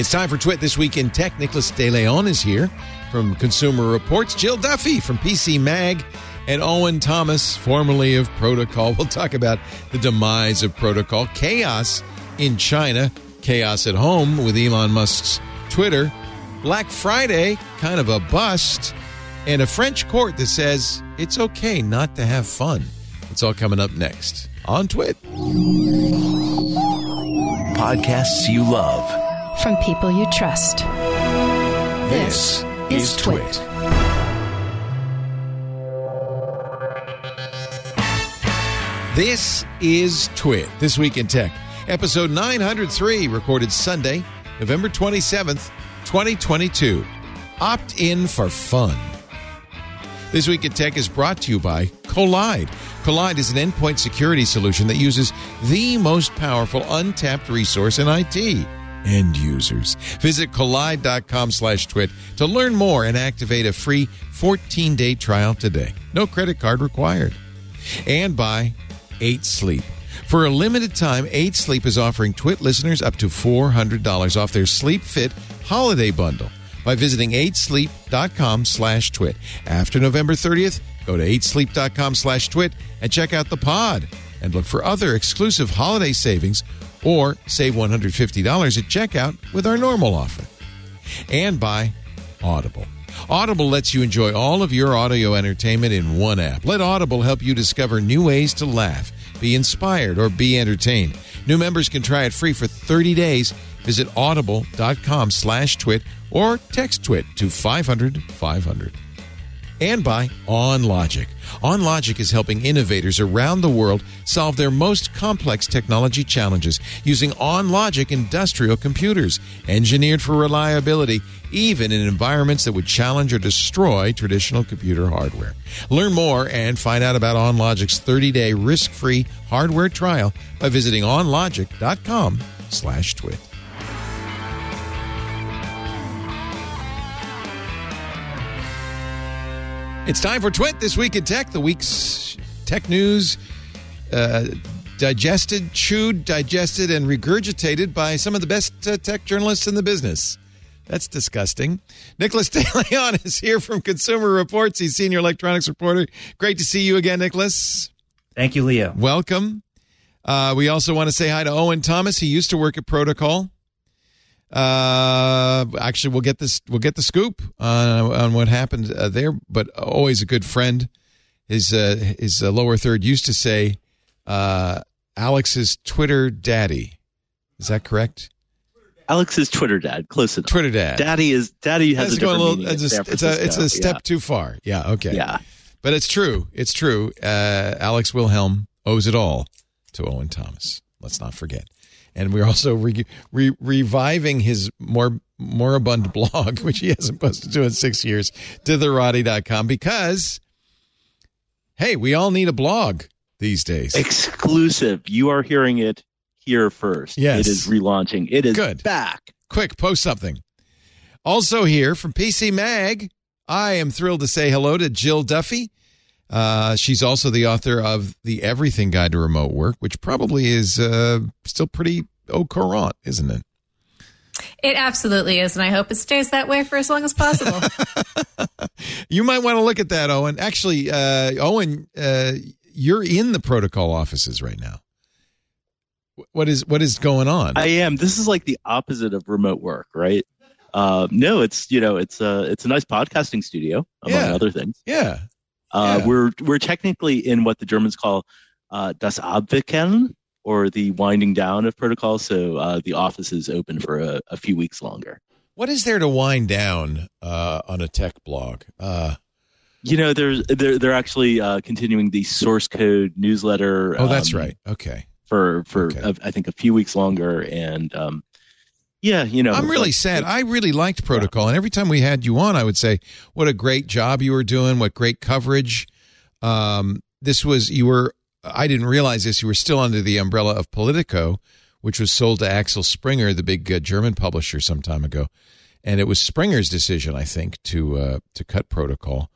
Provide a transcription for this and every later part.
It's time for Twit This Week in Tech. Nicholas De Leon is here from Consumer Reports. Jill Duffy from PC Mag. And Owen Thomas, formerly of Protocol. We'll talk about the demise of Protocol, chaos in China, chaos at home with Elon Musk's Twitter, Black Friday, kind of a bust, and a French court that says it's okay not to have fun. It's all coming up next on Twit. Podcasts you love. From people you trust. This is Twit. This is Twit, This Week in Tech, episode 903, recorded Sunday, November 27th, 2022. Opt in for fun. This Week in Tech is brought to you by Kolide. Kolide is an endpoint security solution that uses the most powerful untapped resource in IT end users. Visit kolide.com slash twit to learn more and activate a free 14 day trial today. No credit card required. And by 8 Sleep. For a limited time, 8 Sleep is offering Twit listeners up to $400 off their Sleep Fit holiday bundle by visiting 8sleep.com slash twit. After November 30th, go to 8sleep.com slash twit and check out the pod and look for other exclusive holiday savings or save $150 at checkout with our normal offer. And by Audible. Audible lets you enjoy all of your audio entertainment in one app. Let Audible help you discover new ways to laugh, be inspired, or be entertained. New members can try it free for 30 days. Visit audible.com slash twit or text twit to 500 500 and by OnLogic. OnLogic is helping innovators around the world solve their most complex technology challenges using OnLogic industrial computers, engineered for reliability, even in environments that would challenge or destroy traditional computer hardware. Learn more and find out about OnLogic's 30-day risk-free hardware trial by visiting onlogic.com slash twit. It's time for Twit This Week in Tech, the week's tech news uh, digested, chewed, digested, and regurgitated by some of the best uh, tech journalists in the business. That's disgusting. Nicholas De Leon is here from Consumer Reports. He's senior electronics reporter. Great to see you again, Nicholas. Thank you, Leo. Welcome. Uh, we also want to say hi to Owen Thomas. He used to work at Protocol. Uh, actually, we'll get this. We'll get the scoop on on what happened uh, there. But always a good friend. His uh, his uh, lower third used to say, uh, "Alex's Twitter daddy." Is that correct? Alex's Twitter dad, close enough. Twitter dad. Daddy is daddy has That's a going different a little. It's a, it's a it's a step Yeah. too far. Yeah. Okay. Yeah. But it's true. It's true. Uh, Alex Wilhelm owes it all to Owen Thomas. Let's not forget. And we're also re- re- reviving his more moribund blog, which he hasn't posted to in six years, to therotty.com because, hey, we all need a blog these days. Exclusive. You are hearing it here first. Yes. It is relaunching. It is Good. back. Quick, post something. Also, here from PC Mag, I am thrilled to say hello to Jill Duffy. Uh, she's also the author of The Everything Guide to Remote Work, which probably is uh, still pretty au courant, isn't it? It absolutely is, and I hope it stays that way for as long as possible. You might want to look at that, Owen. Actually, uh, Owen, uh, you're in the protocol offices right now. What is what is going on? I am. This is like the opposite of remote work, right? Uh, no, it's you know, it's a it's a nice podcasting studio among Yeah. other things. yeah, Uh, Yeah. We're we're technically in what the Germans call uh, das Abwickeln, or the winding down of protocol. So uh, the office is open for a, a few weeks longer. what is there to wind down uh, on a tech blog? Uh, You know, there's they're they're actually uh, continuing the source code newsletter. oh, that's um, right. Okay. For for Okay. uh, I think a few weeks longer, and um, yeah, you know, I'm really like- sad. I really liked Protocol, and every time we had you on, I would say, "What a great job you were doing! What great coverage!" Um, this was you were. I didn't realize this. You were still under the umbrella of Politico, which was sold to Axel Springer, the big uh, German publisher, some time ago, and it was Springer's decision, I think, to uh, to cut Protocol.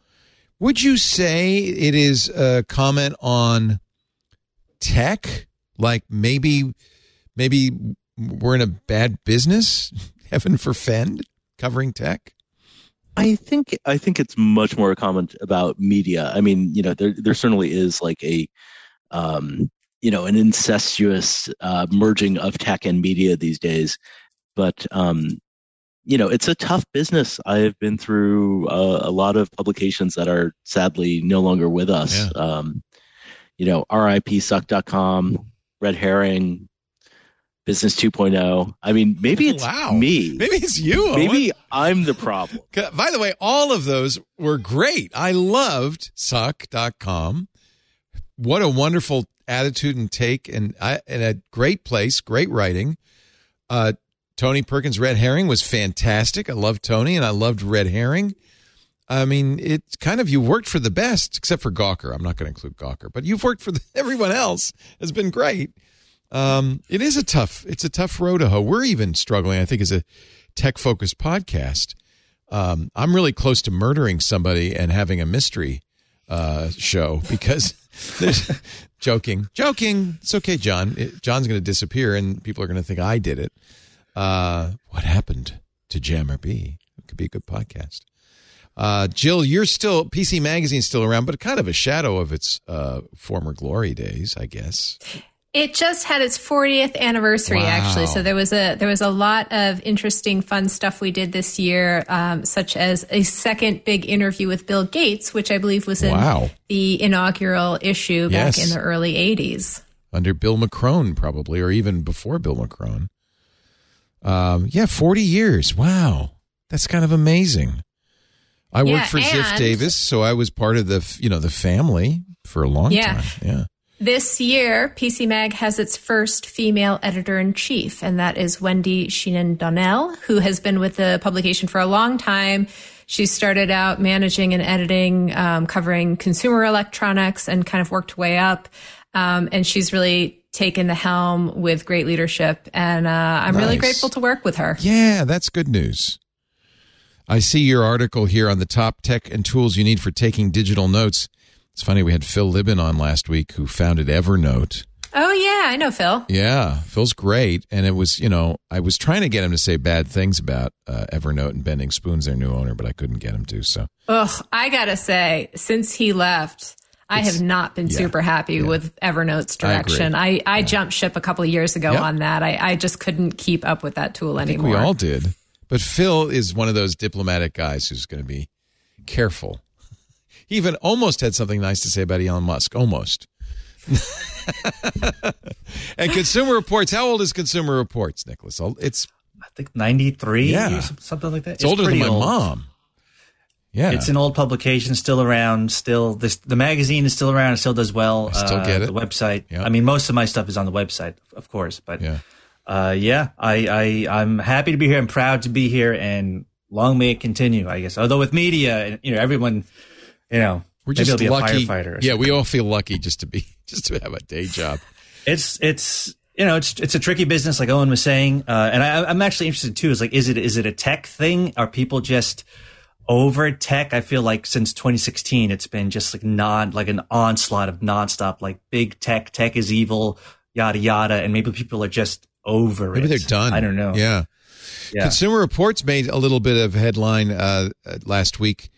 Would you say it is a comment on tech? Like maybe maybe we're in a bad business Heaven for Fend covering tech? I think I think it's much more a comment about media. I mean, you know, there there certainly is like a um, you know an incestuous uh, merging of tech and media these days, but um, you know it's a tough business. I have been through uh, a lot of publications that are sadly no longer with us. Yeah. Um, you know, RIPSuck.com, Red Herring, Business 2.0. I mean, maybe it's Wow. me. Maybe it's you. Owen. Maybe I'm the problem. By the way, all of those were great. I loved suck.com. What a wonderful attitude and take and I, and a great place, great writing. Uh, Tony Perkins Red Herring was fantastic. I loved Tony and I loved Red Herring. I mean, it's kind of you worked for the best, except for Gawker. I'm not going to include Gawker, but you've worked for the, everyone else has been great. Um, it is a tough, it's a tough road to hoe. We're even struggling, I think, as a tech focused podcast. Um, I'm really close to murdering somebody and having a mystery uh, show because there's joking, joking. It's okay, John. It, John's going to disappear and people are going to think I did it. Uh, what happened to Jammer B? It could be a good podcast. Uh, Jill, you're still PC Magazine's still around, but kind of a shadow of its uh, former glory days, I guess. It just had its 40th anniversary, Wow. actually. So there was a there was a lot of interesting, fun stuff we did this year, um, such as a second big interview with Bill Gates, which I believe was in Wow. the inaugural issue back Yes. in the early 80s. under Bill Machrone, probably, or even before Bill Machrone. Um, yeah, 40 years. Wow. That's kind of amazing. I Yeah, worked for Ziff Davis, so I was part of the, you know, the family for a long Yeah. time. Yeah. This year, PC Mag has its first female editor in chief, and that is Wendy Sheehan Donnell, who has been with the publication for a long time. She started out managing and editing, um, covering consumer electronics, and kind of worked her way up. Um, and she's really taken the helm with great leadership, and uh, I'm really grateful to work with her. Yeah, that's good news. I see your article here on the top tech and tools you need for taking digital notes. It's funny, we had Phil Libin on last week who founded Evernote. Oh yeah, I know Phil. Yeah, Phil's great, and it was you know I was trying to get him to say bad things about uh, Evernote and Bending Spoons, their new owner, but I couldn't get him to. So Ugh, I gotta say, since he left, I It's- have not been yeah, super happy with Evernote's I direction. I, I, jumped ship a couple of years ago Yep. on that. I, I just couldn't keep up with that tool I anymore. we all did. But Phil is one of those diplomatic guys who's going to be careful. He even almost had something nice to say about Elon Musk. Almost. and Consumer Reports. How old is Consumer Reports, Nicholas? It's I think 93 Yeah. something like that. it's, older than my old. mom. Yeah, It's an old publication, still around. Still, this the magazine is still around. It still does well. I still Uh, get it. The website. Yeah. I mean, most of my stuff is on the website, of course. But yeah. uh, yeah, I, I I'm happy to be here. I'm proud to be here, and long may it continue. I guess. Although with media, you know, everyone, you know, We're just lucky. yeah, we all feel lucky just to be just to have a day job. it's it's you know it's it's a tricky business like Owen was saying uh, and I, I'm actually interested too is like is it is it a tech thing are people just over tech I feel like since 2016 it's been just like non like an onslaught of nonstop like big tech tech is evil yada yada and maybe people are just over Maybe it they're done. I don't know Yeah. Yeah. Consumer Reports made a little bit of headline uh, uh, last week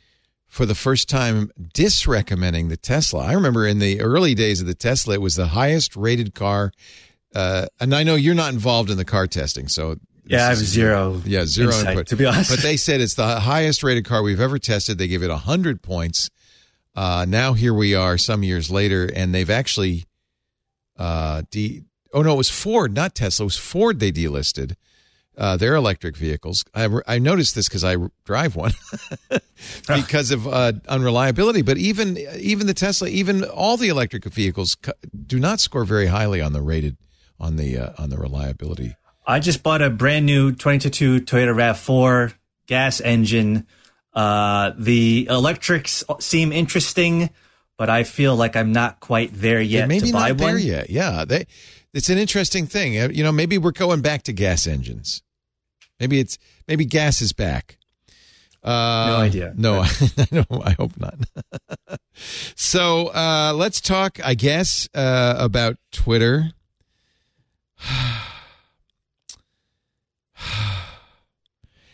for the first time disrecommending the Tesla. I remember in the early days of the Tesla, it was the highest rated car. Uh, and I know you're not involved in the car testing, so yeah I have zero Yeah, zero insight, input. to be honest But they said it's the highest rated car we've ever tested. They give it 100 points. Uh, now here we are some years later, and they've actually, uh, de- oh no, it was Ford, not Tesla. It was Ford they delisted uh, their electric vehicles. I, I noticed this because I drive one because of uh, unreliability. But even even the Tesla, even all the electric vehicles do not score very highly on the rated on the uh, on the reliability. I just bought a brand new 2022 Toyota RAV4 gas engine. Uh, the electrics seem interesting, but I feel like I'm not quite there yet maybe to buy not there one. yet. Yeah, they, it's an interesting thing. Uh, You know, maybe we're going back to gas engines. Maybe it's maybe gas is back. Uh, No idea. No, I, no, I hope not. so uh, let's talk, I guess, uh, about Twitter.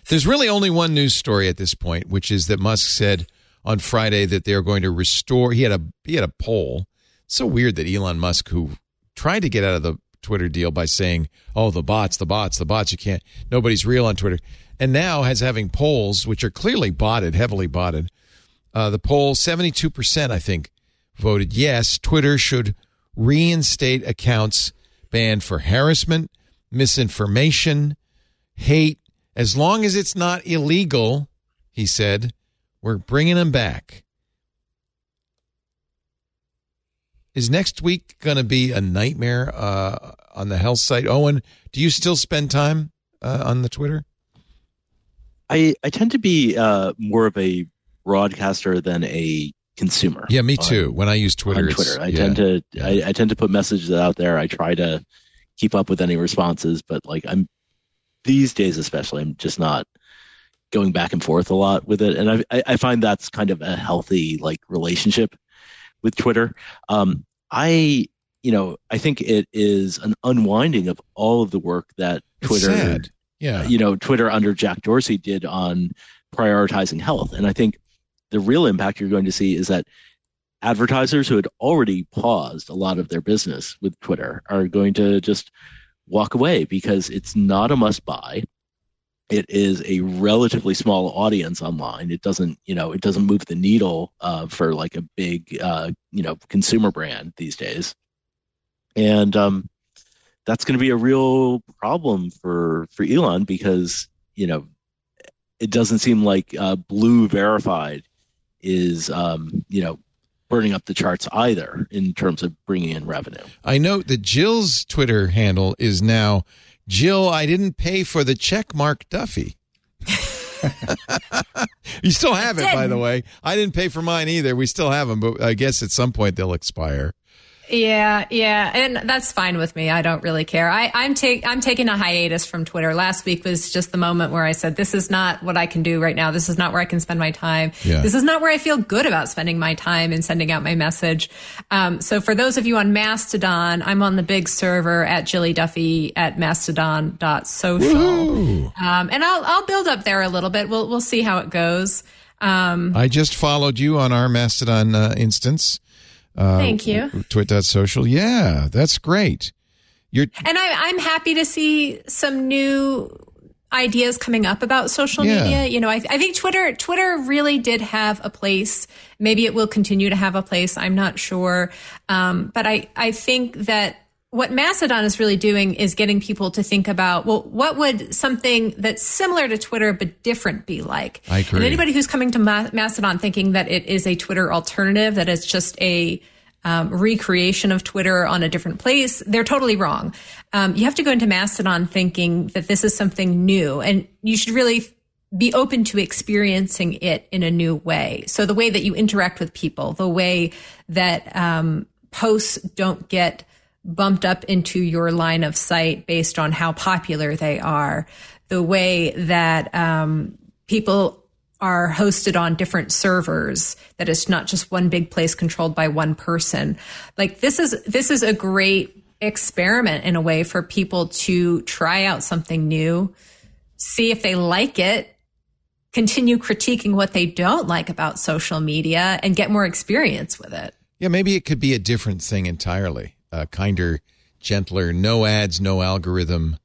There's really only one news story at this point, which is that Musk said on Friday that they're going to restore. He had a he had a poll. It's so weird that Elon Musk, who tried to get out of the Twitter deal by saying, "Oh, the bots, the bots, the bots, you can't. Nobody's real on Twitter," and now has having polls which are clearly botted, heavily botted. Uh, the poll, seventy-two percent, I think, voted yes. Twitter should reinstate accounts banned for harassment, misinformation, hate, as long as it's not illegal. He said, "We're bringing them back." Is next week going to be a nightmare uh, on the health site? Owen, do you still spend time uh, on the Twitter? I I tend to be uh, more of a broadcaster than a consumer. Yeah, me on- too. when I use Twitter, on Twitter, I yeah. tend to I, I tend to put messages out there. I try to keep up with any responses, but like I'm these days, especially, I'm just not going back and forth a lot with it, and I I, I find that's kind of a healthy like relationship with Twitter. Um, I you know I think it is an unwinding of all of the work that Twitter. Yeah, you know Twitter under Jack Dorsey did on prioritizing health, and I think the real impact you're going to see is that advertisers who had already paused a lot of their business with Twitter are going to just walk away because it's not a must buy. It is a relatively small audience online. It doesn't, you know, it doesn't move the needle uh, for like a big, uh, you know, consumer brand these days, and um, that's going to be a real problem for for Elon because you know it doesn't seem like uh, Blue Verified is um, you know burning up the charts either in terms of bringing in revenue. I note that Jill's Twitter handle is now Jill. I didn't pay for the check mark Duffy. you still have it, by the way. I didn't pay for mine either. We still have them, but I guess at some point they'll expire. Yeah, yeah, and that's fine with me. I don't really care. I, I'm take I'm taking a hiatus from Twitter. Last week was just the moment where I said, "This is not what I can do right now. This is not where I can spend my time. Yeah. This is not where I feel good about spending my time and sending out my message." Um, so, for those of you on Mastodon, I'm on the big server at Jilly Duffy at Mastodon.social, um, and I'll I'll build up there a little bit. We'll we'll see how it goes. Um, I just followed you on our Mastodon uh, instance. Uh, Thank you. Twit.social. Yeah, that's great. You're And I, I'm happy to see some new ideas coming up about social Yeah. media. You know, I, I think Twitter Twitter really did have a place. Maybe it will continue to have a place. I'm not sure, um, but I I think that what Mastodon is really doing is getting people to think about well, what would something that's similar to Twitter but different be like? I agree. And anybody who's coming to Ma- Mastodon thinking that it is a Twitter alternative, that it's just a um, recreation of Twitter on a different place, they're totally wrong. Um, you have to go into Mastodon thinking that this is something new, and you should really be open to experiencing it in a new way. So the way that you interact with people, the way that um, posts don't get bumped up into your line of sight based on how popular they are, the way that um, people are hosted on different servers that it's not just one big place controlled by one person. Like this is this is a great experiment in a way for people to try out something new see if they like it continue critiquing what they don't like about social media and get more experience with it. Yeah, maybe it could be a different thing entirely. A kinder, gentler, no ads, no algorithm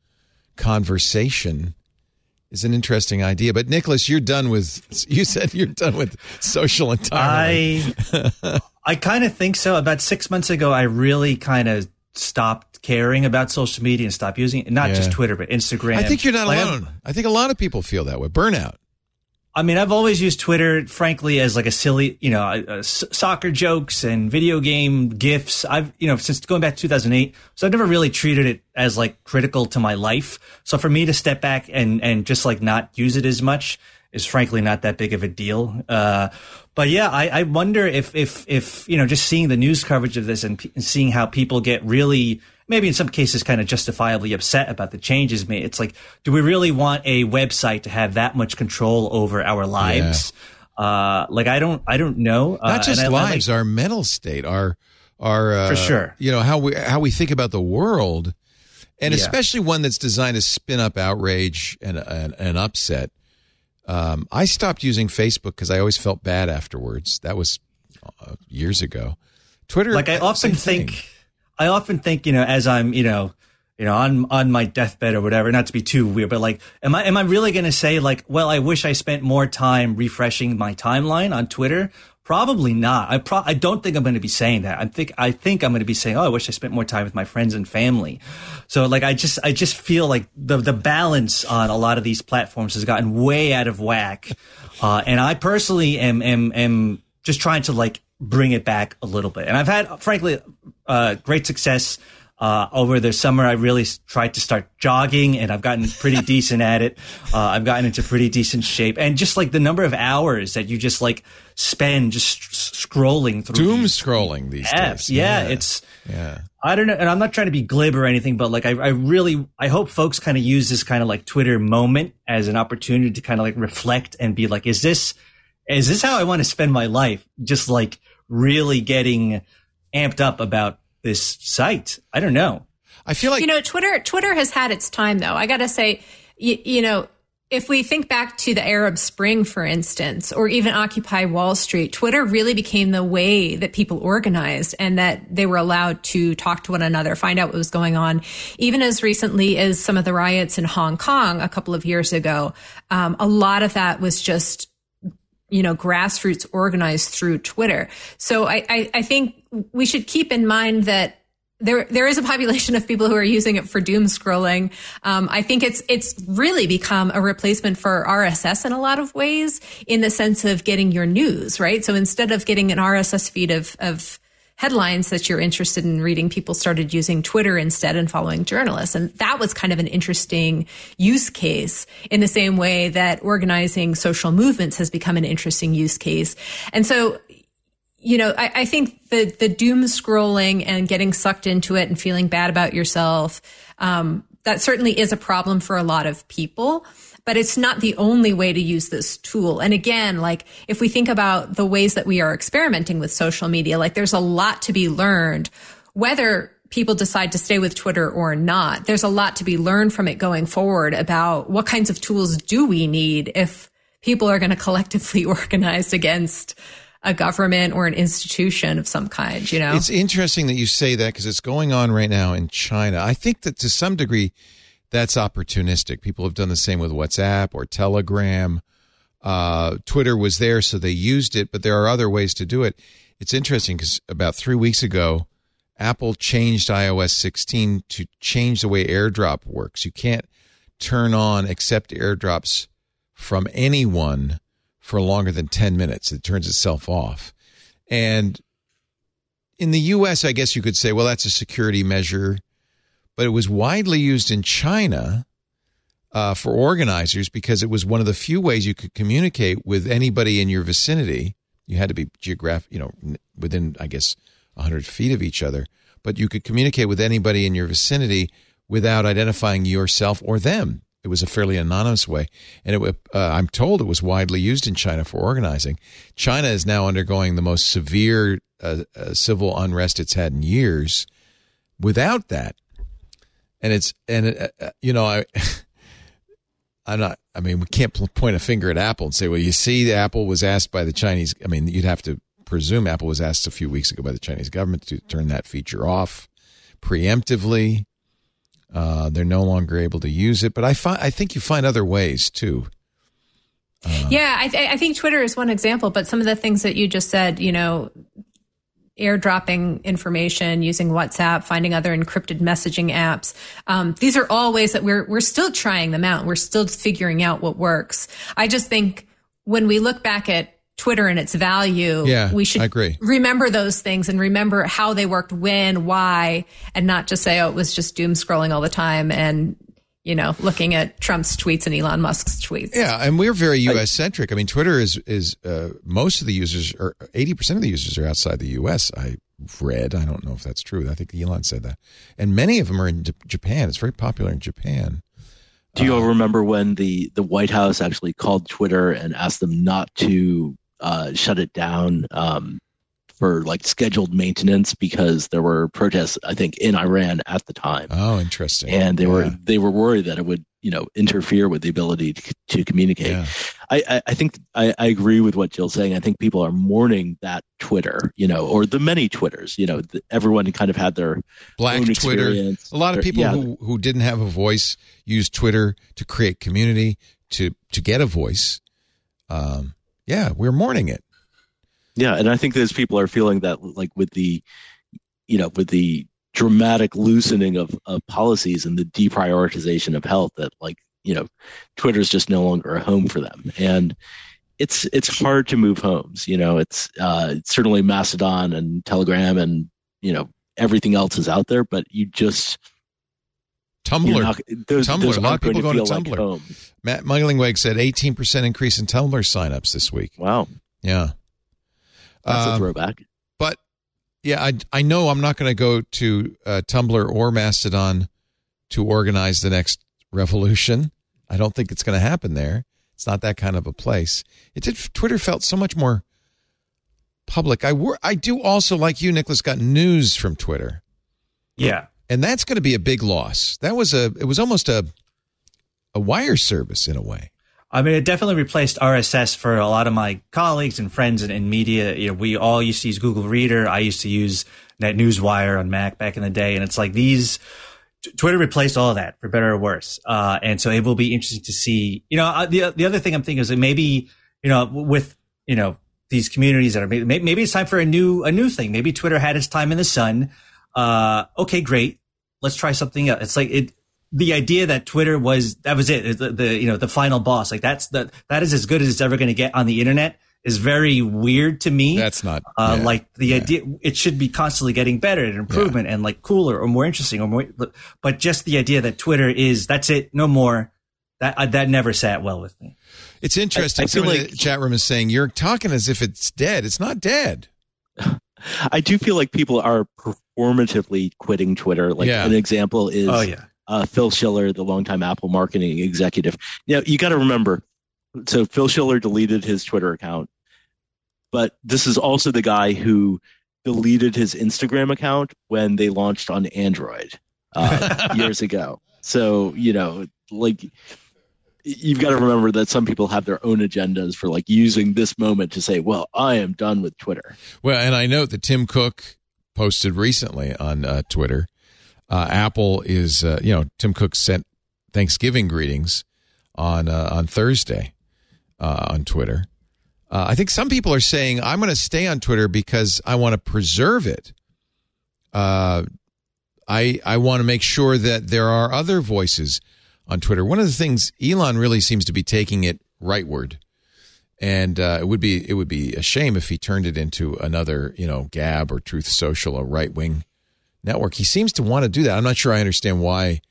conversation is an interesting idea. But Nicholas, you're done with. You said you're done with social entirely. I I kind of think so. About six months ago, I really kind of stopped caring about social media and stopped using it. Not Yeah. just Twitter, but Instagram. I think you're not Like, alone. I think a lot of people feel that way. Burnout. I mean, I've always used Twitter, frankly, as like a silly, you know, uh, soccer jokes and video game gifs. I've, you know, since going back to 2008, so I've never really treated it as like critical to my life. So for me to step back and and just like not use it as much is frankly not that big of a deal. Uh, but yeah, I, I wonder if if if you know, just seeing the news coverage of this and, pe- and seeing how people get really maybe in some cases kind of justifiably upset about the changes made. It's like, do we really want a website to have that much control over our lives? Uh, like I don't, I don't know. Uh, Not just and I- I like- lives, our mental state, our our uh, For sure. You know how we how we think about the world, and Yeah. especially one that's designed to spin up outrage and and, and upset. Um, I stopped using Facebook because I always felt bad afterwards. That was uh, years ago. Twitter, like I often same thing. think, I often think, you know, as I'm, you know, you know, on on my deathbed or whatever. Not to be too weird, but like, am I am I really going to say like, well, I wish I spent more time refreshing my timeline on Twitter? Probably not. I pro- I don't think I'm going to be saying that. I think I think I'm going to be saying, oh, I wish I spent more time with my friends and family. So like, I just I just feel like the the balance on a lot of these platforms has gotten way out of whack, uh, and I personally am am am just trying to like bring it back a little bit. And I've had, frankly, uh, great success uh, over the summer, I really tried to start jogging and I've gotten pretty decent at it. Uh, I've gotten into pretty decent shape and just like the number of hours that you just like spend just scrolling through doom these scrolling these apps. days. Yeah, it's, yeah. I don't know. And I'm not trying to be glib or anything, but like I, I really, I hope folks kind of use this kind of like Twitter moment as an opportunity to kind of like reflect and be like, is this, is this how I want to spend my life? Just like really getting amped up about this site. I don't know. I feel like you know Twitter. Twitter has had its time, though. I got to say, you, you know, if we think back to the Arab Spring, for instance, or even Occupy Wall Street, Twitter really became the way that people organized and that they were allowed to talk to one another, find out what was going on. Even as recently as some of the riots in Hong Kong a couple of years ago, um, a lot of that was just you know, grassroots organized through Twitter. So I, I, I, think we should keep in mind that there, there is a population of people who are using it for doom scrolling. Um, I think it's, it's really become a replacement for RSS in a lot of ways in the sense of getting your news, right? So instead of getting an RSS feed of, of, headlines that you're interested in reading, people started using Twitter instead and following journalists. And that was kind of an interesting use case in the same way that organizing social movements has become an interesting use case. And so, you know, I, I think the, the doom scrolling and getting sucked into it and feeling bad about yourself, um, that certainly is a problem for a lot of people but it's not the only way to use this tool. And again, like if we think about the ways that we are experimenting with social media, like there's a lot to be learned, whether people decide to stay with Twitter or not. There's a lot to be learned from it going forward about what kinds of tools do we need if people are going to collectively organize against a government or an institution of some kind, you know? It's interesting that you say that because it's going on right now in China. I think that to some degree, that's opportunistic. People have done the same with WhatsApp or Telegram. Uh, Twitter was there, so they used it, but there are other ways to do it. It's interesting because about three weeks ago, Apple changed iOS 16 to change the way AirDrop works. You can't turn on accept AirDrops from anyone for longer than 10 minutes. It turns itself off. And in the US, I guess you could say, well, that's a security measure but it was widely used in China uh, for organizers because it was one of the few ways you could communicate with anybody in your vicinity. You had to be geographic, you know, within I guess hundred feet of each other, but you could communicate with anybody in your vicinity without identifying yourself or them. It was a fairly anonymous way, and it, uh, I'm told it was widely used in China for organizing. China is now undergoing the most severe uh, uh civil unrest it's had in years. Without that, and it's and it, uh, you know I. I'm not. I mean, we can't point a finger at Apple and say, "Well, you see, the Apple was asked by the Chinese." I mean, you'd have to presume Apple was asked a few weeks ago by the Chinese government to turn that feature off preemptively. Uh, they're no longer able to use it, but I find I think you find other ways too. Uh, yeah, I, th- I think Twitter is one example, but some of the things that you just said, you know, airdropping information using WhatsApp, finding other encrypted messaging apps. Um, these are all ways that we're we're still trying them out. We're still figuring out what works. I just think when we look back at Twitter and its value, yeah, we should agree. remember those things and remember how they worked, when, why, and not just say, oh, it was just doom scrolling all the time and you know, looking at Trump's tweets and Elon Musk's tweets. Yeah, and we're very U.S. centric. I mean, Twitter is is uh, most of the users, or eighty percent of the users, are outside the U.S. I read. I don't know if that's true. I think Elon said that, and many of them are in Japan. It's very popular in Japan. Do you all uh, remember when the the White House actually called Twitter and asked them not to uh, shut it down? Um, for like scheduled maintenance because there were protests, I think, in Iran at the time. Oh, interesting. And they yeah. were they were worried that it would you know interfere with the ability to, to communicate. Yeah. I, I, I think I, I agree with what Jill's saying. I think people are mourning that Twitter, you know, or the many Twitters. You know, the, everyone kind of had their Black Twitter. A lot of people yeah, who, who didn't have a voice used Twitter to create community, to to get a voice. Um, yeah, we're mourning it. Yeah, and I think those people are feeling that, like with the, you know, with the dramatic loosening of, of policies and the deprioritization of health, that like you know, Twitter's just no longer a home for them, and it's it's hard to move homes. You know, it's uh, it's certainly Mastodon and Telegram and you know everything else is out there, but you just Tumblr. not, those, Tumblr. those A lot of aren't going people to feel like Tumblr. Matt Mullenweg said 18% increase in Tumblr signups this week. Wow, Yeah. That's a Um, throwback. but yeah, I, I know I'm not going to go to uh, Tumblr or Mastodon to organize the next revolution. I don't think it's going to happen there. It's not that kind of a place. It did. Twitter felt so much more public. I wor- I do also like you, Nicholas, got news from Twitter, Yeah. and that's going to be a big loss. That was a. It was almost a a wire service in a way. I mean, it definitely replaced RSS for a lot of my colleagues and friends in, in media. You know, we all used to use Google Reader. I used to use NetNewsWire on Mac back in the day, and it's like these. Twitter replaced all of that for better or worse, uh, and so it will be interesting to see. You know, uh, the the other thing I'm thinking is that maybe you know with you know these communities that are maybe, maybe it's time for a new a new thing. Maybe Twitter had its time in the sun. Uh, okay, great. Let's try something else. It's like it the idea that Twitter was that was it the, the you know the final boss like that's the that is as good as it's ever going to get on the internet is very weird to me. That's not uh, yeah. like the yeah. idea it should be constantly getting better and improvement and like cooler or more interesting or more but just the idea that Twitter is that's it no more that uh, that never sat well with me. It's interesting. I- I feel Somebody in like- the chat room is saying you're talking as if it's dead. It's not dead. I do feel like people are performatively quitting Twitter. Like Yeah. an example is Oh yeah. Uh, Phil Schiller, the longtime Apple marketing executive. Now, you got to remember. So Phil Schiller deleted his Twitter account, but this is also the guy who deleted his Instagram account when they launched on Android uh, years ago. So you know, like you've got to remember that some people have their own agendas for like using this moment to say, "Well, I am done with Twitter." Well, and I note that Tim Cook posted recently on uh, Twitter. Uh, Apple is, uh, you know, Tim Cook sent Thanksgiving greetings on uh, on Thursday uh, on Twitter. Uh, I think some people are saying I'm going to stay on Twitter because I want to preserve it. Uh, I I want to make sure that there are other voices on Twitter. One of the things Elon really seems to be taking it rightward and it would be it would be a shame if he turned it into another you know Gab or Truth Social, a right wing network. He seems to want to do that. I'm not sure I understand why,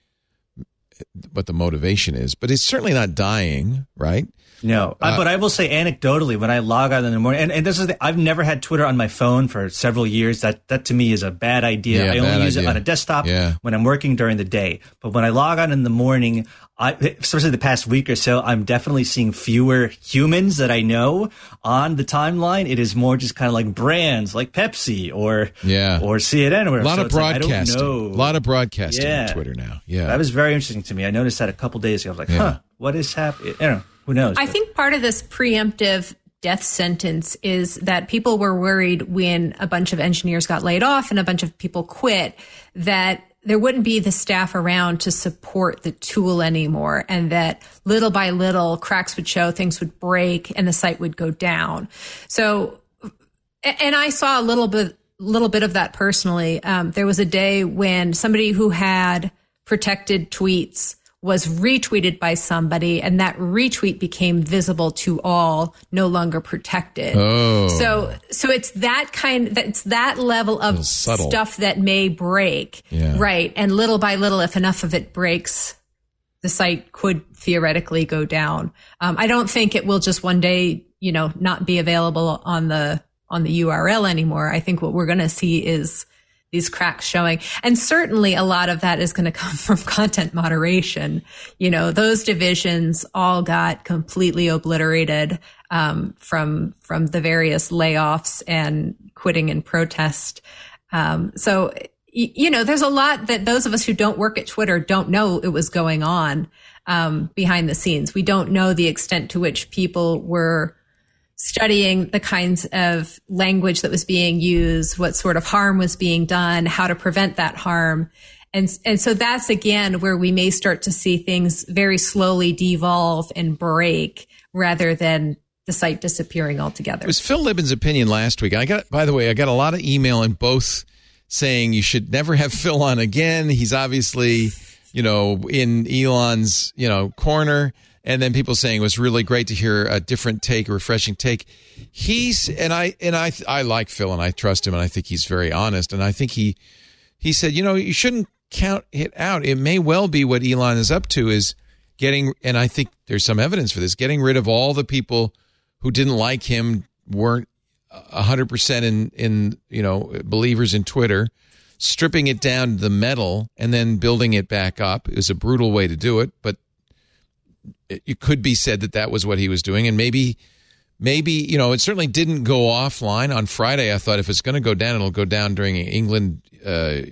what the motivation is, but it's certainly not dying, right? No, Uh, but I will say anecdotally when I log on in the morning, and, and this is the, I've never had Twitter on my phone for several years. That that to me is a bad idea. Yeah, I only use idea. it on a desktop Yeah. when I'm working during the day. But when I log on in the morning, I, especially the past week or so, I'm definitely seeing fewer humans that I know on the timeline. It is more just kind of like brands like Pepsi or Yeah. or CNN or A lot So of it's like, I don't broadcasting, know. a lot of broadcasting Yeah. on Twitter now. Yeah, That was very interesting to me. I noticed that a couple days ago. I was like, Yeah. huh, what is happening? I don't know. Who knows? I But- think part of this preemptive death sentence is that people were worried when a bunch of engineers got laid off and a bunch of people quit that there wouldn't be the staff around to support the tool anymore and that little by little cracks would show things would break and the site would go down so and I saw a little bit little bit of that personally. Um, there was a day when somebody who had protected tweets was retweeted by somebody, and that retweet became visible to all, no longer protected. Oh. So, so it's that kind. It's that level of stuff that may break, Yeah. right? And little by little, if enough of it breaks, the site could theoretically go down. Um, I don't think it will just one day, you know, not be available on the on the URL anymore. I think what we're going to see is these cracks showing, and certainly a lot of that is going to come from content moderation. You know, those divisions all got completely obliterated um, from from the various layoffs and quitting and protest. Um, so you know, there's a lot that those of us who don't work at Twitter don't know it was going on. um, behind the scenes. We don't know the extent to which people were studying the kinds of language that was being used, what sort of harm was being done, how to prevent that harm. And, and so that's again where we may start to see things very slowly devolve and break rather than the site disappearing altogether. It was Phil Libin's opinion last week. I got, by the way, I got a lot of email in both saying you should never have Phil on again. He's obviously, you know, in Elon's, you know, corner. And then people saying it was really great to hear a different take, a refreshing take. He's and I and I I like Phil and I trust him and I think he's very honest and I think he he said, you know, you shouldn't count it out. It may well be what Elon is up to is getting and I think there's some evidence for this, getting rid of all the people who didn't like him, weren't 100% in in, you know, believers in Twitter, stripping it down to the metal and then building it back up. is a brutal way to do it, but it could be said that that was what he was doing. And maybe maybe you know it certainly didn't go offline on friday. I thought if it's going to go down it'll go down during england uh,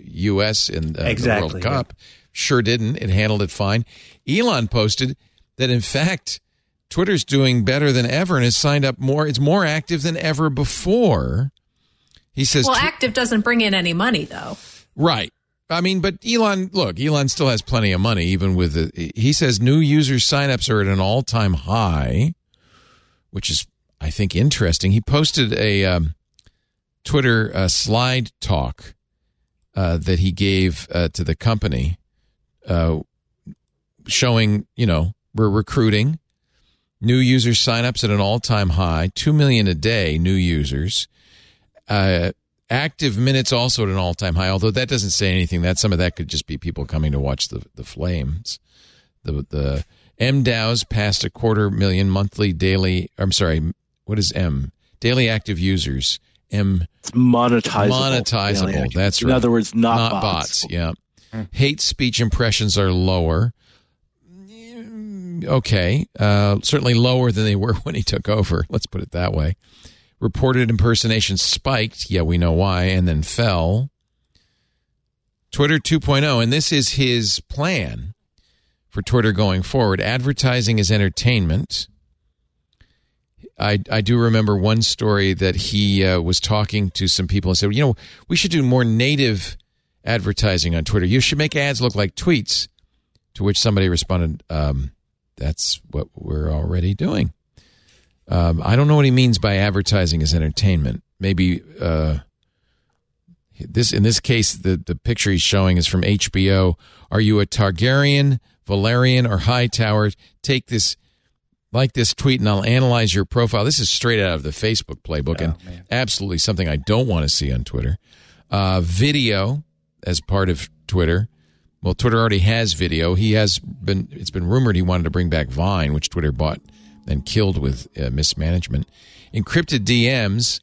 us in uh, exactly, the world cup yeah. sure didn't. It handled it fine. Elon posted that in fact twitter's doing better than ever and has signed up more it's more active than ever before. He says well active doesn't bring in any money though. Right I mean, but Elon, look, Elon still has plenty of money, even with the, he says new user signups are at an all time high, which is, I think, interesting. He posted a um, Twitter uh, slide talk uh, that he gave uh, to the company, uh, showing, you know, we're recruiting new user signups at an all time high, 2 million a day, new users. Uh, active minutes also at an all-time high although that doesn't say anything. That some of that could just be people coming to watch the the flames. The the mDAUs passed a quarter million monthly daily i'm sorry what is m? Daily active users. M it's monetizable monetizable that's right in other words not, not bots. bots yeah. Hate speech impressions are lower. Okay uh, certainly lower than they were when he took over let's put it that way Reported impersonation spiked. Yeah, we know why, and then fell. Twitter 2.0, and this is his plan for Twitter going forward. Advertising is entertainment. I, I do remember one story that he uh, was talking to some people and said, you know, we should do more native advertising on Twitter. You should make ads look like tweets. To which somebody responded, um, that's what we're already doing. Um, I don't know what he means by advertising as entertainment. Maybe uh, this in this case, the the picture he's showing is from HBO. Are you a Targaryen, Velaryon, or Hightower? Take this, like this tweet, and I'll analyze your profile. This is straight out of the Facebook playbook, oh, and man. absolutely something I don't want to see on Twitter. Uh, video as part of Twitter. Well, Twitter already has video. He has been. It's been rumored he wanted to bring back Vine, which Twitter bought and killed with uh, mismanagement. Encrypted DMs,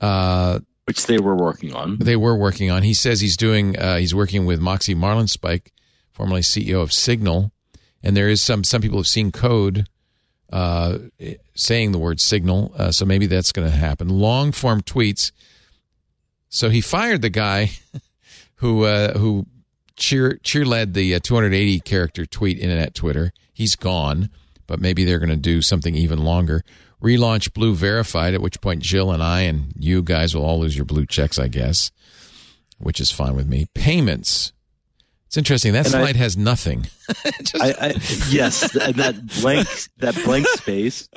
uh, which they were working on. They were working on. He says he's doing. Uh, he's working with Moxie Marlinspike, formerly CEO of Signal, and there is some. Some people have seen code uh, saying the word Signal, uh, so maybe that's going to happen. Long form tweets. So he fired the guy who uh, who cheer cheer led the 280 character tweet in internet Twitter. He's gone but maybe they're going to do something even longer. Relaunch Blue Verified, at which point Jill and I and you guys will all lose your blue checks, I guess, which is fine with me. Payments. It's interesting. That and slide I, has nothing. Just, I, I, yes, that blank that blank space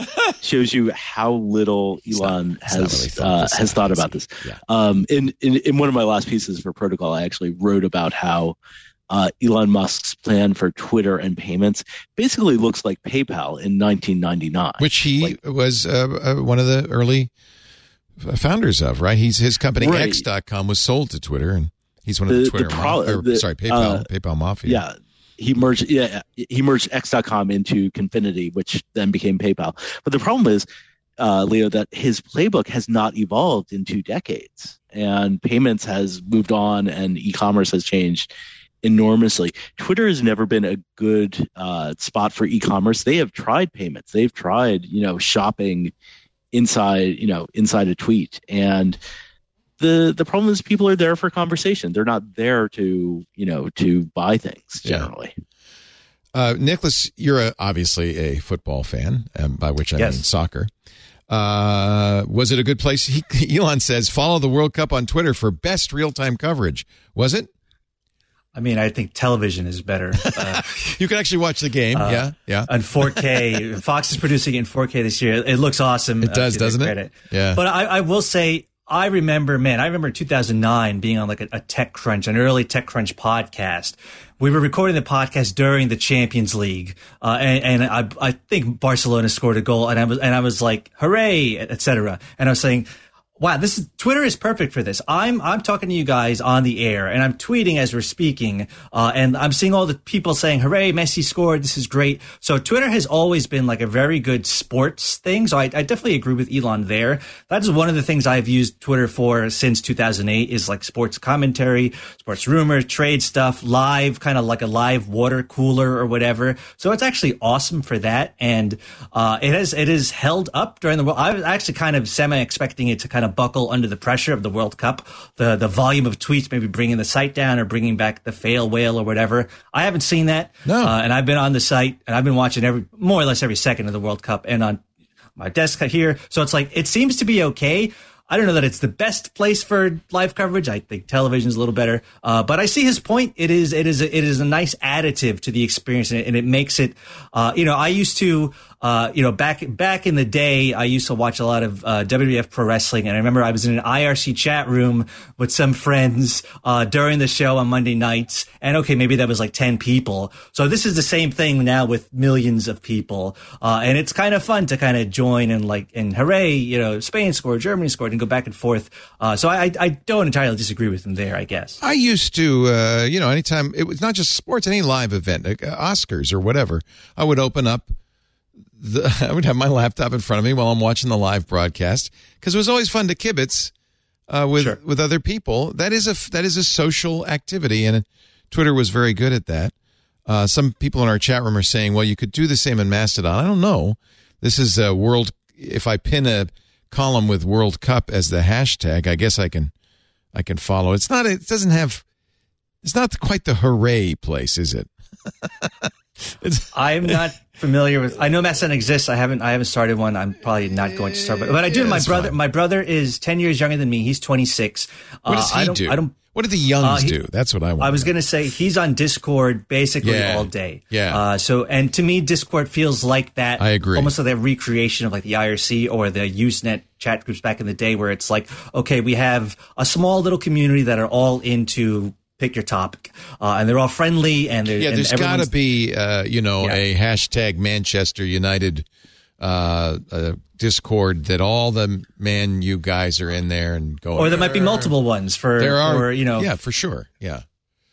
shows you how little Elon not, has really thought uh, has thought about this. Yeah. Um, in, in in one of my last pieces for Protocol, I actually wrote about how uh, Elon Musk's plan for Twitter and payments basically looks like PayPal in 1999, which he like, was uh, uh, one of the early founders of. Right, he's his company right. X.com was sold to Twitter, and he's one of the, the Twitter. The pro- ma- or, the, sorry, PayPal, uh, PayPal mafia. Yeah, he merged yeah he merged x.com into confinity which then became paypal but the problem is uh, leo that his playbook has not evolved in two decades and payments has moved on and e-commerce has changed enormously. Twitter has never been a good uh, spot for e-commerce. They have tried payments. They've tried, you know, shopping inside, you know, inside a tweet. And the the problem is people are there for conversation. They're not there to, you know, to buy things generally. Yeah. Uh, Nicholas, you're a, obviously a football fan, um, by which I Yes. mean soccer. Uh, was it a good place? He, Elon says, follow the World Cup on Twitter for best real time coverage. Was it? I mean, I think television is better. Uh, You can actually watch the game. yeah, yeah. on 4K. Fox is producing it in 4K this year. It looks awesome. It does, doesn't it? Yeah. But I, I will say, I remember, man, I remember 2009 being on like a, a TechCrunch, an early TechCrunch podcast. We were recording the podcast during the Champions League, uh, and, and I, I think Barcelona scored a goal, and I was, and I was like, "Hooray!" etc. And I was saying, Wow, this is Twitter is perfect for this. I'm I'm talking to you guys on the air, and I'm tweeting as we're speaking, uh, and I'm seeing all the people saying, "Hooray, Messi scored! This is great." So Twitter has always been like a very good sports thing. So I, I definitely agree with Elon there. That is one of the things I've used Twitter for since 2008 is like sports commentary, sports rumor, trade stuff, live, kind of like a live water cooler or whatever. So it's actually awesome for that, and uh, it has it is held up during the. I was actually kind of semi expecting it to kind of buckle under the pressure of the World Cup, the the volume of tweets maybe bringing the site down or bringing back the fail whale or whatever. I haven't seen that, No. uh, and I've been on the site and I've been watching every more or less every second of the World Cup and on my desk here. So it's like it seems to be okay. I don't know that it's the best place for live coverage. I think television is a little better, uh, but I see his point. It is it is a, it is a nice additive to the experience, and it, and it makes it. Uh, you know, I used to. Uh, you know, back back in the day, I used to watch a lot of uh, WWF pro wrestling, and I remember I was in an IRC chat room with some friends uh, during the show on Monday nights, and okay, maybe that was like ten people. So this is the same thing now with millions of people, uh, and it's kind of fun to kind of join and like and hooray, you know, Spain scored, Germany scored, and go back and forth. Uh, so I I don't entirely disagree with him there, I guess. I used to, uh, you know, anytime it was not just sports, any live event, like Oscars or whatever, I would open up the, I would have my laptop in front of me while I'm watching the live broadcast because it was always fun to kibitz uh, with Sure. with other people. That is a that is a social activity, and Twitter was very good at that. Uh, some people in our chat room are saying, "Well, you could do the same in Mastodon." I don't know. This is a world. If I pin a column with World Cup as the hashtag, I guess I can I can follow. It's not. It doesn't have. It's not quite the hooray place, is it? I'm not familiar with. I know Mastodon exists. I haven't. I haven't started one. I'm probably not going to start, but, but I do. Yeah, my brother. fine. My brother is ten years younger than me. He's 26. what does Uh, he I don't, do? I don't. what do the youngs Uh, he- do? That's what I want. I was going to say he's on Discord basically Yeah. all day. Yeah. Uh, so, and to me, Discord feels like that. I agree. Almost like that recreation of like the IRC or the Usenet chat groups back in the day, where it's like, okay, we have a small little community that are all into pick your topic, uh, and they're all friendly and they're, yeah, there's got to be, uh, you know, Yeah. a hashtag Manchester United uh, uh, Discord that all the man you guys are in there and going. Or there might be multiple ones for, There are, for you know, yeah, for sure, yeah.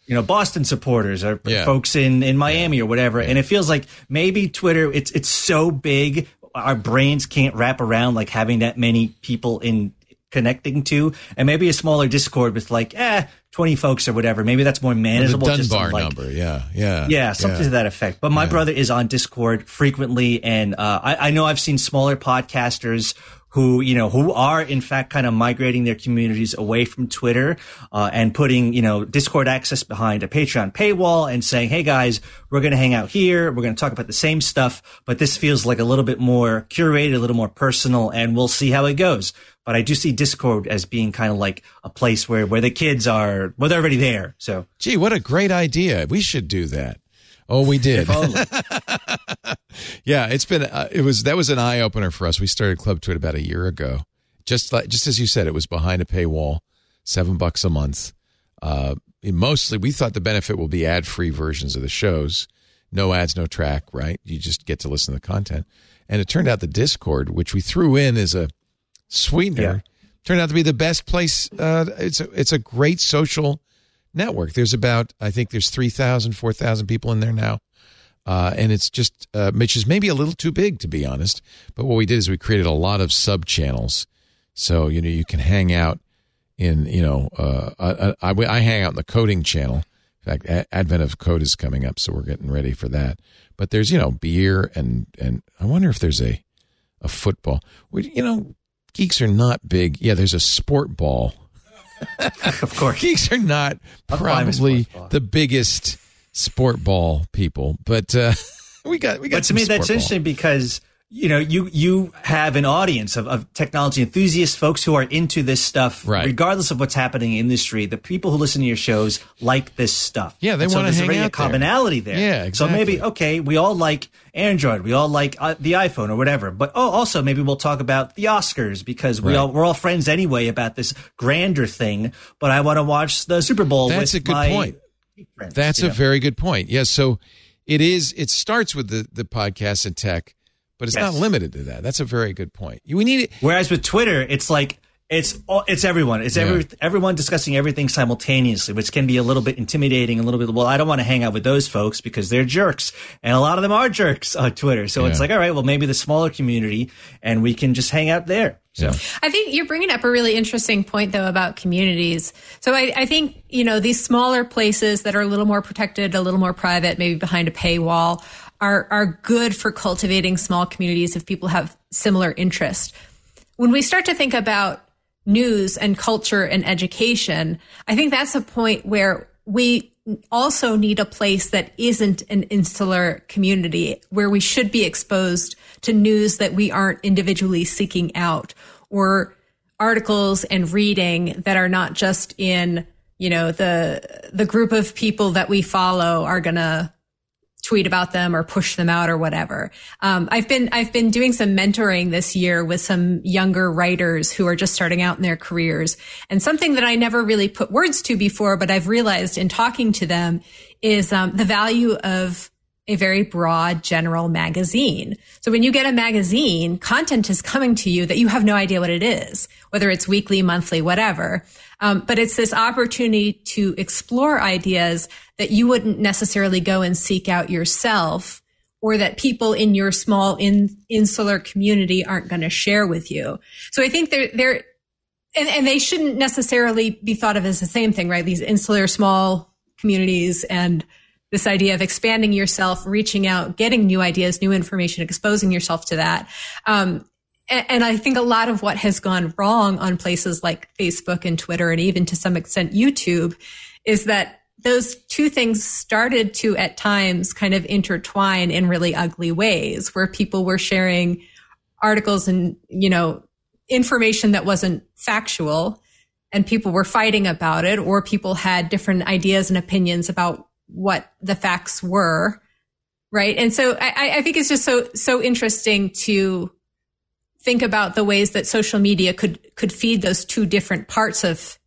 you know Boston supporters or Yeah. folks in in Miami or whatever. And it feels like maybe Twitter it's it's so big our brains can't wrap around like having that many people in connecting to and maybe a smaller discord with like eh 20 folks or whatever. Maybe that's more The manageable just Dunbar like, number, yeah, yeah, yeah, something to that effect. But my brother is on Discord frequently, and uh, I, I know I've seen smaller podcasters who, you know, who are in fact kind of migrating their communities away from Twitter uh, and putting, you know, Discord access behind a Patreon paywall and saying, "Hey guys, we're going to hang out here. We're going to talk about the same stuff, but this feels like a little bit more curated, a little more personal, and we'll see how it goes." But I do see Discord as being kind of like a place where where the kids are, well, they're already there, so. Gee, what a great idea! We should do that. Oh, we did. yeah, it's been. Uh, it was that was an eye opener for us. We started Club TWiT about a year ago. Just like just as you said, it was behind a paywall, seven bucks a month. Uh, mostly, we thought the benefit will be ad free versions of the shows, no ads, no track. Right, you just get to listen to the content. And it turned out the Discord, which we threw in as a sweetener, Yeah. turned out to be the best place. Uh, it's a, it's a great social network. There's about I think there's 3,000, 4,000 people in there now. Uh, and it's just, uh, which is maybe a little too big to be honest. But what we did is we created a lot of sub channels, so you know you can hang out in, you know, uh, I, I, I hang out in the coding channel. In fact, A- Advent of Code is coming up, so we're getting ready for that. But there's you know beer and and I wonder if there's a a football. We, you know, geeks are not big. Yeah, there's a sport ball. Of course. Geeks are not I'll probably the biggest sport ball people, but uh, we got we got. But to me, that's interesting because you know you you have an audience of, of technology enthusiasts, folks who are into this stuff, right. regardless of what's happening in the industry. The people who listen to your shows like this stuff. Yeah, they so want to hang already out a commonality there. there. Yeah, exactly. So maybe okay, we all like Android, we all like uh, the iPhone or whatever. But oh, also maybe we'll talk about the Oscars because we right. all we're all friends anyway about this grander thing. But I want to watch the Super Bowl. That's a good point. Friends, That's a know? very good point. Yes, so it is. It starts with the the podcast and tech, but it's Yes. not limited to that. That's a very good point. We need it. Whereas with Twitter, it's like it's all- it's everyone. It's every Yeah. everyone discussing everything simultaneously, which can be a little bit intimidating. A little bit. Well, I don't want to hang out with those folks because they're jerks, and a lot of them are jerks on Twitter. So it's like, all right, well, maybe the smaller community, and we can just hang out there. So I think you're bringing up a really interesting point, though, about communities. So I, I think, you know, these smaller places that are a little more protected, a little more private, maybe behind a paywall, are, are good for cultivating small communities if people have similar interest. When we start to think about news and culture and education, I think that's a point where we also need a place that isn't an insular community where we should be exposed to news that we aren't individually seeking out or articles and reading that are not just in, you know, the, the group of people that we follow are going to tweet about them or push them out or whatever. Um, I've been I've been doing some mentoring this year with some younger writers who are just starting out in their careers, and something that I never really put words to before, but I've realized in talking to them is um, the value of a very broad general magazine. So when you get a magazine, content is coming to you that you have no idea what it is, whether it's weekly, monthly, whatever. Um, but it's this opportunity to explore ideas that you wouldn't necessarily go and seek out yourself or that people in your small in, insular community aren't going to share with you. So I think they're, they're, and, and they shouldn't necessarily be thought of as the same thing, right? These insular small communities and this idea of expanding yourself, reaching out, getting new ideas, new information, exposing yourself to that. Um, and, and I think a lot of what has gone wrong on places like Facebook and Twitter, and even to some extent YouTube, is that those two things started to at times kind of intertwine in really ugly ways where people were sharing articles and, you know, information that wasn't factual and people were fighting about it or people had different ideas and opinions about what the facts were. Right. And so I, I think it's just so, so interesting to think about the ways that social media could, could feed those two different parts of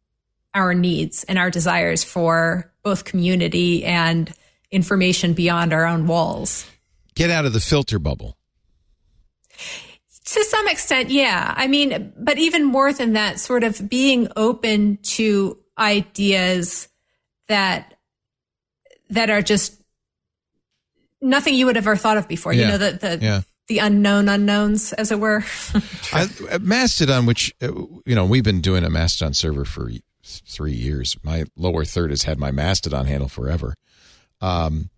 our needs and our desires for both community and information beyond our own walls. Get out of the filter bubble. To some extent, yeah. I mean, but even more than that, sort of being open to ideas that that are just nothing you would have ever thought of before. Yeah. You know, the the, Yeah. the unknown unknowns, as it were. I, Mastodon, which uh, you know, we've been doing a Mastodon server for three years. My lower third has had my Mastodon handle forever. Um,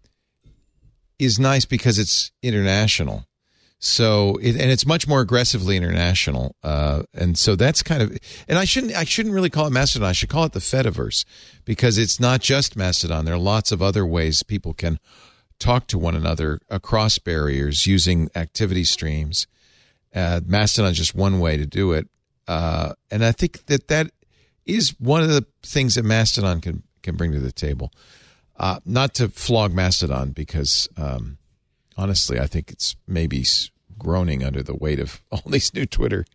is nice because it's international. So it, and it's much more aggressively international, uh, and so that's kind of. And I shouldn't I shouldn't really call it Mastodon. I should call it the Fediverse because it's not just Mastodon. There are lots of other ways people can talk to one another across barriers using activity streams. Uh, Mastodon is just one way to do it, uh, and I think that that is one of the things that Mastodon can can bring to the table. Uh, not to flog Mastodon because um, honestly, I think it's maybe groaning under the weight of all these new Twitter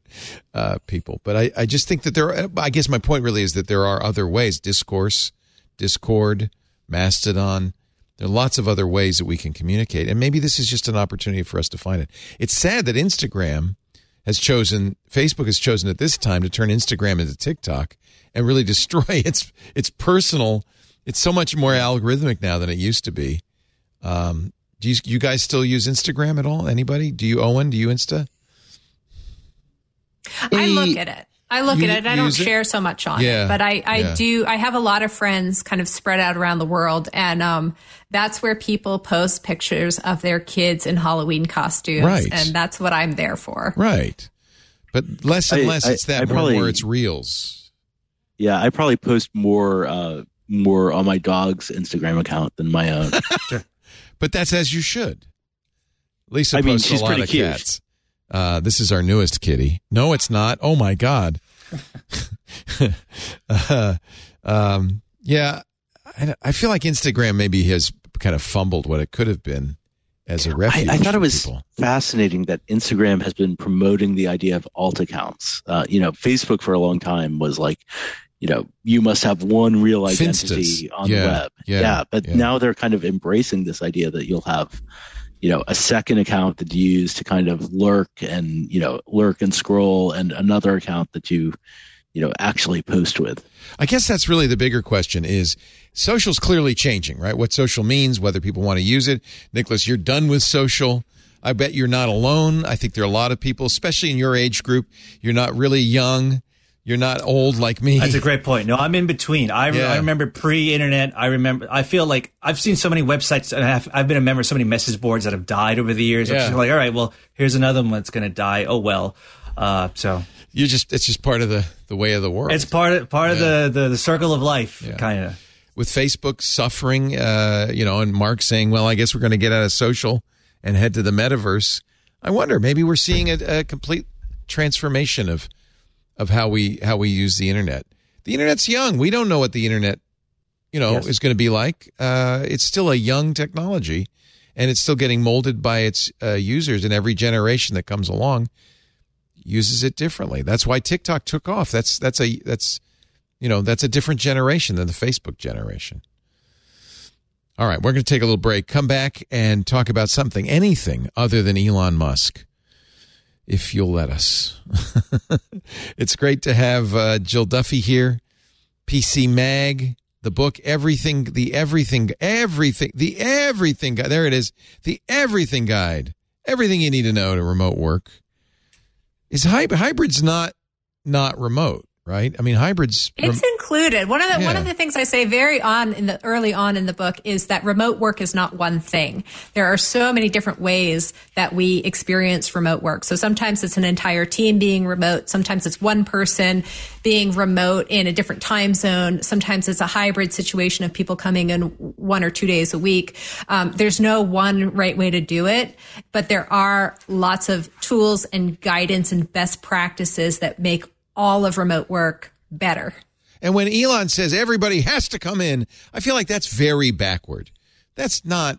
uh, people. But I, I just think that there. Are, I guess my point really is that there are other ways: discourse, Discord, Mastodon. There are lots of other ways that we can communicate, and maybe this is just an opportunity for us to find it. It's sad that Instagram has chosen, Facebook has chosen at this time to turn Instagram into TikTok and really destroy its its personal. It's so much more algorithmic now than it used to be. Um, do you, you guys still use Instagram at all? Anybody? Do you, Owen? Do you Insta? I look at it. I look You at it. I don't use it? share so much on Yeah, it, but I, I yeah. do. I have a lot of friends kind of spread out around the world, and um, that's where people post pictures of their kids in Halloween costumes, Right. and that's what I'm there for. Right. But less and I- less, I- it's that I more probably- where it's reels. Yeah, I probably post more uh, more on my dog's Instagram account than my own. But that's as you should. Lisa I mean, posts she's a lot pretty of cute. cats. Uh, this is our newest kitty. No, it's not. Oh my god. uh, um, yeah, I, I feel like Instagram maybe has kind of fumbled what it could have been as a refuge. I thought it was people. fascinating that Instagram has been promoting the idea of alt accounts. Uh, you know, Facebook for a long time was like, you know, you must have one real identity Finstas. on Yeah, the web. yeah, yeah. but yeah. now they're kind of embracing this idea that you'll have, you know, a second account that you use to kind of lurk and you know lurk and scroll, and another account that you, you know, actually post with. I guess that's really the bigger question is social's clearly changing, right? What social means, whether people want to use it. Nicholas, you're done with social. I bet you're not alone. I think there are a lot of people, especially in your age group. You're not really young. You're not old like me. That's a great point. No, I'm in between. I, Yeah. I remember pre-internet. I remember. I feel like I've seen so many websites, and I've, I've been a member of so many message boards that have died over the years. I'm Yeah. like, all right, well, here's another one that's going to die. Oh well. Uh, so you just, it's just part of the, the way of the world. it's part of part of the, the the circle of life, Yeah. kind of. with Facebook suffering, uh, you know, and Mark saying, well, I guess we're going to get out of social and head to the metaverse. I wonder, maybe we're seeing a, a complete transformation of, of how we, how we use the internet. The internet's young. We don't know what the internet, you know, Yes. is going to be like. Uh, it's still a young technology and it's still getting molded by its uh, users and every generation that comes along uses it differently. That's why TikTok took off. That's, that's a, that's, you know, that's a different generation than the Facebook generation. All right, we're going to take a little break, come back and talk about something, anything other than Elon Musk, if you'll let us. it's great to have uh, Jill Duffy here, PC Mag, the book, everything, the everything, everything, the everything guide. There it is, the everything guide, everything you need to know to remote work. Is hy- hybrid's not not remote, right? I mean, hybrids. It's included. One of the one of the things I say very on in the early on in the book is that remote work is not one thing. There are so many different ways that we experience remote work. So sometimes it's an entire team being remote. Sometimes it's one person being remote in a different time zone. Sometimes it's a hybrid situation of people coming in one or two days a week. Um, there's no one right way to do it, but there are lots of tools and guidance and best practices that make all of remote work better. And when Elon says everybody has to come in, I feel like that's very backward. That's not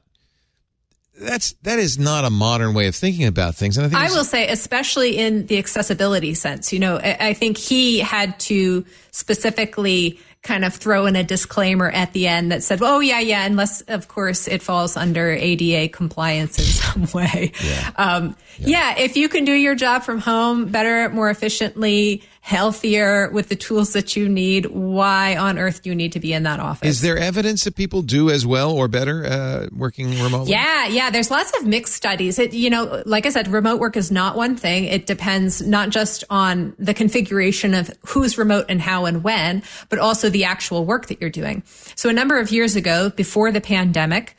that's that is not a modern way of thinking about things. And I think I will say, especially in the accessibility sense, you know, I, I think he had to specifically kind of throw in a disclaimer at the end that said, "Oh yeah, yeah," unless of course it falls under ADA compliance in some way. Yeah. Um, yeah, if you can do your job from home better, more efficiently, healthier with the tools that you need, why on earth do you need to be in that office? is there evidence that people do as well or better uh, working remotely? Yeah, yeah. There's lots of mixed studies. It, you know, like I said, remote work is not one thing. It depends not just on the configuration of who's remote and how and when, but also the actual work that you're doing. So a number of years ago, before the pandemic,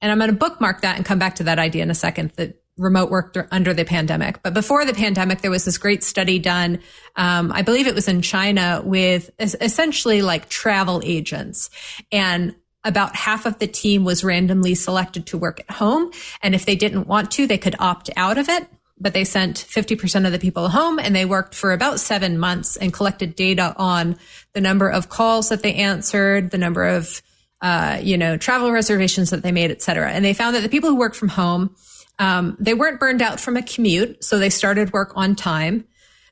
and I'm going to bookmark that and come back to that idea in a second. That remote work under the pandemic, but before the pandemic, there was this great study done. Um, I believe it was in China with essentially like travel agents, and about half of the team was randomly selected to work at home, and if they didn't want to, they could opt out of it. But they sent 50% of the people home and they worked for about seven months and collected data on the number of calls that they answered, the number of uh, you know, travel reservations that they made, et cetera. And they found that the people who worked from home, um, they weren't burned out from a commute, so they started work on time.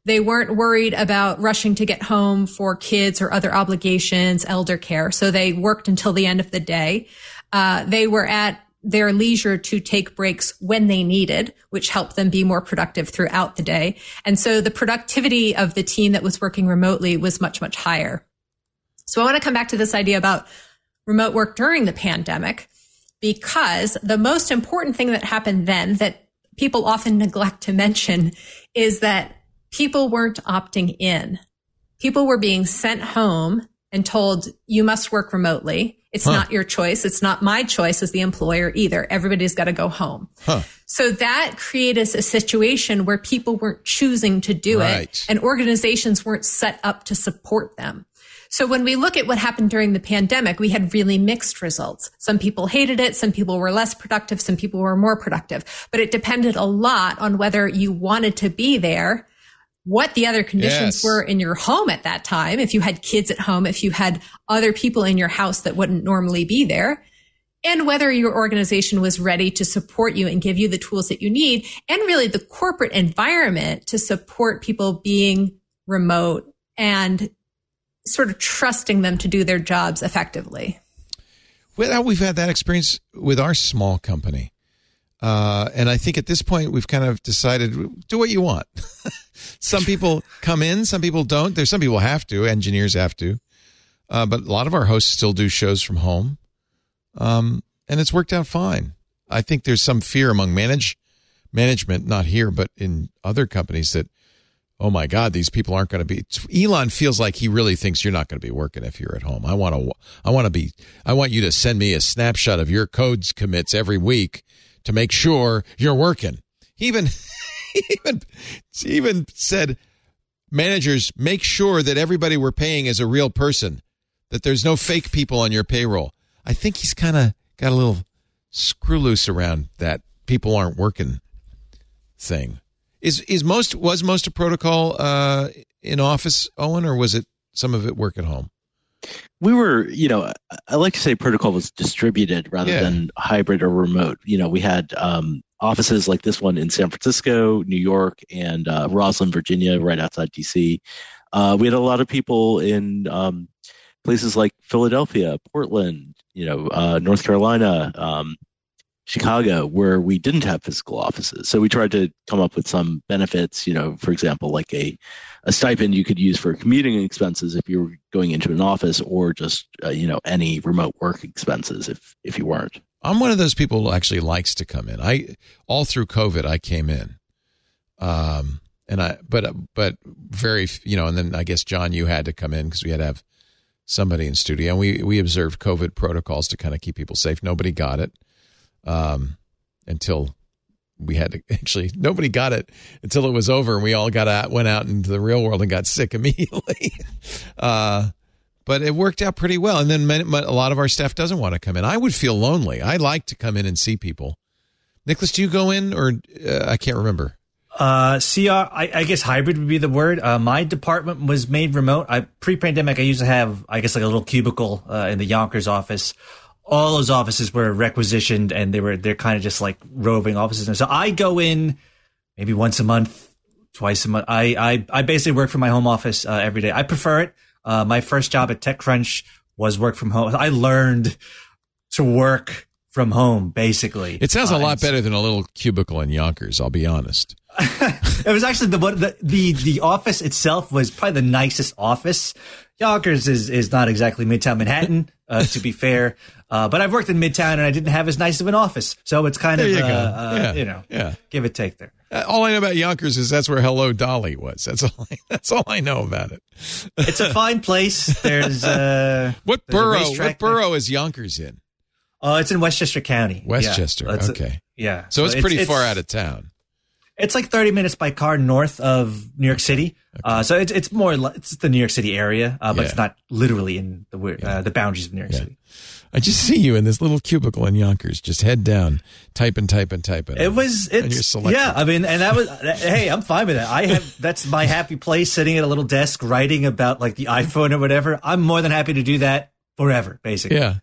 They weren't worried about rushing to get home for kids or other obligations, elder care, so they worked until the end of the day. Uh, they were at their leisure to take breaks when they needed, which helped them be more productive throughout the day. And so the productivity of the team that was working remotely was much, much higher. So I want to come back to this idea about remote work during the pandemic because the most important thing that happened then that people often neglect to mention is that people weren't opting in. People were being sent home and told, you must work remotely. It's Huh. not your choice. It's not my choice as the employer either. Everybody's got to go home. Huh. So that created a situation where people weren't choosing to do Right. it and organizations weren't set up to support them. So when we look at what happened during the pandemic, we had really mixed results. Some people hated it. Some people were less productive. Some people were more productive, but it depended a lot on whether you wanted to be there what the other conditions Yes. were in your home at that time. If you had kids at home, if you had other people in your house that wouldn't normally be there, and whether your organization was ready to support you and give you the tools that you need, and really the corporate environment to support people being remote and sort of trusting them to do their jobs effectively. Well, we've had that experience with our small company. Uh, and I think at this point, we've kind of decided do what you want. some people come in, some people don't. There's some people have to, engineers have to. Uh, but a lot of our hosts still do shows from home. Um, and it's worked out fine. I think there's some fear among manage management, not here, but in other companies that, oh my God, these people aren't going to be. Elon feels like he really thinks you're not going to be working if you're at home. I want to, I want to be, I want you to send me a snapshot of your codes commits every week to make sure you're working. He even, he even, he even said, managers, make sure that everybody we're paying is a real person, that there's no fake people on your payroll. I think he's kind of got a little screw loose around that people aren't working thing. Is is most was most of protocol uh, in office, Owen, or was it some of it work at home? we were, you know, I- like to say protocol was distributed rather Yeah. than hybrid or remote. You know, we had um, offices like this one in San Francisco, New York, and uh, Rosslyn, Virginia, right outside DC. Uh, we had a lot of people in um, places like Philadelphia, Portland, you know, uh, North Carolina, um, Chicago, where we didn't have physical offices. So we tried to come up with some benefits, you know, for example, like a, a stipend you could use for commuting expenses if you were going into an office or just, uh, you know, any remote work expenses if, if you weren't. I'm one of those people who actually likes to come in. I all through COVID, I came in, um, and I but but very you know, and then I guess John, you had to come in because we had to have somebody in studio, and we we observed COVID protocols to kind of keep people safe. Nobody got it um, until we had to actually nobody got it until it was over, and we all got out went out into the real world and got sick immediately. uh, but it worked out pretty well. And then many, a lot of our staff doesn't want to come in. I would feel lonely. I like to come in and see people. Nicholas, do you go in or uh, I can't remember? Uh, CR, I, I guess hybrid would be the word. Uh, my department was made remote. I pre-pandemic, I used to have, I guess, like a little cubicle uh, in the Yonkers office. All those offices were requisitioned, and they were they're kind of just like roving offices. And so I go in maybe once a month, twice a month. I I, I basically work from my home office uh, every day. I prefer it. Uh, my first job at TechCrunch was work from home. I learned to work from home basically. It sounds a Uh, lot better than a little cubicle in Yonkers, I'll be honest. it was actually the the, the the office itself was probably the nicest office. Yonkers is is not exactly Midtown Manhattan, uh, to be fair. Uh, but I've worked in Midtown and I didn't have as nice of an office, so it's kind There of you uh, uh, Yeah, you know, yeah. give it take there. Uh, All I know about Yonkers is that's where Hello Dolly was. That's all. I, that's all I know about it. It's a fine place. There's uh, What There's borough? What borough is Yonkers in? Oh, it's in Westchester County. Westchester. It's- okay, yeah. so it's pretty far out of town. It's like 30 minutes by car north of New York City. Uh, so it's, it's more, it's the New York City area, uh, but Yeah. it's not literally in the, uh, the boundaries of New York Yeah. City. I just see you in this little cubicle in Yonkers, just head down, type and type It was, And you're it's, yeah, I mean, and that was, hey, I'm fine with that. I have, that's my happy place sitting at a little desk writing about like the iPhone or whatever. I'm more than happy to do that forever, basically. Yeah.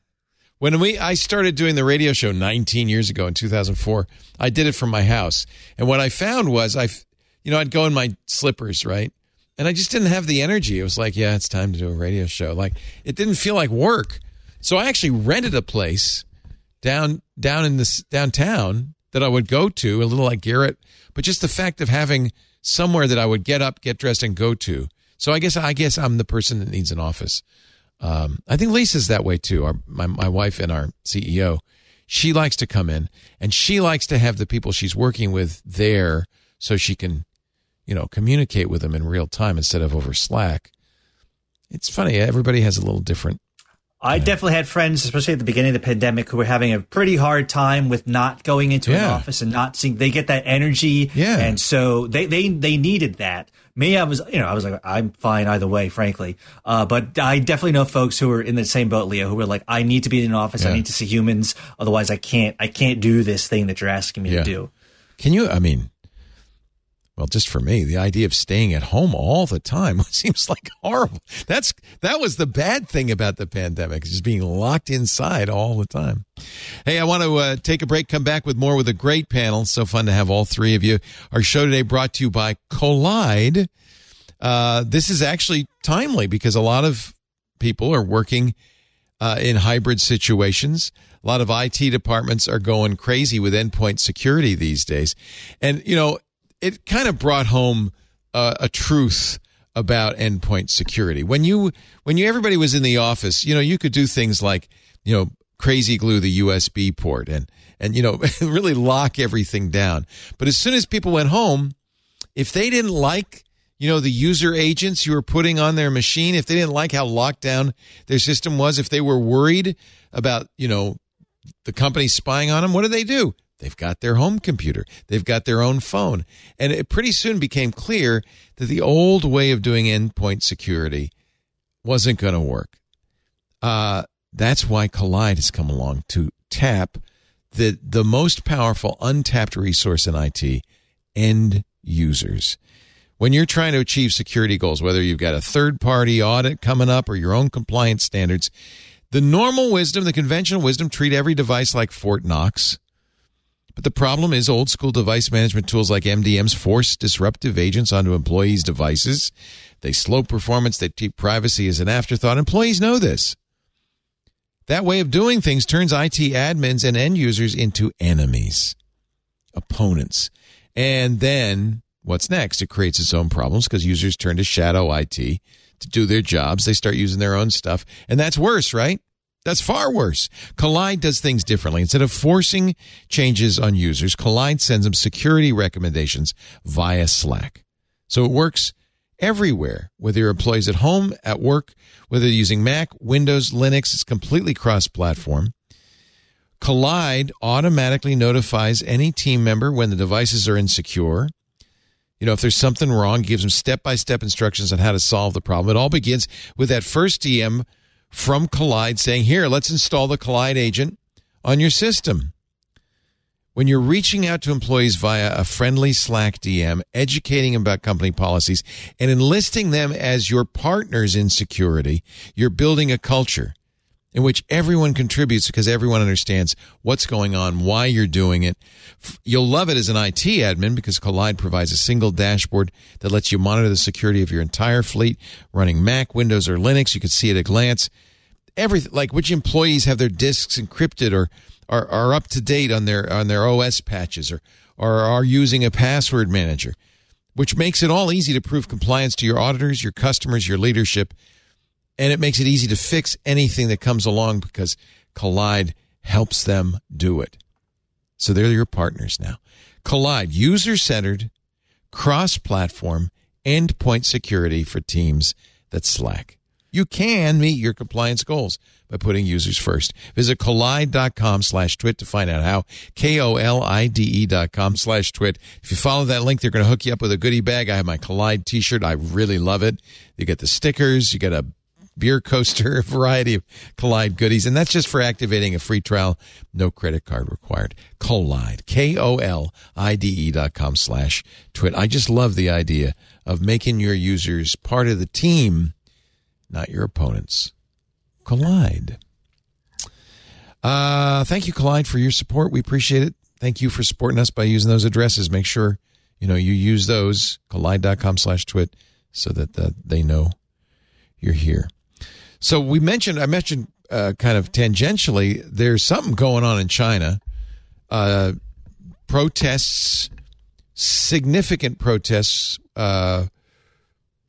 When we I started doing the radio show 19 years ago in 2004, I did it from my house. And what I found was I you know, I'd go in my slippers, right? And I just didn't have the energy. It was like, yeah, it's time to do a radio show. Like it didn't feel like work. So I actually rented a place down down in this downtown that I would go to, a little like garret, but just the fact of having somewhere that I would get up, get dressed and go to. So I guess I guess I'm the person that needs an office. Um, I think Lisa's that way too. Our, my my wife and our CEO, she likes to come in and she likes to have the people she's working with there so she can, you know, communicate with them in real time instead of over Slack. It's funny. Everybody has a little different. I definitely had friends, especially at the beginning of the pandemic, who were having a pretty hard time with not going into an office and not seeing. They get that energy, Yeah. and so they they they needed that. Me, I was, you know, I was like, I'm fine either way, frankly. Uh, but I definitely know folks who are in the same boat, Leo, who were like, I need to be in an office. Yeah. I need to see humans. Otherwise, I can't, I can't do this thing that you're asking me Yeah. to do. Can you? I mean, well, just for me, the idea of staying at home all the time seems like horrible. That's that was the bad thing about the pandemic, just being locked inside all the time. Hey, I want to uh, take a break. Come back with more with a great panel. So fun to have all three of you. Our show today brought to you by Kolide. Uh, this is actually timely because a lot of people are working uh, in hybrid situations. A lot of IT departments are going crazy with endpoint security these days. And, you know, it kind of brought home uh, a truth about endpoint security. When you, when you, everybody was in the office, you know, you could do things like, you know, crazy glue the USB port and, and, you know, really lock everything down. But as soon as people went home, if they didn't like you know the user agents you were putting on their machine if they didn't like how locked down their system was if they were worried about you know the company spying on them what do they do they've got their home computer. They've got their own phone. And it pretty soon became clear that the old way of doing endpoint security wasn't going to work. Uh, that's why kolide has come along to tap the the most powerful untapped resource in IT end users. When you're trying to achieve security goals, whether you've got a third party audit coming up or your own compliance standards, the normal wisdom, the conventional wisdom, treat every device like Fort Knox. But the problem is old school device management tools like MDMs force disruptive agents onto employees' devices. They slow performance, they keep privacy as an afterthought. Employees know this. That way of doing things turns IT admins and end users into enemies, opponents. And then what's next? It creates its own problems because users turn to shadow IT to do their jobs. They start using their own stuff. And that's worse, right? That's far worse. Kolide does things differently. Instead of forcing changes on users, Kolide sends them security recommendations via Slack. So it works everywhere, whether your employees at home, at work, whether they're using Mac, Windows, Linux, it's completely cross platform. Kolide automatically notifies any team member when the devices are insecure. You know, if there's something wrong, gives them step by step instructions on how to solve the problem. It all begins with that first DM from Kolide saying, Here, let's install the Kolide agent on your system. When you're reaching out to employees via a friendly Slack DM, educating them about company policies, and enlisting them as your partners in security, you're building a culture in which everyone contributes because everyone understands what's going on, why you're doing it. You'll love it as an IT admin because Kolide provides a single dashboard that lets you monitor the security of your entire fleet running Mac, Windows, or Linux. You can see at a glance everything like which employees have their disks encrypted or are, are up to date on their on their OS patches or or are using a password manager, which makes it all easy to prove compliance to your auditors, your customers, your leadership and it makes it easy to fix anything that comes along because Kolide helps them do it. So they're your partners now. Kolide, user centered, cross platform, endpoint security for teams that Slack. You can meet your compliance goals by putting users first. Visit kolide.com slash twit to find out how. K-O-L-I-D-E dot com slash twit. If you follow that link, they're going to hook you up with a goodie bag. I have my Kolide t-shirt. I really love it. You get the stickers. You get a beer coaster, a variety of Kolide goodies. And that's just for activating a free trial. No credit card required. Kolide, K-O-L-I-D-E dot com slash twit. I just love the idea of making your users part of the team, not your opponents. Kolide. Uh, thank you, Kolide, for your support. We appreciate it. Thank you for supporting us by using those addresses. Make sure, you know, you use those, kolide.com slash twit, so that uh, they know you're here. So we mentioned, I mentioned uh, kind of tangentially, there's something going on in China. Uh, protests, significant protests, uh,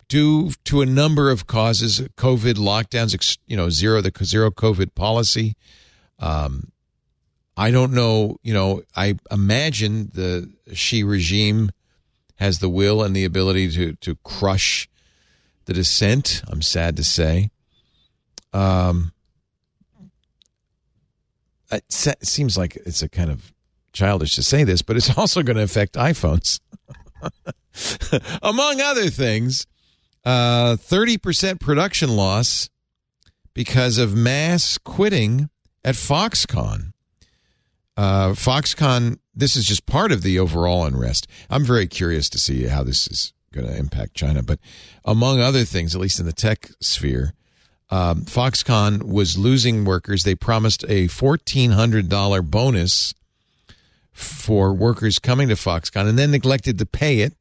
due to a number of causes, COVID lockdowns, you know, zero the zero COVID policy. Um, I don't know, you know, I imagine the Xi regime has the will and the ability to to crush the dissent. I'm sad to say. Um, it seems like it's a kind of childish to say this, but it's also going to affect iPhones. Among other things, uh, 30% production loss because of mass quitting at Foxconn. Uh, Foxconn, this is just part of the overall unrest. I'm very curious to see how this is going to impact China. But among other things, at least in the tech sphere, um, Foxconn was losing workers. They promised a $1,400 bonus for workers coming to Foxconn and then neglected to pay it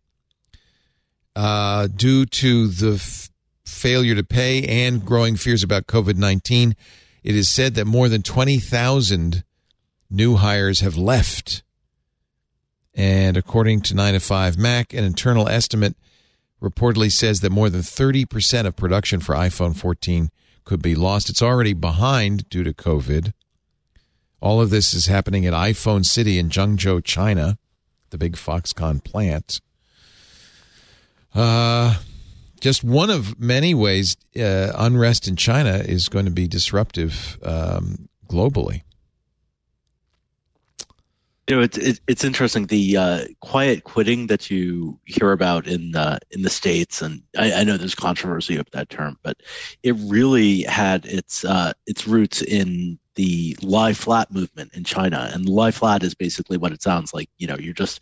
uh, due to the f- failure to pay and growing fears about COVID 19. It is said that more than 20,000 new hires have left. And according to 9 to 5 Mac, an internal estimate reportedly says that more than 30% of production for iPhone 14 could be lost. It's already behind due to COVID. All of this is happening at iPhone City in Zhengzhou, China, the big Foxconn plant. Uh, just one of many ways uh, unrest in China is going to be disruptive um, globally. You know, it's it's interesting the uh, quiet quitting that you hear about in the in the states, and I, I, know there's controversy of that term, but it really had its uh, its roots in the lie flat movement in China, and lie flat is basically what it sounds like. You know, you're just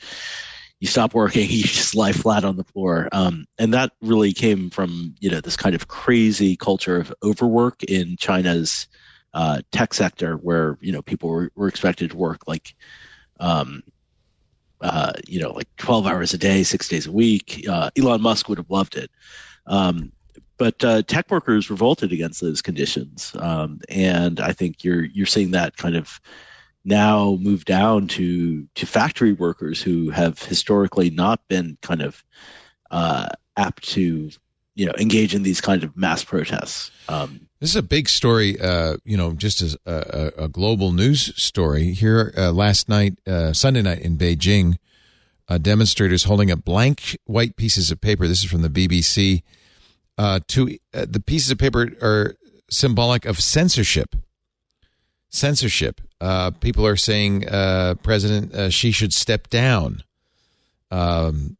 you stop working, you just lie flat on the floor, um, and that really came from you know this kind of crazy culture of overwork in China's uh, tech sector, where you know people were, were expected to work like um, uh, you know, like 12 hours a day, six days a week. Uh, Elon Musk would have loved it. Um, but uh, tech workers revolted against those conditions, um, and I think you're you're seeing that kind of now move down to to factory workers who have historically not been kind of uh, apt to you know engage in these kind of mass protests. Um, this is a big story, uh, you know, just as a, a, global news story. Here uh, last night, uh, Sunday night in Beijing, uh, demonstrators holding up blank white pieces of paper. This is from the BBC. Uh, to uh, the pieces of paper are symbolic of censorship. Censorship. people are saying President Xi should step down. Um,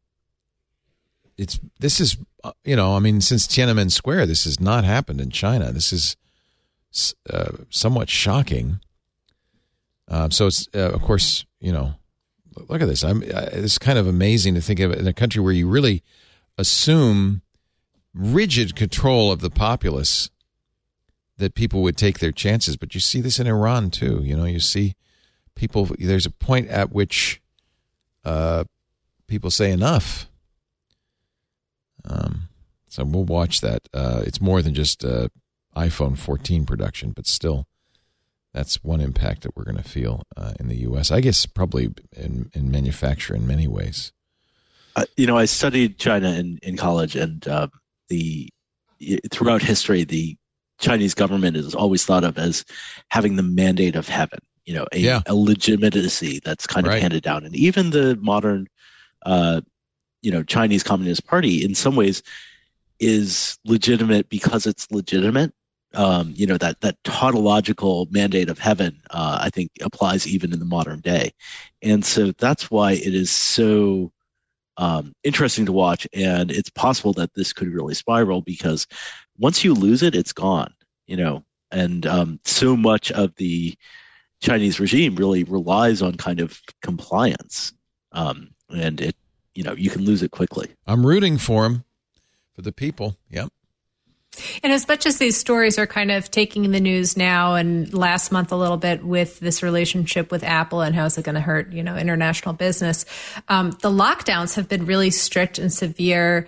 it's this is uh, you know I mean since Tiananmen Square this has not happened in China. This is uh, somewhat shocking. Uh, so it's uh, of course you know look at this. I'm it's kind of amazing to think of it in a country where you really assume rigid control of the populace that people would take their chances. But you see this in Iran too. You know, you see people. There's a point at which uh, people say enough um, so we'll watch that. Uh, it's more than just uh, iPhone 14 production, but still, that's one impact that we're going to feel uh, in the U.S. I guess probably in, in manufacturing in many ways. Uh, you know, I studied China in, in college, and uh, the throughout history, the Chinese government is always thought of as having the mandate of heaven. You know, a, yeah. a legitimacy that's kind of right. handed down, and even the modern uh, you know Chinese Communist Party in some ways is legitimate because it's legitimate. Um, you know that that tautological mandate of heaven, uh, I think, applies even in the modern day, and so that's why it is so um, interesting to watch. And it's possible that this could really spiral because once you lose it, it's gone. You know, and um, so much of the Chinese regime really relies on kind of compliance, um, and it you know you can lose it quickly. I'm rooting for him, for the people. Yep. And as much as these stories are kind of taking the news now and last month a little bit with this relationship with Apple and how is it going to hurt, you know, international business, um, the lockdowns have been really strict and severe,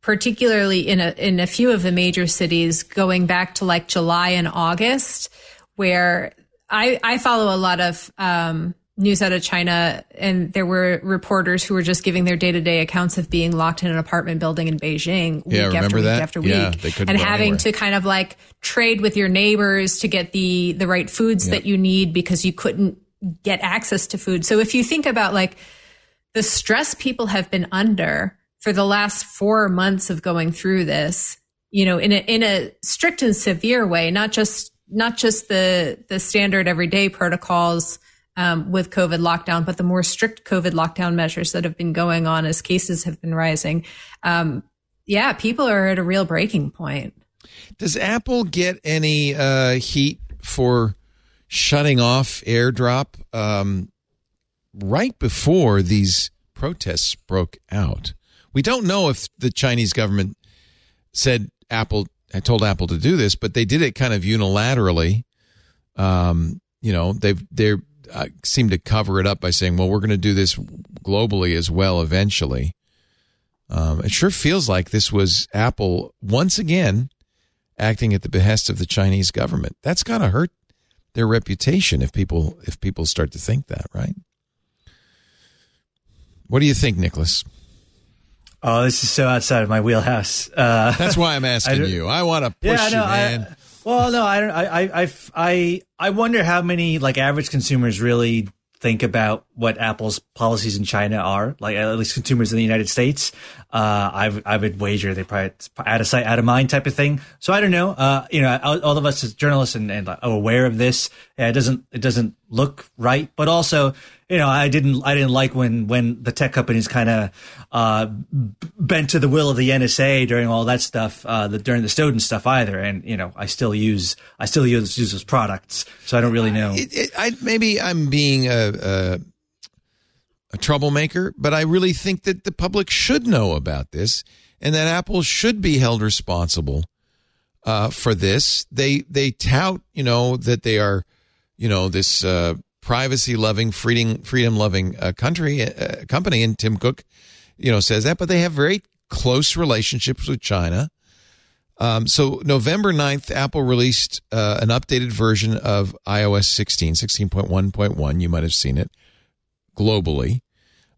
particularly in a in a few of the major cities, going back to like July and August, where I I follow a lot of um, news out of China, and there were reporters who were just giving their day to day accounts of being locked in an apartment building in Beijing week yeah, after week that? after week, yeah, and having anywhere. to kind of like trade with your neighbors to get the the right foods that you need because you couldn't get access to food. So if you think about like the stress people have been under for the last four months of going through this, you know, in a in a strict and severe way, not just not just the the standard everyday protocols um, with COVID lockdown, but the more strict COVID lockdown measures that have been going on as cases have been rising. Um, yeah, people are at a real breaking point. Does Apple get any uh, heat for shutting off AirDrop um, right before these protests broke out? We don't know if the Chinese government said Apple told Apple to do this, but they did it kind of unilaterally. Um, you know, they've they uh, seem to cover it up by saying, "Well, we're going to do this globally as well eventually." Um, it sure feels like this was Apple once again acting at the behest of the Chinese government. That's got to hurt their reputation if people if people start to think that, right? What do you think, Nicholas? Oh, this is so outside of my wheelhouse. Uh, That's why I'm asking I you. I want to push yeah, no, you, man. Well, no, I don't. I, I, I, I wonder how many like average consumers really think about what Apple's policies in China are, like at least consumers in the United States. Uh, I, I would wager they probably out of sight, out of mind type of thing. So I don't know. Uh, you know, all, all, of us as journalists and, and aware of this, yeah, it doesn't, it doesn't look right, but also, you know, I didn't, I didn't like when, when the tech companies kind of, uh, bent to the will of the NSA during all that stuff, uh, the, during the Snowden stuff either. And, you know, I still use, I still use, use those products. So I don't really know. It, it, I, maybe I'm being a, a, troublemaker, but I really think that the public should know about this and that Apple should be held responsible, uh, for this. They, they tout, you know, that they are, you know, this, uh, privacy loving, freedom freedom loving uh, country uh, company, and Tim Cook, you know, says that. But they have very close relationships with China. Um, so November 9th, Apple released uh, an updated version of iOS 16, 16.1.1. You might have seen it globally.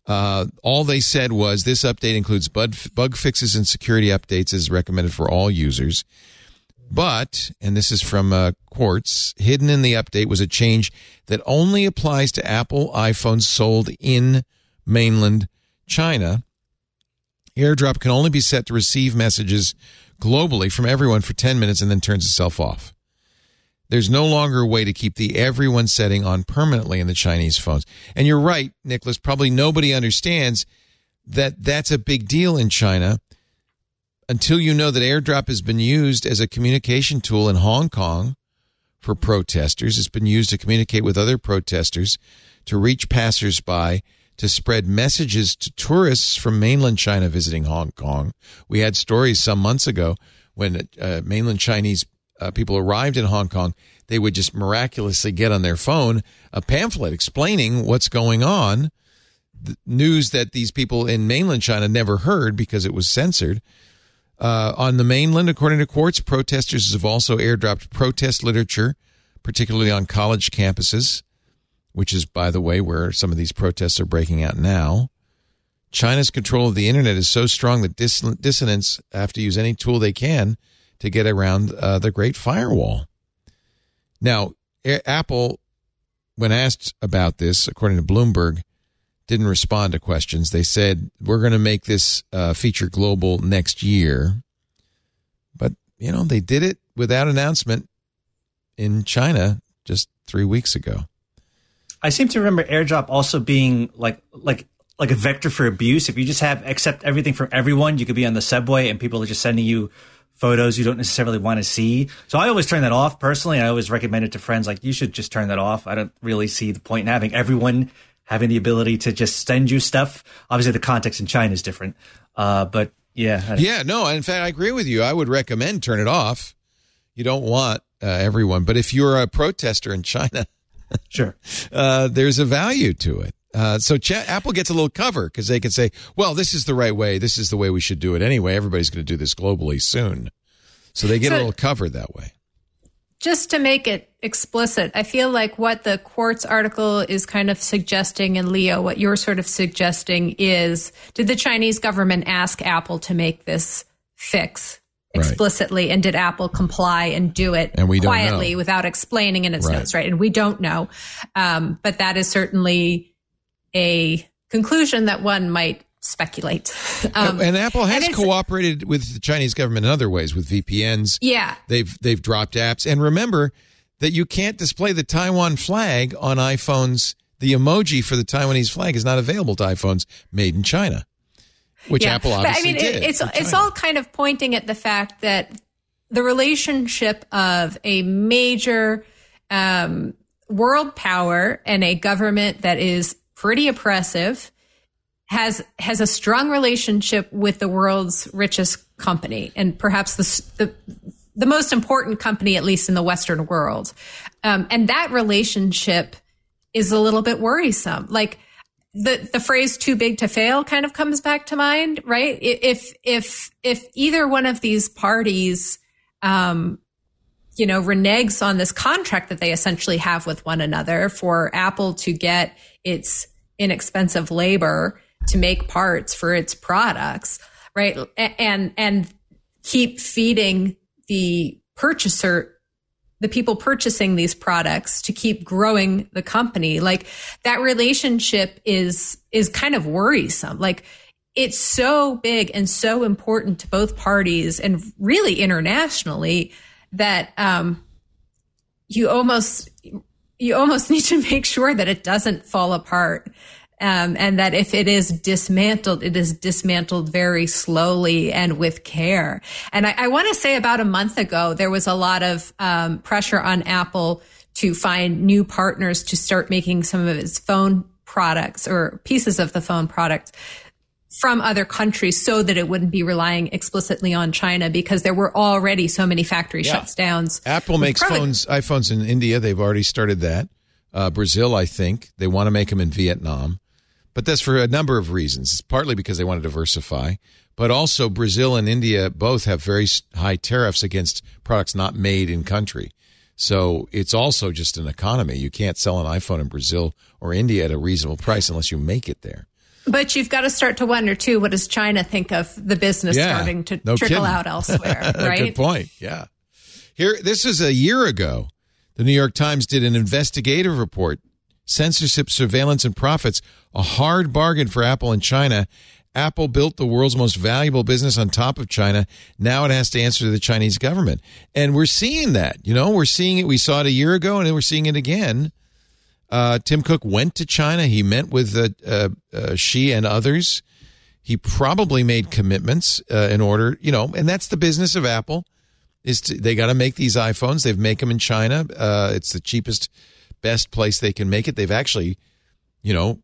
Uh, all they said was this update includes bug, bug fixes and security updates as recommended for all users. But, and this is from uh, Quartz, hidden in the update was a change that only applies to Apple iPhones sold in mainland China. AirDrop can only be set to receive messages globally from everyone for 10 minutes and then turns itself off. There's no longer a way to keep the everyone setting on permanently in the Chinese phones. And you're right, Nicholas, probably nobody understands that that's a big deal in China until you know that airdrop has been used as a communication tool in Hong Kong for protesters. It's been used to communicate with other protesters, to reach passersby, to spread messages to tourists from mainland China visiting Hong Kong. We had stories some months ago when uh, mainland Chinese uh, people arrived in Hong Kong, they would just miraculously get on their phone a pamphlet explaining what's going on, news that these people in mainland China never heard because it was censored. Uh, on the mainland, according to Quartz, protesters have also airdropped protest literature, particularly on college campuses, which is, by the way, where some of these protests are breaking out now. China's control of the internet is so strong that diss- dissidents have to use any tool they can to get around uh, the Great Firewall. Now, Apple, when asked about this, according to Bloomberg, didn't respond to questions. They said, we're going to make this uh, feature global next year. But, you know, they did it without announcement in China just three weeks ago. I seem to remember AirDrop also being like like like a vector for abuse. If you just have accept everything from everyone, you could be on the subway and people are just sending you photos you don't necessarily want to see. So I always turn that off personally. I always recommend it to friends like you should just turn that off. I don't really see the point in having everyone having the ability to just send you stuff. Obviously, the context in China is different, uh, but yeah, yeah, no. In fact, I agree with you. I would recommend turn it off. You don't want uh, everyone, but if you're a protester in China, sure, uh, there's a value to it. Uh, so Ch- Apple gets a little cover because they can say, "Well, this is the right way. This is the way we should do it anyway. Everybody's going to do this globally soon." So they get so, a little cover that way just to make it explicit, I feel like what the Quartz article is kind of suggesting, and Leo, what you're sort of suggesting is did the Chinese government ask Apple to make this fix explicitly, right. and did Apple comply and do it and we quietly without explaining in its right. notes, right? And we don't know. Um, but that is certainly a conclusion that one might speculate. Um, and Apple has and cooperated with the Chinese government in other ways with VPNs. Yeah, they've they've dropped apps. And remember, that you can't display the Taiwan flag on iPhones. The emoji for the Taiwanese flag is not available to iPhones made in China, which Yeah. Apple But, obviously I mean, did. it, it's it's all kind of pointing at the fact that the relationship of a major um, world power and a government that is pretty oppressive has has a strong relationship with the world's richest company and perhaps the the the most important company, at least in the Western world. Um, and that relationship is a little bit worrisome. Like the, the phrase too big to fail kind of comes back to mind, right? If, if, if either one of these parties, um, you know, reneges on this contract that they essentially have with one another for Apple to get its inexpensive labor to make parts for its products, right? And, and keep feeding the purchaser the people purchasing these products to keep growing the company like that relationship is is kind of worrisome like it's so big and so important to both parties and really internationally that um you almost you almost need to make sure that it doesn't fall apart um, and that if it is dismantled, it is dismantled very slowly and with care. And I, I want to say about a month ago, there was a lot of um, pressure on Apple to find new partners to start making some of its phone products or pieces of the phone product from other countries so that it wouldn't be relying explicitly on China because there were already so many factory Yeah. shutdowns. Apple makes Probably- phones, iPhones in India. They've already started that. Uh, Brazil, I think they want to make them in Vietnam, but that's for a number of reasons. It's partly because they want to diversify, but also Brazil and India both have very high tariffs against products not made in country. So it's also just an economy. You can't sell an iPhone in Brazil or India at a reasonable price unless you make it there. But you've got to start to wonder too, what does China think of the business Yeah, starting to no trickle kidding. out elsewhere, right? Good point. Yeah. Here, this is a year ago. The New York Times did an investigative report censorship, surveillance, and profits, a hard bargain for Apple in China. Apple built the world's most valuable business on top of China. Now it has to answer to the Chinese government. And we're seeing that. You know, we're seeing it. We saw it a year ago, and then we're seeing it again. Uh, Tim Cook went to China. He met with uh, uh, uh, Xi and others. He probably made commitments uh, in order, you know, and that's the business of Apple. Is to, they got to make these iPhones? They've make them in China. Uh, it's the cheapest, best place they can make it. They've actually, you know,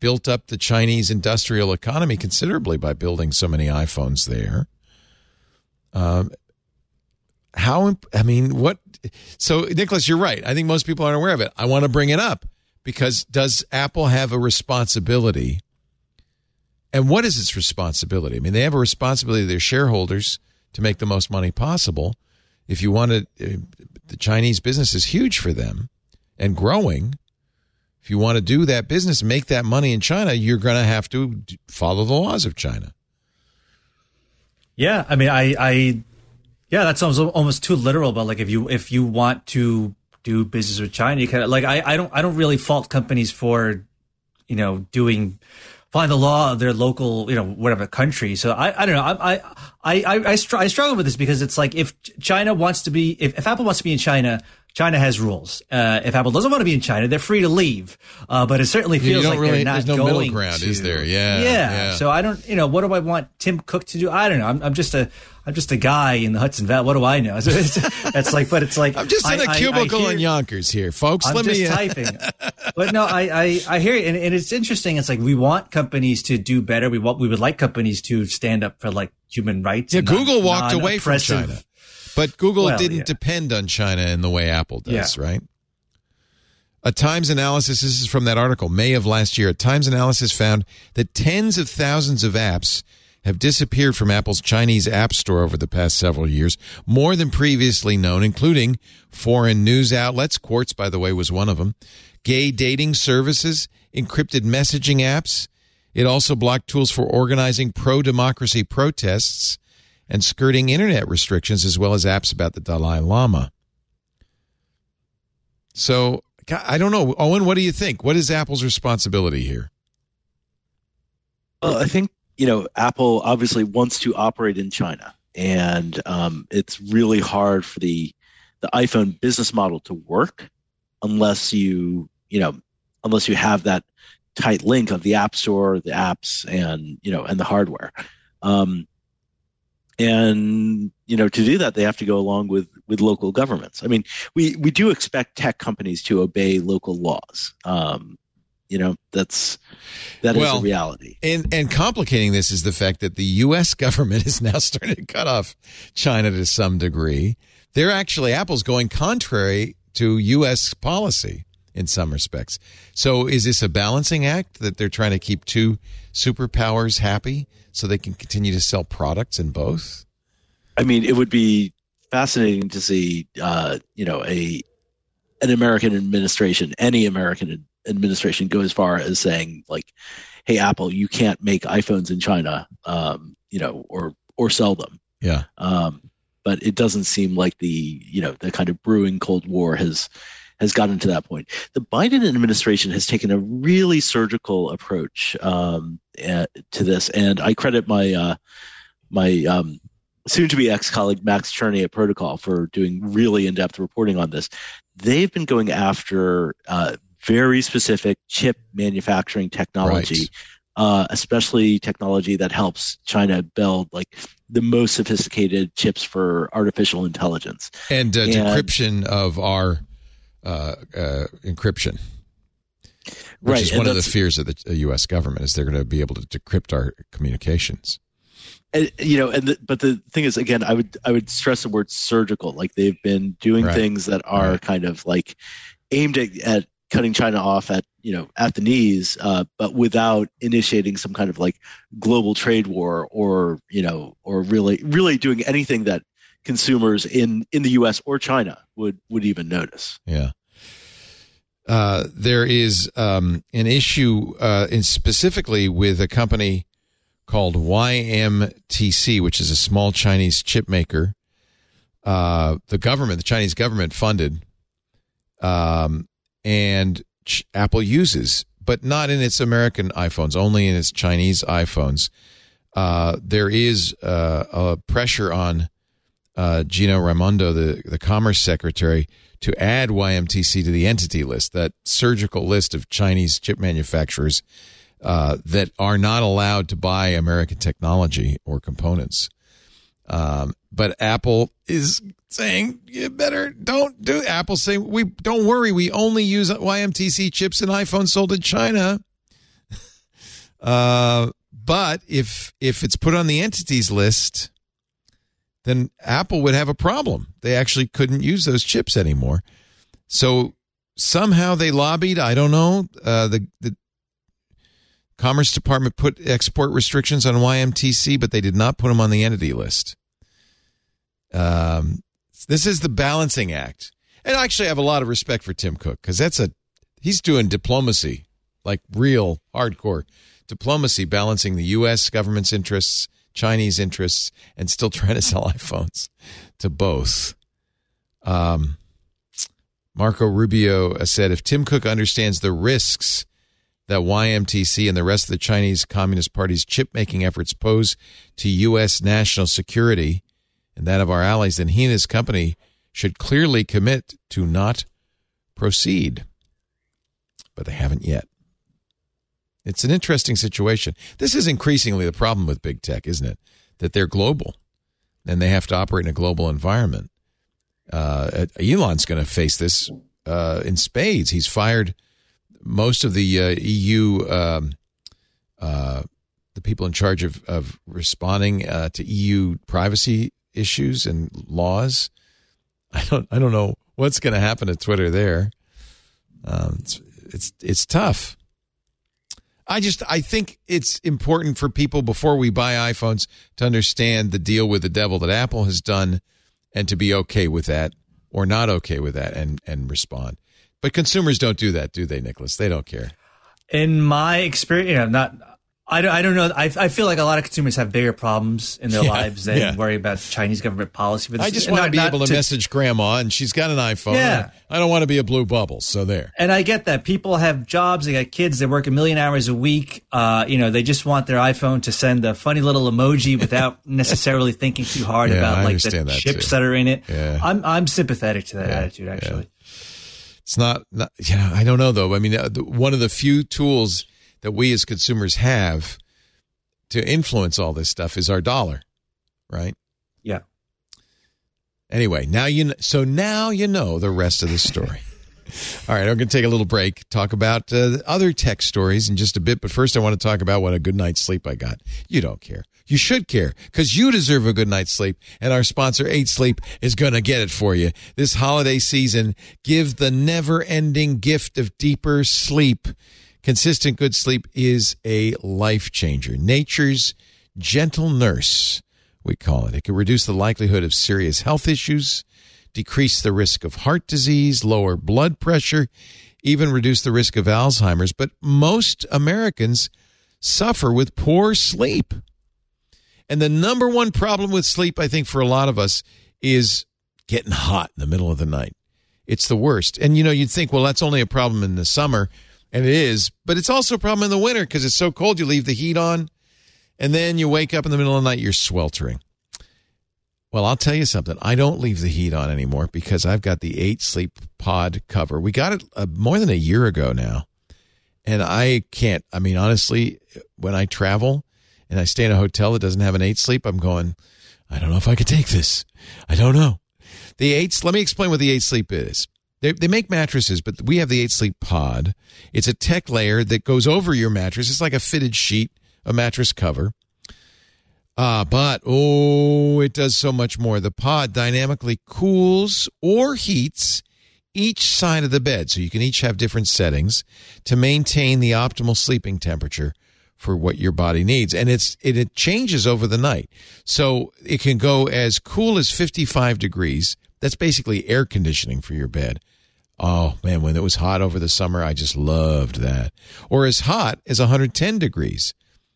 built up the Chinese industrial economy considerably by building so many iPhones there. Um, how I mean, what? So, Nicholas, you're right. I think most people aren't aware of it. I want to bring it up because does Apple have a responsibility? And what is its responsibility? I mean, they have a responsibility to their shareholders to make the most money possible. If you want to, uh, the Chinese business is huge for them and growing. If you want to do that business, make that money in China, you're going to have to follow the laws of China. Yeah, I mean, I, I, yeah, that sounds almost too literal. But like, if you if you want to do business with China, you kind of like, I, I don't, I don't really fault companies for, you know, doing following the law of their local, you know, whatever country. So I, I don't know. I, I, I, I, I, str- I struggle with this because it's like if China wants to be, if, if Apple wants to be in China. China has rules. Uh, if Apple doesn't want to be in China, they're free to leave. Uh, but it certainly feels like really- they're not going. there's no middle going ground, to. is there? Yeah, yeah, yeah. So I don't, you know, what do I want Tim Cook to do? I don't know. I'm, I'm just a, I'm just a guy in the Hudson Valley. What do I know? It's, like, but it's like I'm just in a a cubicle in Yonkers here, folks. I'm Let just me. uh, typing. But no, I, I, I hear it, and, and it's interesting. It's like we want companies to do better. We want, we would like companies to stand up for like human rights. Yeah, Google non- walked away from China, but Google Well, didn't yeah. depend on China in the way Apple does, Yeah. right? A Times analysis, this is from that article, May of last year. A Times analysis found that tens of thousands of apps have disappeared from Apple's Chinese App Store over the past several years, more than previously known, including foreign news outlets. Quartz, by the way, was one of them. Gay dating services, encrypted messaging apps. It also blocked tools for organizing pro democracy protests and skirting internet restrictions, as well as apps about the Dalai Lama. So, I don't know. Owen, what do you think? What is Apple's responsibility here? Well, I think you know Apple obviously wants to operate in China, and um, it's really hard for the the iPhone business model to work unless you you know unless you have that tight link of the app store, the apps, and you know and the hardware. Um, and you know to do that they have to go along with with local governments i mean we we do expect tech companies to obey local laws um, you know that's that Well, is a reality And and complicating this is the fact that the U.S. government is now starting to cut off China to some degree. They're actually Apple's going contrary to U.S. policy in some respects. So is this a balancing act that they're trying to keep two superpowers happy so they can continue to sell products in both? i mean it would be fascinating to see uh, you know a an american administration any american administration go as far as saying like hey apple you can't make iphones in china um, you know or or sell them Yeah. um, but it doesn't seem like the you know the kind of brewing Cold War has has gotten to that point. The Biden administration has taken a really surgical approach um, uh, to this, and I credit my uh, my um, soon-to-be ex-colleague Max Cherney at Protocol for doing really in-depth reporting on this. They've been going after uh, very specific chip manufacturing technology Right. uh, especially technology that helps China build like the most sophisticated chips for artificial intelligence. And uh, And- decryption of our uh, uh, encryption, which Right, is one of the fears of the U.S. government is they're going to be able to decrypt our communications. And, you know, and the, but the thing is, again, I would I would stress the word surgical. Like they've been doing Right. things that are Right. kind of like aimed at, at cutting China off at you know at the knees, uh, but without initiating some kind of like global trade war or you know or really really doing anything that consumers in in the U.S. or China would would even notice. Yeah. Uh, there is um, an issue uh, in specifically with a company called YMTC, which is a small Chinese chip maker. Uh, the government, the Chinese government, funded, um, and Ch- Apple uses, but not in its American iPhones, only in its Chinese iPhones. Uh, there is uh, a pressure on uh, Gina Raimondo, the, the Commerce Secretary, to add YMTC to the entity list, that surgical list of Chinese chip manufacturers uh, that are not allowed to buy American technology or components. Um, but Apple is saying you better don't do. Apple's saying we don't worry. We only use YMTC chips in iPhones sold in China. uh, but if if it's put on the entities list, then Apple would have a problem. They actually couldn't use those chips anymore. So somehow they lobbied. I don't know. Uh, the the Commerce Department put export restrictions on YMTC, but they did not put them on the entity list. Um, this is the balancing act, and I actually have a lot of respect for Tim Cook because that's a he's doing diplomacy, like real hardcore diplomacy, balancing the U.S. government's interests, Chinese interests, and still trying to sell iPhones to both. Um, Marco Rubio said, if Tim Cook understands the risks that YMTC and the rest of the Chinese Communist Party's chip making efforts pose to U.S. national security and that of our allies, then he and his company should clearly commit to not proceed. But they haven't yet. It's an interesting situation. This is increasingly the problem with big tech, isn't it? That they're global and they have to operate in a global environment. Uh, Elon's going to face this uh, in spades. He's fired most of the uh, EU, um, uh, the people in charge of, of responding uh, to EU privacy issues and laws. I don't, I don't know what's going to happen to Twitter there. Um, it's, it's, it's tough. I just, I think it's important for people before we buy iPhones to understand the deal with the devil that Apple has done and to be okay with that or not okay with that and, and respond. But consumers don't do that, do they, Nicholas? They don't care. in my experience, you know, not I don't, I don't know. I, I feel like a lot of consumers have bigger problems in their Yeah, lives than yeah. worry about Chinese government policy. But I just want to be able to, message grandma, and she's got an iPhone. Yeah. I don't want to be a blue bubble. So there. And I get that people have jobs, they got kids, they work a million hours a week. Uh, you know, they just want their iPhone to send a funny little emoji without necessarily thinking too hard Yeah, about I like the that, chips too. that are in it. Yeah. I'm I'm sympathetic to that Yeah, attitude actually. It's not, not know, I don't know though. I mean, uh, the, one of the few tools that we as consumers have to influence all this stuff is our dollar, right? Yeah. Anyway, now you kn- so now you know the rest of the story. All right, I'm going to take a little break, talk about uh, other tech stories in just a bit. But first, I want to talk about what a good night's sleep I got. You don't care. You should care because you deserve a good night's sleep. And our sponsor, 8 Sleep, is going to get it for you. This holiday season, give the never ending gift of deeper sleep. Consistent good sleep is a life changer. Nature's gentle nurse, we call it. It can reduce the likelihood of serious health issues decrease the risk of heart disease, lower blood pressure, even reduce the risk of Alzheimer's. But most Americans suffer with poor sleep. And the number one problem with sleep, I think, for a lot of us is getting hot in the middle of the night. It's the worst. And you know, you'd think, well, that's only a problem in the summer, and it is, but it's also a problem in the winter because it's so cold, you leave the heat on, and then you wake up in the middle of the night, you're sweltering. Well, I'll tell you something. I don't leave the heat on anymore because I've got the eight sleep pod cover. We got it uh, more than a year ago now. And I can't, I mean, honestly, when I travel and I stay in a hotel that doesn't have an eight sleep, I'm going, I don't know if I could take this. I don't know. The eight, let me explain what the eight sleep is. They, they make mattresses, but we have the eight sleep pod. It's a tech layer that goes over your mattress. It's like a fitted sheet, a mattress cover. Ah, but oh, it does so much more. The pod dynamically cools or heats each side of the bed, so you can each have different settings to maintain the optimal sleeping temperature for what your body needs. And it's it, it changes over the night. So it can go as cool as 55 degrees. That's basically air conditioning for your bed. Oh man, when it was hot over the summer, I just loved that. Or as hot as 110 degrees.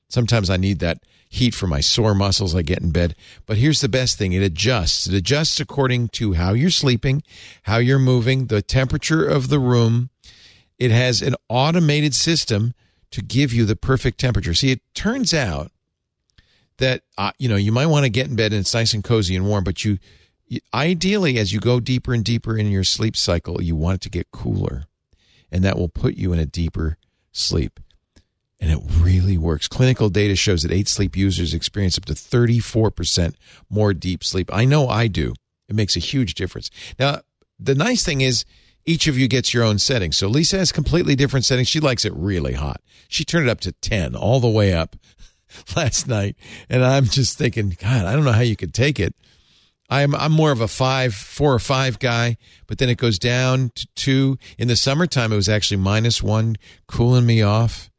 Sometimes I need that heat for my sore muscles I get in bed. But here's the best thing it adjusts. It adjusts according to how you're sleeping, how you're moving, the temperature of the room. It has an automated system to give you the perfect temperature. See, it turns out that, uh, you know, you might want to get in bed and it's nice and cozy and warm, but you, you ideally, as you go deeper and deeper in your sleep cycle, you want it to get cooler. And that will put you in a deeper sleep and it really works. Clinical data shows that eight sleep users experience up to 34% more deep sleep. I know I do. It makes a huge difference. Now, the nice thing is each of you gets your own setting. So Lisa has completely different settings. She likes it really hot. She turned it up to 10 all the way up last night. And I'm just thinking, God, I don't know how you could take it. I'm I'm more of a five, four or five guy, but then it goes down to two. In the summertime, it was actually minus one, cooling me off.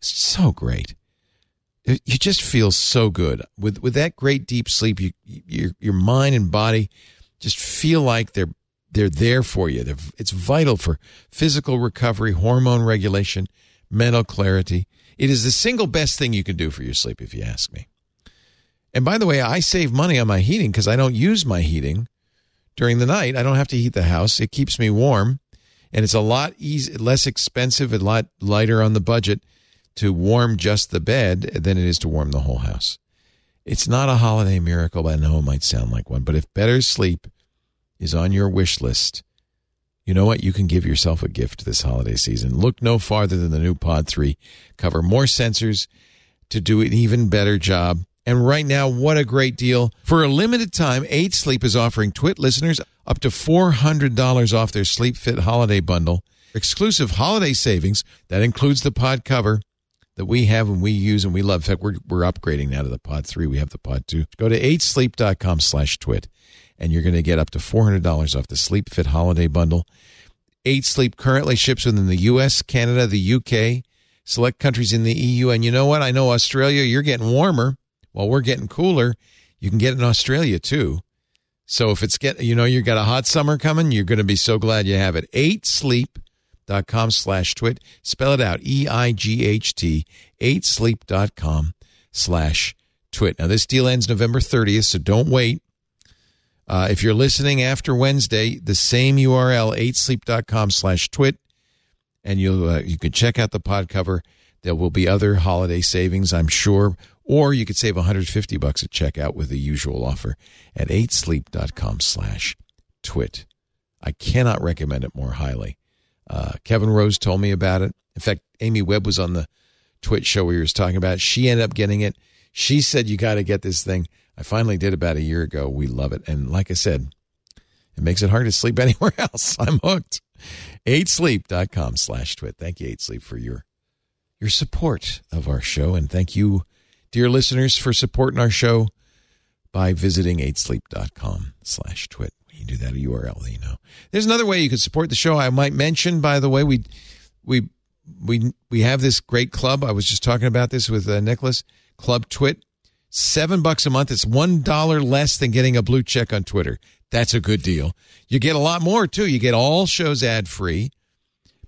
So great. You just feel so good with with that great deep sleep. You your your mind and body just feel like they're they're there for you. They're, it's vital for physical recovery, hormone regulation, mental clarity. It is the single best thing you can do for your sleep, if you ask me. And by the way, I save money on my heating because I don't use my heating during the night. I don't have to heat the house. It keeps me warm, and it's a lot easy, less expensive, a lot lighter on the budget to warm just the bed than it is to warm the whole house. It's not a holiday miracle. I know it might sound like one, but if better sleep is on your wish list, you know what? You can give yourself a gift this holiday season. Look no farther than the new Pod 3. Cover more sensors to do an even better job. And right now, what a great deal. For a limited time, 8 Sleep is offering Twit listeners up to $400 off their Sleep Fit holiday bundle. Exclusive holiday savings that includes the pod cover that we have and we use and we love. In fact, we're, we're upgrading now to the pod 3. We have the pod 2. Go to 8sleep.com slash twit and you're going to get up to $400 off the Sleep Fit holiday bundle. 8 Sleep currently ships within the U.S., Canada, the UK, select countries in the EU. And you know what? I know Australia, you're getting warmer while we're getting cooler. You can get in Australia too. So if it's get, you know, you got a hot summer coming, you're going to be so glad you have it. 8sleep.com 8sleep.com slash twit. Spell it out, E-I-G-H-T, 8sleep.com slash twit. Now, this deal ends November 30th, so don't wait. Uh, if you're listening after Wednesday, the same URL, 8sleep.com slash twit, and you'll, uh, you can check out the pod cover. There will be other holiday savings, I'm sure, or you could save 150 bucks at checkout with the usual offer at 8sleep.com slash twit. I cannot recommend it more highly. Uh, Kevin Rose told me about it. In fact, Amy Webb was on the Twit show where he was talking about it. She ended up getting it. She said, You got to get this thing. I finally did about a year ago. We love it. And like I said, it makes it hard to sleep anywhere else. I'm hooked. 8sleep.com slash twit. Thank you, 8sleep, for your your support of our show. And thank you, dear listeners, for supporting our show by visiting 8sleep.com slash twit. You do that at URL, you know. There's another way you could support the show. I might mention, by the way, we we we we have this great club. I was just talking about this with uh, Nicholas. Club TWiT, seven bucks a month. It's one dollar less than getting a blue check on Twitter. That's a good deal. You get a lot more too. You get all shows ad free.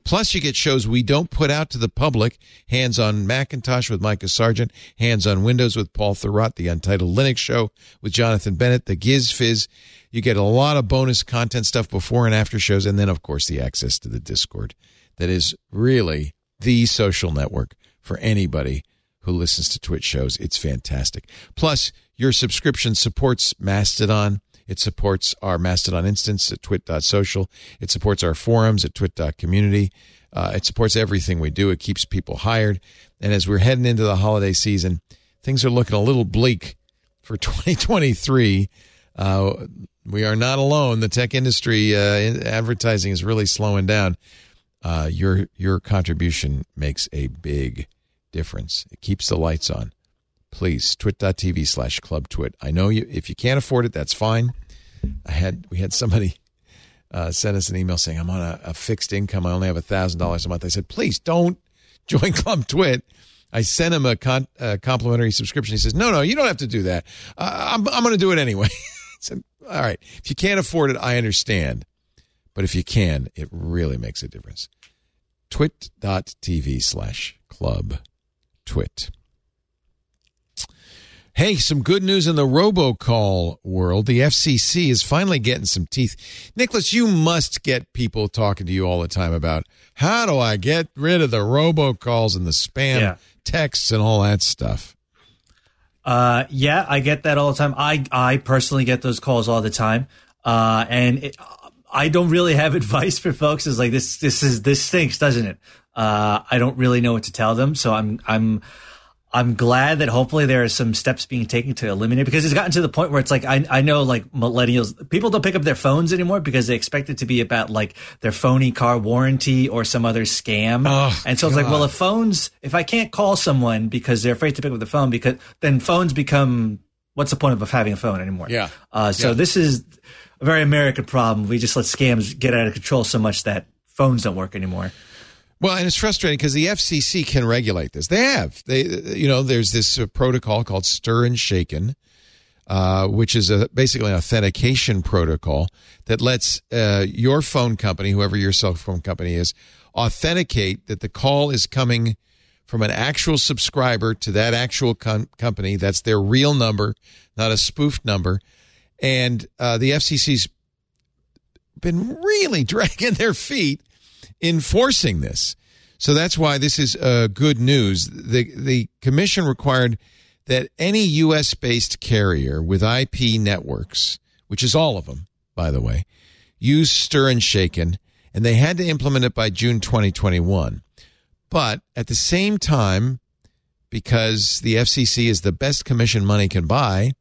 Plus, you get shows we don't put out to the public. Hands on Macintosh with Micah Sargent. Hands on Windows with Paul Thurrott. The Untitled Linux Show with Jonathan Bennett. The Giz Wiz. You get a lot of bonus content stuff before and after shows. And then, of course, the access to the Discord. That is really the social network for anybody who listens to TWiT shows. It's fantastic. Plus, your subscription supports Mastodon. It supports our Mastodon instance at twit.social. It supports our forums at twit.community. Uh, it supports everything we do. It keeps people hired. And as we're heading into the holiday season, things are looking a little bleak for 2023. Uh, we are not alone. The tech industry uh, advertising is really slowing down. Uh, your your contribution makes a big difference. It keeps the lights on. Please, twit.tv slash club twit. I know you if you can't afford it, that's fine. I had we had somebody uh, send us an email saying I'm on a, a fixed income. I only have a thousand dollars a month. I said, please don't join Club TWiT. I sent him a, con- a complimentary subscription. He says, no, no, you don't have to do that. Uh, I'm I'm going to do it anyway. Said, all right. If you can't afford it, I understand. But if you can, it really makes a difference. Twit.tv slash club twit. Hey, some good news in the robocall world. The FCC is finally getting some teeth. Nicholas, you must get people talking to you all the time about how do I get rid of the robocalls and the spam Yeah. texts and all that stuff. Uh, yeah, I get that all the time. I I personally get those calls all the time, uh, and it, I don't really have advice for folks. Is like this this is this stinks, doesn't it? Uh, I don't really know what to tell them, so I'm I'm I'm glad that hopefully there are some steps being taken to eliminate because it's gotten to the point where it's like I I know like millennials people don't pick up their phones anymore because they expect it to be about like their phony car warranty or some other scam. Oh, and so it's like, well, if phones if I can't call someone because they're afraid to pick up the phone because then phones become what's the point of having a phone anymore? Yeah. Uh, so Yeah. this is a very American problem. We just let scams get out of control so much that phones don't work anymore. Well, and it's frustrating because the FCC can regulate this. They have. They, you know, there's this uh, protocol called Stir and Shaken, uh, which is a basically an authentication protocol that lets uh, your phone company, whoever your cell phone company is, authenticate that the call is coming from an actual subscriber to that actual com- company. That's their real number, not a spoofed number. And uh, the FCC's been really dragging their feet enforcing this. So that's why this is uh, good news. The the commission required that any U.S. based carrier with IP networks, which is all of them, by the way, use Stir and Shaken, and they had to implement it by June 2021. But at the same time, because the FCC is the best commission money can buy,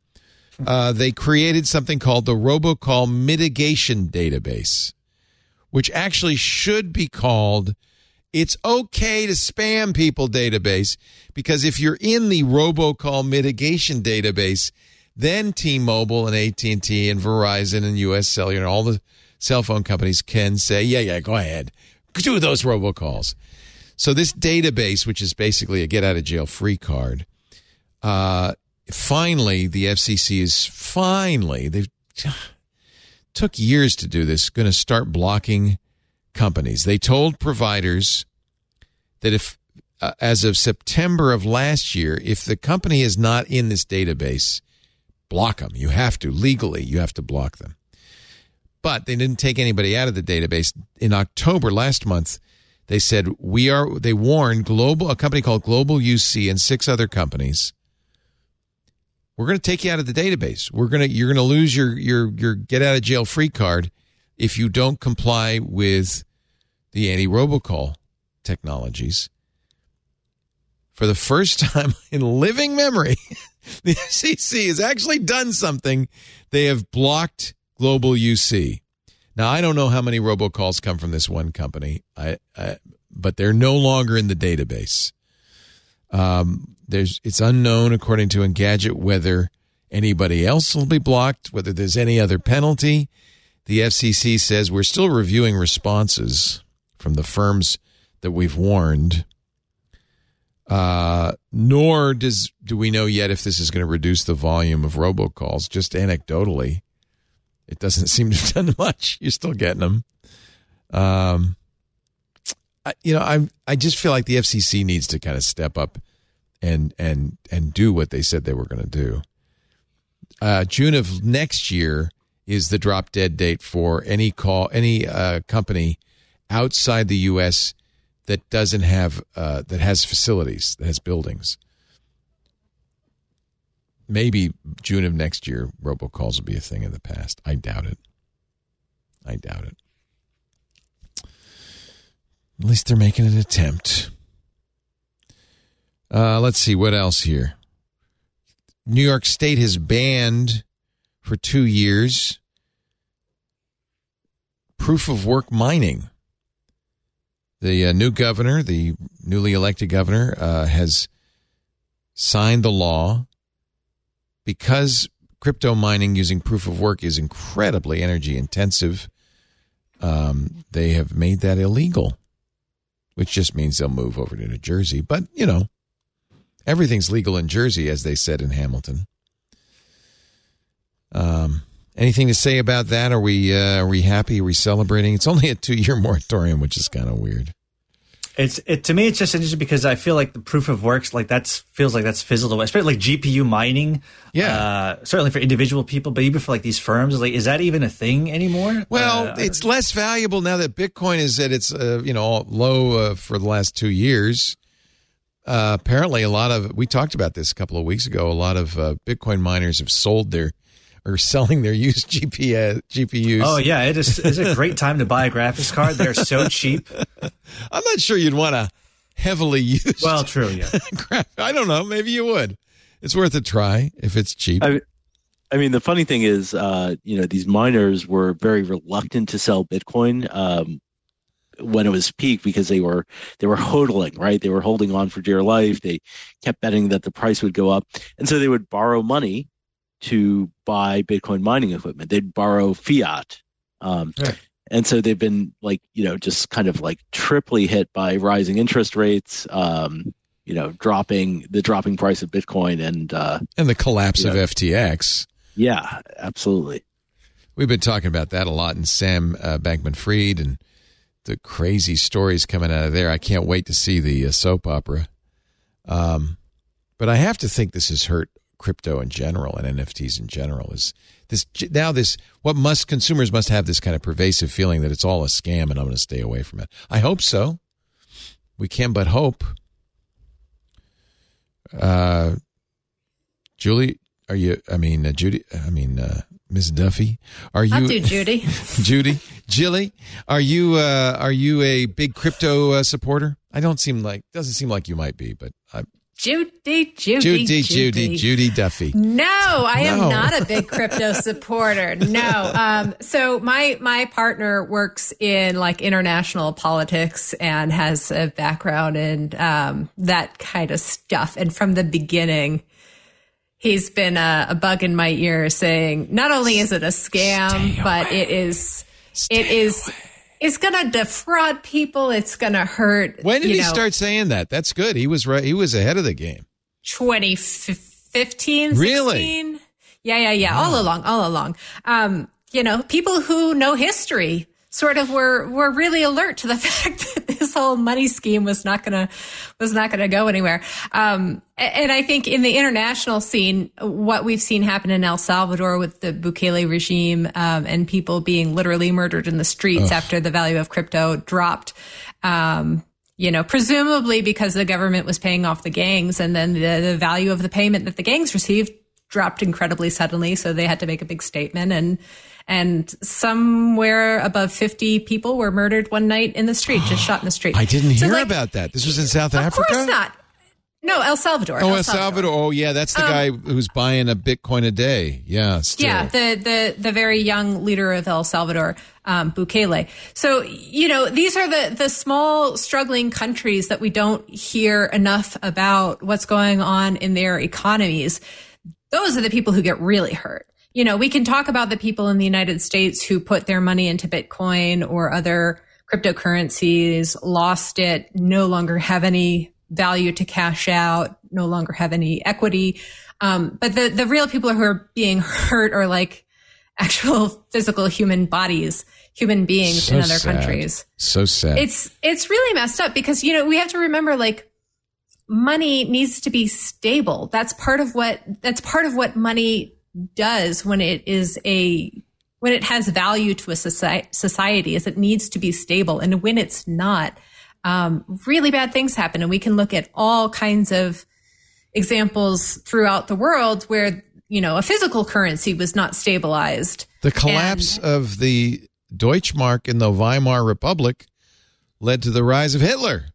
uh, they created something called the Robocall Mitigation Database which actually should be called it's okay to spam people database because if you're in the robocall mitigation database then T-Mobile and AT&T and Verizon and US Cellular and all the cell phone companies can say yeah yeah go ahead. Do those robocalls. So this database which is basically a get out of jail free card uh finally the FCC is finally they've took years to do this, going to start blocking companies. They told providers that if, uh, as of September of last year, if the company is not in this database, block them. You have to legally, you have to block them. But they didn't take anybody out of the database. In October last month, they said we are. They warned global a company called Global UC and six other companies. We're going to take you out of the database. We're going to you're going to lose your your your get out of jail free card if you don't comply with the anti robocall technologies. For the first time in living memory, the FCC has actually done something. They have blocked Global UC. Now I don't know how many robocalls come from this one company, I, I but they're no longer in the database. Um, there's it's unknown according to Engadget whether anybody else will be blocked, whether there's any other penalty. The FCC says we're still reviewing responses from the firms that we've warned. Uh, nor does do we know yet if this is going to reduce the volume of robocalls. Just anecdotally, it doesn't seem to have done much. You're still getting them. Um, I, you know, I I just feel like the FCC needs to kind of step up and and and do what they said they were going to do. Uh, June of next year is the drop dead date for any call any uh, company outside the U.S. that doesn't have uh, that has facilities that has buildings. Maybe June of next year, robocalls will be a thing of the past. I doubt it. I doubt it. At least they're making an attempt. Uh, let's see what else here. New York State has banned for two years proof of work mining. The uh, new governor, the newly elected governor, uh, has signed the law because crypto mining using proof of work is incredibly energy intensive. Um, they have made that illegal, which just means they'll move over to New Jersey. But, you know, everything's legal in Jersey, as they said in Hamilton. Um, anything to say about that? Are we uh, are we happy? Are we celebrating? It's only a two year moratorium, which is kind of weird. It's it to me. It's just interesting because I feel like the proof of works like that's feels like that's fizzled away. Especially like GPU mining. Yeah, uh, certainly for individual people, but even for like these firms, like is that even a thing anymore? Well, uh, it's less valuable now that Bitcoin is at its uh, you know low uh, for the last two years. Uh, apparently, a lot of we talked about this a couple of weeks ago. A lot of uh, Bitcoin miners have sold their or selling their used GPU, GPUs. Oh yeah, it is. It's a great time to buy a graphics card. They're so cheap. I'm not sure you'd want to heavily use. Well, true. Yeah. I don't know. Maybe you would. It's worth a try if it's cheap. I, I mean, the funny thing is, uh, you know, these miners were very reluctant to sell Bitcoin um, when it was peak because they were they were hodling, right? They were holding on for dear life. They kept betting that the price would go up, and so they would borrow money to buy Bitcoin mining equipment. They'd borrow fiat. Um, right. And so they've been like, you know, just kind of like triply hit by rising interest rates, um, you know, dropping the dropping price of Bitcoin and uh, and the collapse of know, FTX. Yeah, absolutely. We've been talking about that a lot in Sam uh, Bankman Fried and the crazy stories coming out of there. I can't wait to see the uh, soap opera. Um, but I have to think this has hurt crypto in general and NFTs in general is this now this what must consumers must have this kind of pervasive feeling that it's all a scam and I'm going to stay away from it. I hope so. We can but hope. Uh, Julie, are you? I mean, uh, Judy. I mean, uh, Miss Duffy, are you? I'll do Judy. Judy, Jilly, are you? Uh, are you a big crypto uh, supporter? I don't seem like doesn't seem like you might be, but I, Judy, Judy, Judy, Judy, Judy Duffy. No, I no. am not a big crypto supporter. No. Um, so my my partner works in like international politics and has a background in um, that kind of stuff. And from the beginning, he's been a, a bug in my ear saying not only is it a scam, but it is Stay it is. Away it's going to defraud people. It's going to hurt. When did he know, start saying that? That's good. He was right. He was ahead of the game. 2015, really? Yeah, yeah, yeah. Wow. All along, all along. Um, you know, people who know history sort of were were really alert to the fact that this whole money scheme was not gonna was not gonna go anywhere. Um, and I think in the international scene, what we've seen happen in El Salvador with the Bukele regime um, and people being literally murdered in the streets Ugh. after the value of crypto dropped. Um, you know, presumably because the government was paying off the gangs and then the, the value of the payment that the gangs received dropped incredibly suddenly. So they had to make a big statement and, and somewhere above 50 people were murdered one night in the street, just shot in the street. I didn't hear so like, about that. This was in South of Africa? Of course not. No, El Salvador. Oh, El Salvador. Oh, yeah, that's the um, guy who's buying a Bitcoin a day. Yeah, still. yeah. The the the very young leader of El Salvador, um, Bukele. So you know, these are the the small struggling countries that we don't hear enough about what's going on in their economies. Those are the people who get really hurt. You know, we can talk about the people in the United States who put their money into Bitcoin or other cryptocurrencies, lost it, no longer have any value to cash out, no longer have any equity. Um, but the, the real people who are being hurt are like actual physical human bodies, human beings so in other sad. countries. So sad. It's, it's really messed up because, you know, we have to remember like money needs to be stable. That's part of what, that's part of what money does when it is a, when it has value to a society is it needs to be stable. And when it's not, um, really bad things happen. And we can look at all kinds of examples throughout the world where, you know, a physical currency was not stabilized. The collapse and, of the Deutschmark in the Weimar Republic led to the rise of Hitler.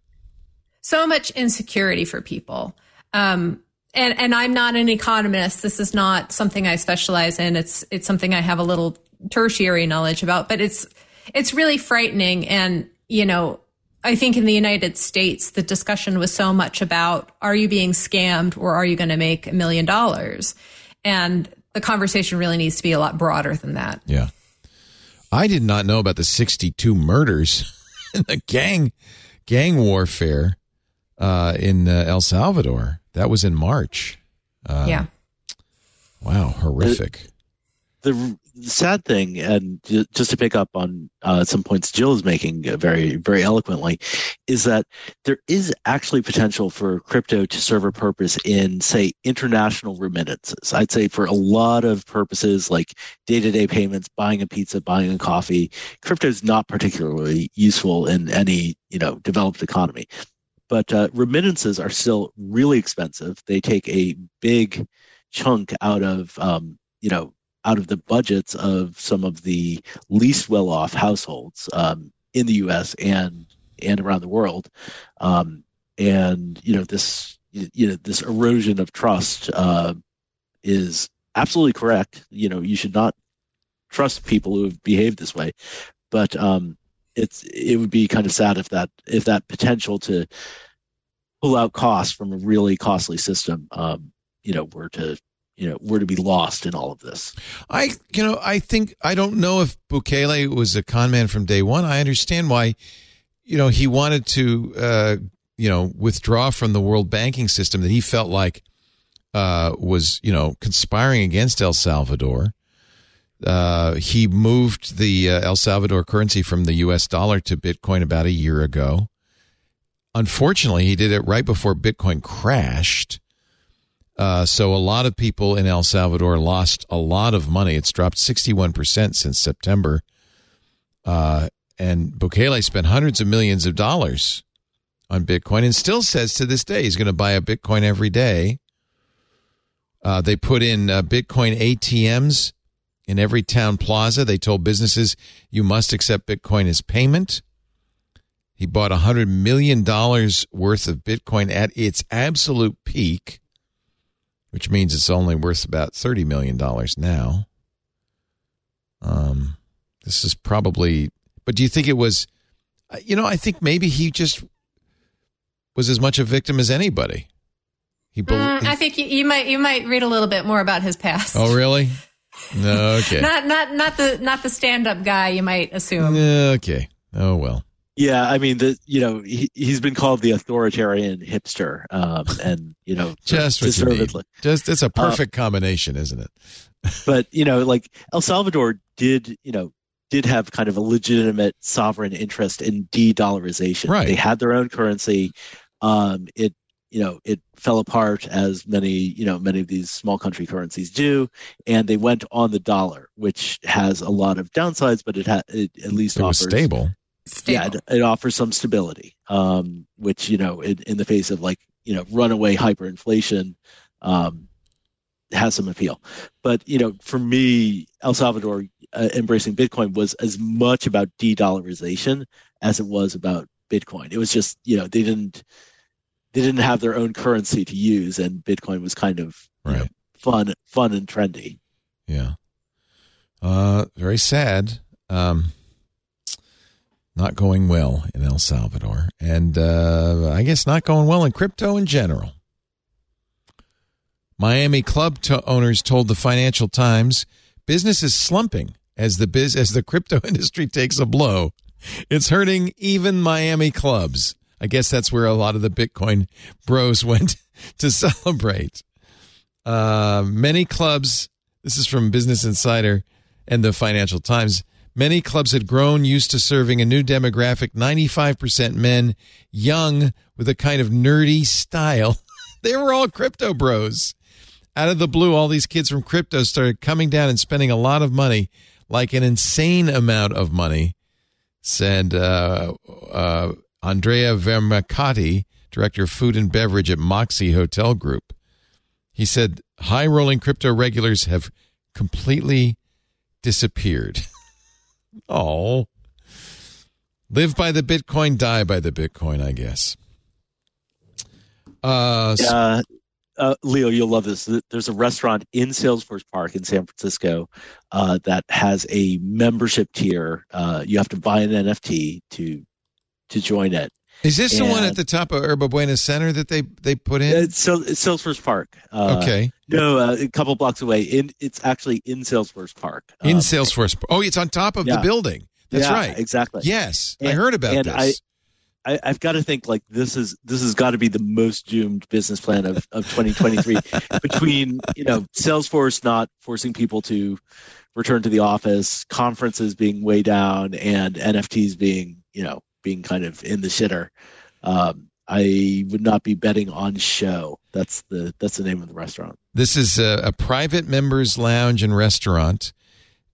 So much insecurity for people. Um, and, and I'm not an economist. This is not something I specialize in. It's, it's something I have a little tertiary knowledge about, but it's, it's really frightening. And, you know, I think in the United States, the discussion was so much about are you being scammed or are you going to make a million dollars? And the conversation really needs to be a lot broader than that. Yeah. I did not know about the 62 murders in the gang gang warfare uh, in uh, El Salvador. That was in March. Um, yeah. Wow, horrific. The, sad thing, and just to pick up on uh, some points Jill is making very, very eloquently, is that there is actually potential for crypto to serve a purpose in, say, international remittances. I'd say for a lot of purposes like day to day payments, buying a pizza, buying a coffee, crypto is not particularly useful in any, you know, developed economy. But uh, remittances are still really expensive. They take a big chunk out of, um, you know, out of the budgets of some of the least well-off households um, in the U.S. and and around the world, um, and you know this you know this erosion of trust uh, is absolutely correct. You know you should not trust people who have behaved this way, but um, it's it would be kind of sad if that if that potential to pull out costs from a really costly system, um, you know, were to you know were to be lost in all of this. I you know I think I don't know if Bukele was a con man from day one. I understand why you know he wanted to uh, you know withdraw from the world banking system that he felt like uh, was you know conspiring against El Salvador. Uh, he moved the uh, El Salvador currency from the U.S. dollar to Bitcoin about a year ago. Unfortunately, he did it right before Bitcoin crashed. Uh, so a lot of people in El Salvador lost a lot of money. It's dropped 61% since September. Uh, and Bukele spent hundreds of millions of dollars on Bitcoin and still says to this day he's going to buy a Bitcoin every day. Uh, they put in uh, Bitcoin ATMs in every town plaza. They told businesses you must accept Bitcoin as payment. He bought $100 million worth of Bitcoin at its absolute peak which means it's only worth about $30 million now. Um, this is probably, but do you think it was, uh, you know, I think maybe he just was as much a victim as anybody. He, be- mm, I think you, you, might you might read a little bit more about his past. Oh, really? No, okay. not not not the not the stand up guy you might assume. Okay. Oh well. Yeah, I mean, the you know he he's been called the authoritarian hipster, um, and you know just what you. Just it's a uh, perfect uh, combination, isn't it? but you know, like El Salvador did, you know, did have kind of a legitimate sovereign interest in de-dollarization. Right. They had their own currency. Um, it you know it fell apart as many you know many of these small country currencies do, and they went on the dollar, which has a lot of downsides, but it, ha- it at least It was offers stable. yeah, it, it offers some stability, um, which you know, in, in the face of like you know runaway hyperinflation, um, has some appeal. But you know, for me, El Salvador uh, embracing Bitcoin was as much about de-dollarization as it was about Bitcoin. It was just you know they didn't they didn't have their own currency to use, and Bitcoin was kind of you know, fun, fun and trendy. Yeah. Uh, very sad. Um, not going well in El Salvador, and uh, I guess not going well in crypto in general. Miami club to- owners told the Financial Times business is slumping as the biz as the crypto industry takes a blow. It's hurting even Miami clubs. I guess that's where a lot of the Bitcoin bros went to celebrate. Uh, many clubs, this is from Business Insider and the Financial Times, many clubs had grown used to serving a new demographic 95% men, young, with a kind of nerdy style. they were all crypto bros. Out of the blue, all these kids from crypto started coming down and spending a lot of money, like an insane amount of money, said uh, uh, Andrea Vermacati, director of food and beverage at Moxie Hotel Group. He said high rolling crypto regulars have completely disappeared. oh. Live by the Bitcoin, die by the Bitcoin, I guess. Uh, Uh, uh, Leo, you'll love this. There's a restaurant in Salesforce Park in San Francisco uh, that has a membership tier. Uh, you have to buy an NFT to to join it. is this the one at the top of Yerba Buena Center that they, they put in? It's, it's Salesforce Park. Uh, okay. No, uh, a couple blocks away. In it's actually in Salesforce Park. In Um, Salesforce. Oh, it's on top of the building. That's yeah, right. Exactly. Yes. I heard about and this. I, I've got to think like this is this has got to be the most doomed business plan of, of 2023 between you know Salesforce not forcing people to return to the office, conferences being way down, and NFTs being you know being kind of in the shitter. Um, I would not be betting on Sho. That's the that's the name of the restaurant. This is a, a private members lounge and restaurant.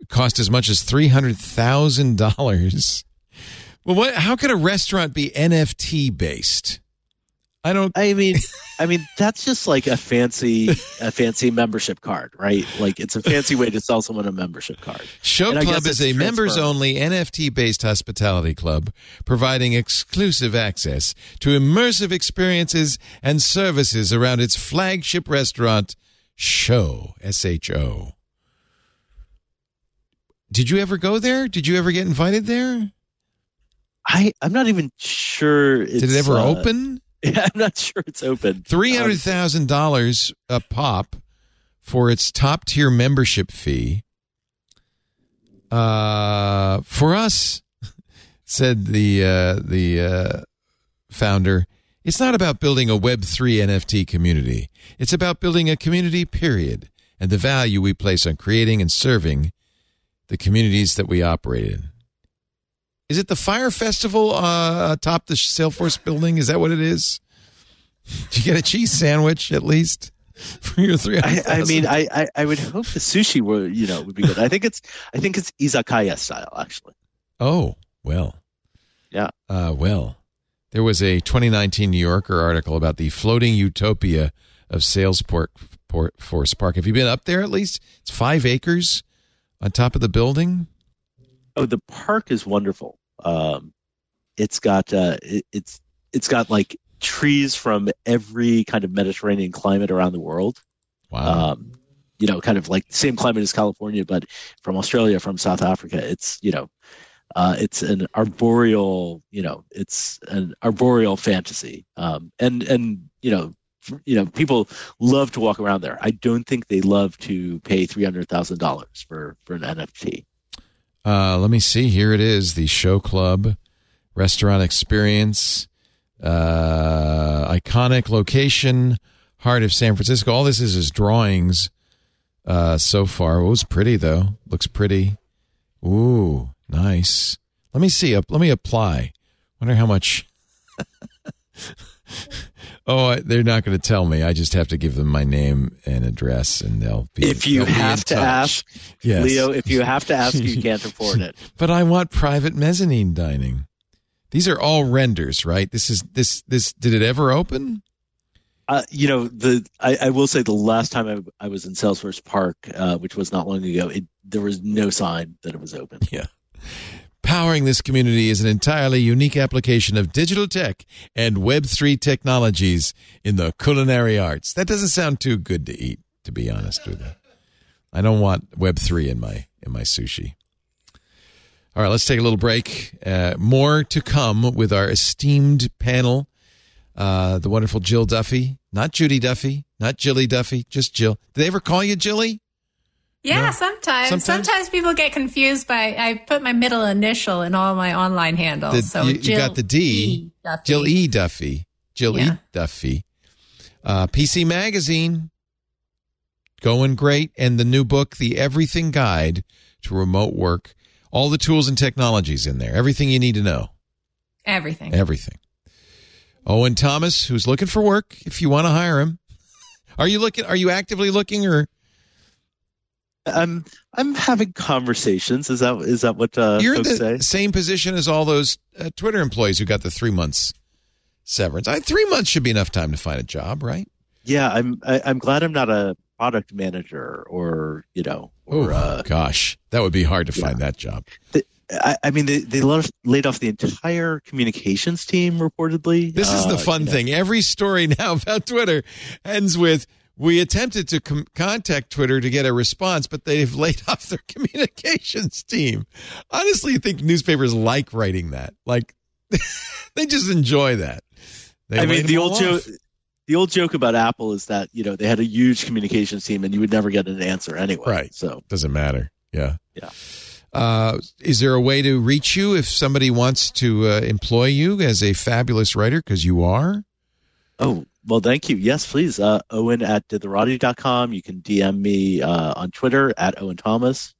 Cost as much as three hundred thousand dollars. Well, what? How could a restaurant be NFT based? I don't. I mean, I mean that's just like a fancy a fancy membership card, right? Like it's a fancy way to sell someone a membership card. Sho And Club is a members-only NFT based hospitality club providing exclusive access to immersive experiences and services around its flagship restaurant, Sho, S H O. Did you ever go there? Did you ever get invited there? I I'm not even sure. It's, Did it ever uh, open? Yeah, I'm not sure it's open. Three hundred thousand dollars a pop for its top tier membership fee. Uh, for us, said the uh, the uh, founder, it's not about building a Web three NFT community. It's about building a community. Period, and the value we place on creating and serving the communities that we operate in. Is it the Fyre Festival uh, atop the Salesforce building? Is that what it is? Did you get a cheese sandwich at least for your three I. I mean, I, I I would hope the sushi were you know would be good. I think it's I think it's izakaya style actually. oh well, Yeah. Uh, well, there was a 2019 New Yorker article about the floating utopia of Salesport Port, Force Park. Have you been up there? At least it's five acres on top of the building. Oh, the park is wonderful. Um, it's got uh, it, it's it's got like trees from every kind of Mediterranean climate around the world. Wow. Um, you know, kind of like same climate as California, but from Australia, from South Africa. It's you know, uh, it's an arboreal. You know, it's an arboreal fantasy. Um, and and you know, you know, people love to walk around there. I don't think they love to pay three hundred thousand dollars for for an NFT. Uh, let me see. Here it is: the Sho Club Restaurant Experience, uh, iconic location, heart of San Francisco. All this is is drawings uh, so far. It was pretty though. Looks pretty. Ooh, Nice. Let me see. Let me apply. Wonder how much. oh, they're not going to tell me. I just have to give them my name and address, and they'll be. If you have to touch. ask, yes. Leo, if you have to ask, you can't afford it. but I want private mezzanine dining. These are all renders, right? This is this this. Did it ever open? Uh, you know, the I, I will say the last time I, I was in Salesforce Park, uh, which was not long ago, it, there was no sign that it was open. Yeah. Powering this community is an entirely unique application of digital tech and Web3 technologies in the culinary arts. That doesn't sound too good to eat, to be honest with you. I don't want Web3 in my in my sushi. All right, let's take a little break. Uh, more to come with our esteemed panel. Uh, the wonderful Jill Duffy, not Judy Duffy, not Jilly Duffy, just Jill. Did they ever call you Jilly? Yeah, No. sometimes. Sometimes? sometimes. people get confused by I put my middle initial in all my online handles. The- so you, you Jill got the D. E. Duffy. Jill E. Duffy. Jill E. Duffy. Uh, PC Magazine. Going great. And the new book, The Everything Guide to Remote Work. All the tools and technologies in there. Everything you need to know. Everything. Everything. Owen Thomas, who's looking for work, if you want to hire him. Are you looking? Are you actively looking, or I'm I'm having conversations. Is that is that what uh, you're in the say? same position as all those uh, Twitter employees who got the three months severance? I, three months should be enough time to find a job, right? Yeah, I'm I, I'm glad I'm not a product manager or you know or Oh uh, gosh, that would be hard to find that job. I, I mean they they laid off, the entire communications team reportedly. This is the Uh, fun you know, thing. Every story now about Twitter ends with we attempted to com- contact Twitter to get a response, but they've laid off their communications team. Honestly, I think newspapers like writing that. Like they just enjoy that. They I mean the old joke, the old joke about Apple is that you know they had a huge communications team and you would never get an answer anyway. Right. So doesn't matter. Yeah. Yeah. Uh, is there a way to reach you if somebody wants to uh, employ you as a fabulous writer? Because you are. Oh, well, thank you. Yes, please. Uh, Owen at ditherati.com. You can DM me uh, on Twitter at Owen Thomas.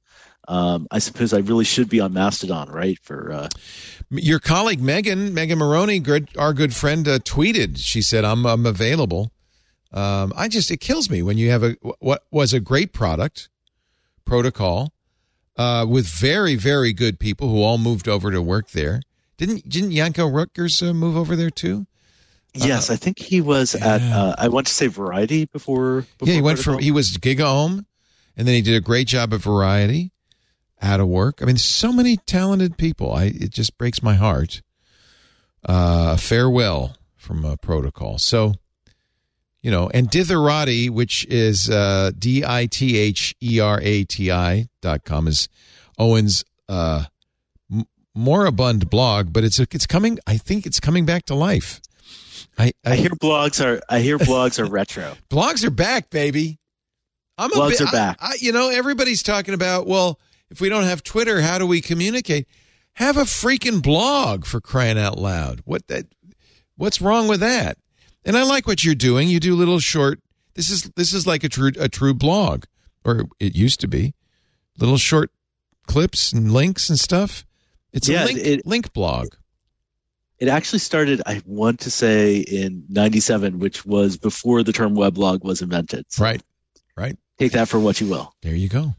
Um, I suppose I really should be on Mastodon, right? For uh, Your colleague Megan, Megan Morrone, good, our good friend, uh, tweeted. She said, "I'm I'm available." Um, I just it kills me when you have a what was a great product, protocol, uh, with very very good people who all moved over to work there. Didn't didn't Janko Roettgers uh, move over there too? Yes, I think he was at. Uh, I want to say Variety before. before yeah, he went from he was GigaOm, and then he did a great job at Variety, out of work. I mean, so many talented people. I it just breaks my heart. Uh, farewell from uh, Protocol. So, you know, and Ditherati, which is uh, D I T H E R A T I dot com, is Owen's uh, moribund blog, but it's it's coming. I think it's coming back to life. I, I hear blogs are. I hear blogs are retro. blogs are back, baby. I'm a Blogs bit- are back. I, I, you know, everybody's talking about. Well, if we don't have Twitter, how do we communicate? Have a freaking blog for crying out loud. What that? What's wrong with that? And I like what you're doing. You do little short. This is this is like a true a true blog, or it used to be. Little short clips and links and stuff. It's a link it- link blog. It actually started. I want to say in '97, which was before the term weblog was invented. So Right, right. Take that for what you will. There you go.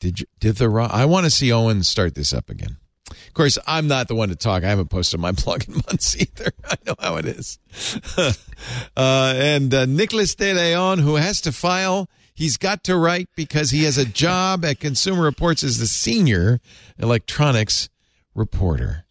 Did you, did the Ro- I want to see Owen start this up again. Of course, I'm not the one to talk. I haven't posted my blog in months either. I know how it is. uh, and uh, Nicholas De Leon, who has to file, he's got to write because he has a job at Consumer Reports as the senior electronics reporter.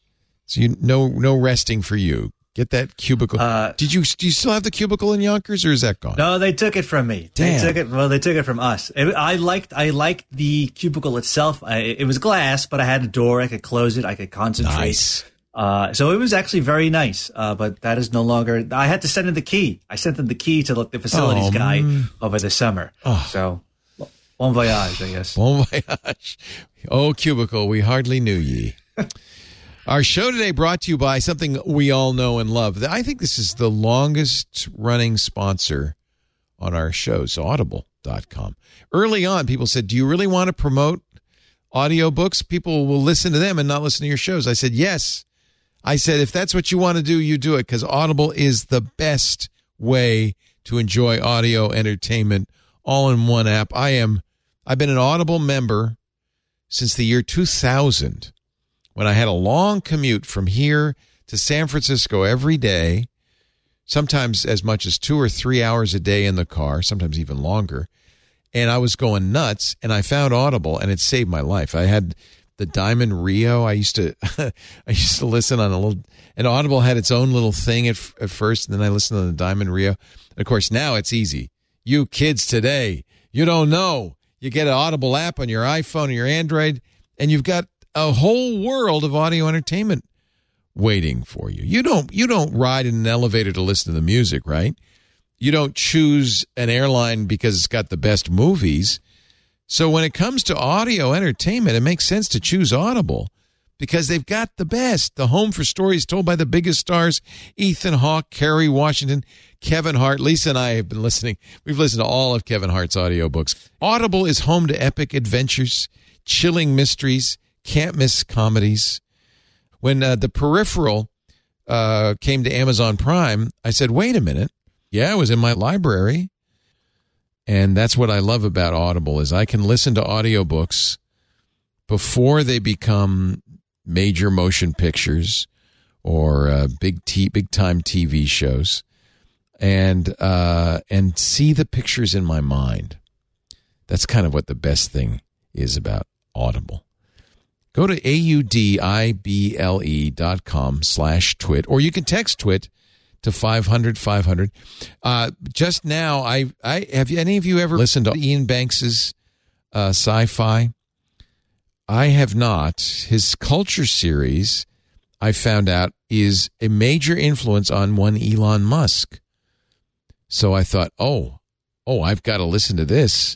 So you no no resting for you. Get that cubicle. Uh, Did you do you still have the cubicle in Yonkers, or is that gone? No, they took it from me. Damn. They took it. Well, they took it from us. It, I liked. I liked the cubicle itself. I, it was glass, but I had a door. I could close it. I could concentrate. Nice. Uh, so it was actually very nice. Uh, but that is no longer. I had to send in the key. I sent them the key to the facilities Oh, guy mm. over the summer. So bon voyage, I guess. Bon voyage. Oh, cubicle, we hardly knew ye. Our show today brought to you by something we all know and love. I think this is the longest running sponsor on our shows, audible.com. Early on, people said, Do you really want to promote audiobooks, people will listen to them and not listen to your shows. I said, yes. I said, if that's what you want to do, you do it because Audible is the best way to enjoy audio entertainment all in one app. I am, I've been an Audible member since the year 2000 when I had a long commute from here to San Francisco every day, sometimes as much as two or three hours a day in the car, sometimes even longer. And I was going nuts, and I found Audible, and it saved my life. I had the Diamond Rio. I used to, I used to listen on a little, and Audible had its own little thing at, at first, and then I listened on the Diamond Rio. And of course, now it's easy. You kids today, you don't know. You get an Audible app on your iPhone or your Android, and you've got a whole world of audio entertainment waiting for you. You don't you don't ride in an elevator to listen to the music, right? You don't choose an airline because it's got the best movies. So when it comes to audio entertainment, it makes sense to choose Audible because they've got the best. The home for stories told by the biggest stars Ethan Hawke, Kerry Washington, Kevin Hart. Lisa and I have been listening. We've listened to all of Kevin Hart's audiobooks. Audible is home to epic adventures, chilling mysteries, can't miss comedies. When uh, the peripheral uh, came to Amazon Prime, I said, wait a minute. Yeah, it was in my library. And that's what I love about Audible is I can listen to audiobooks before they become major motion pictures or uh, big t- big time TV shows and uh, and see the pictures in my mind. That's kind of what the best thing is about Audible. Go to A-U-D-I-B-L-E dot com slash twit, or you can text twit to 500 500. Uh, just now, I, I have any of you ever listened to Iain Banks's uh, sci-fi? I have not. His culture series, I found out, is a major influence on one Elon Musk. So I thought, oh, oh, I've got to listen to this.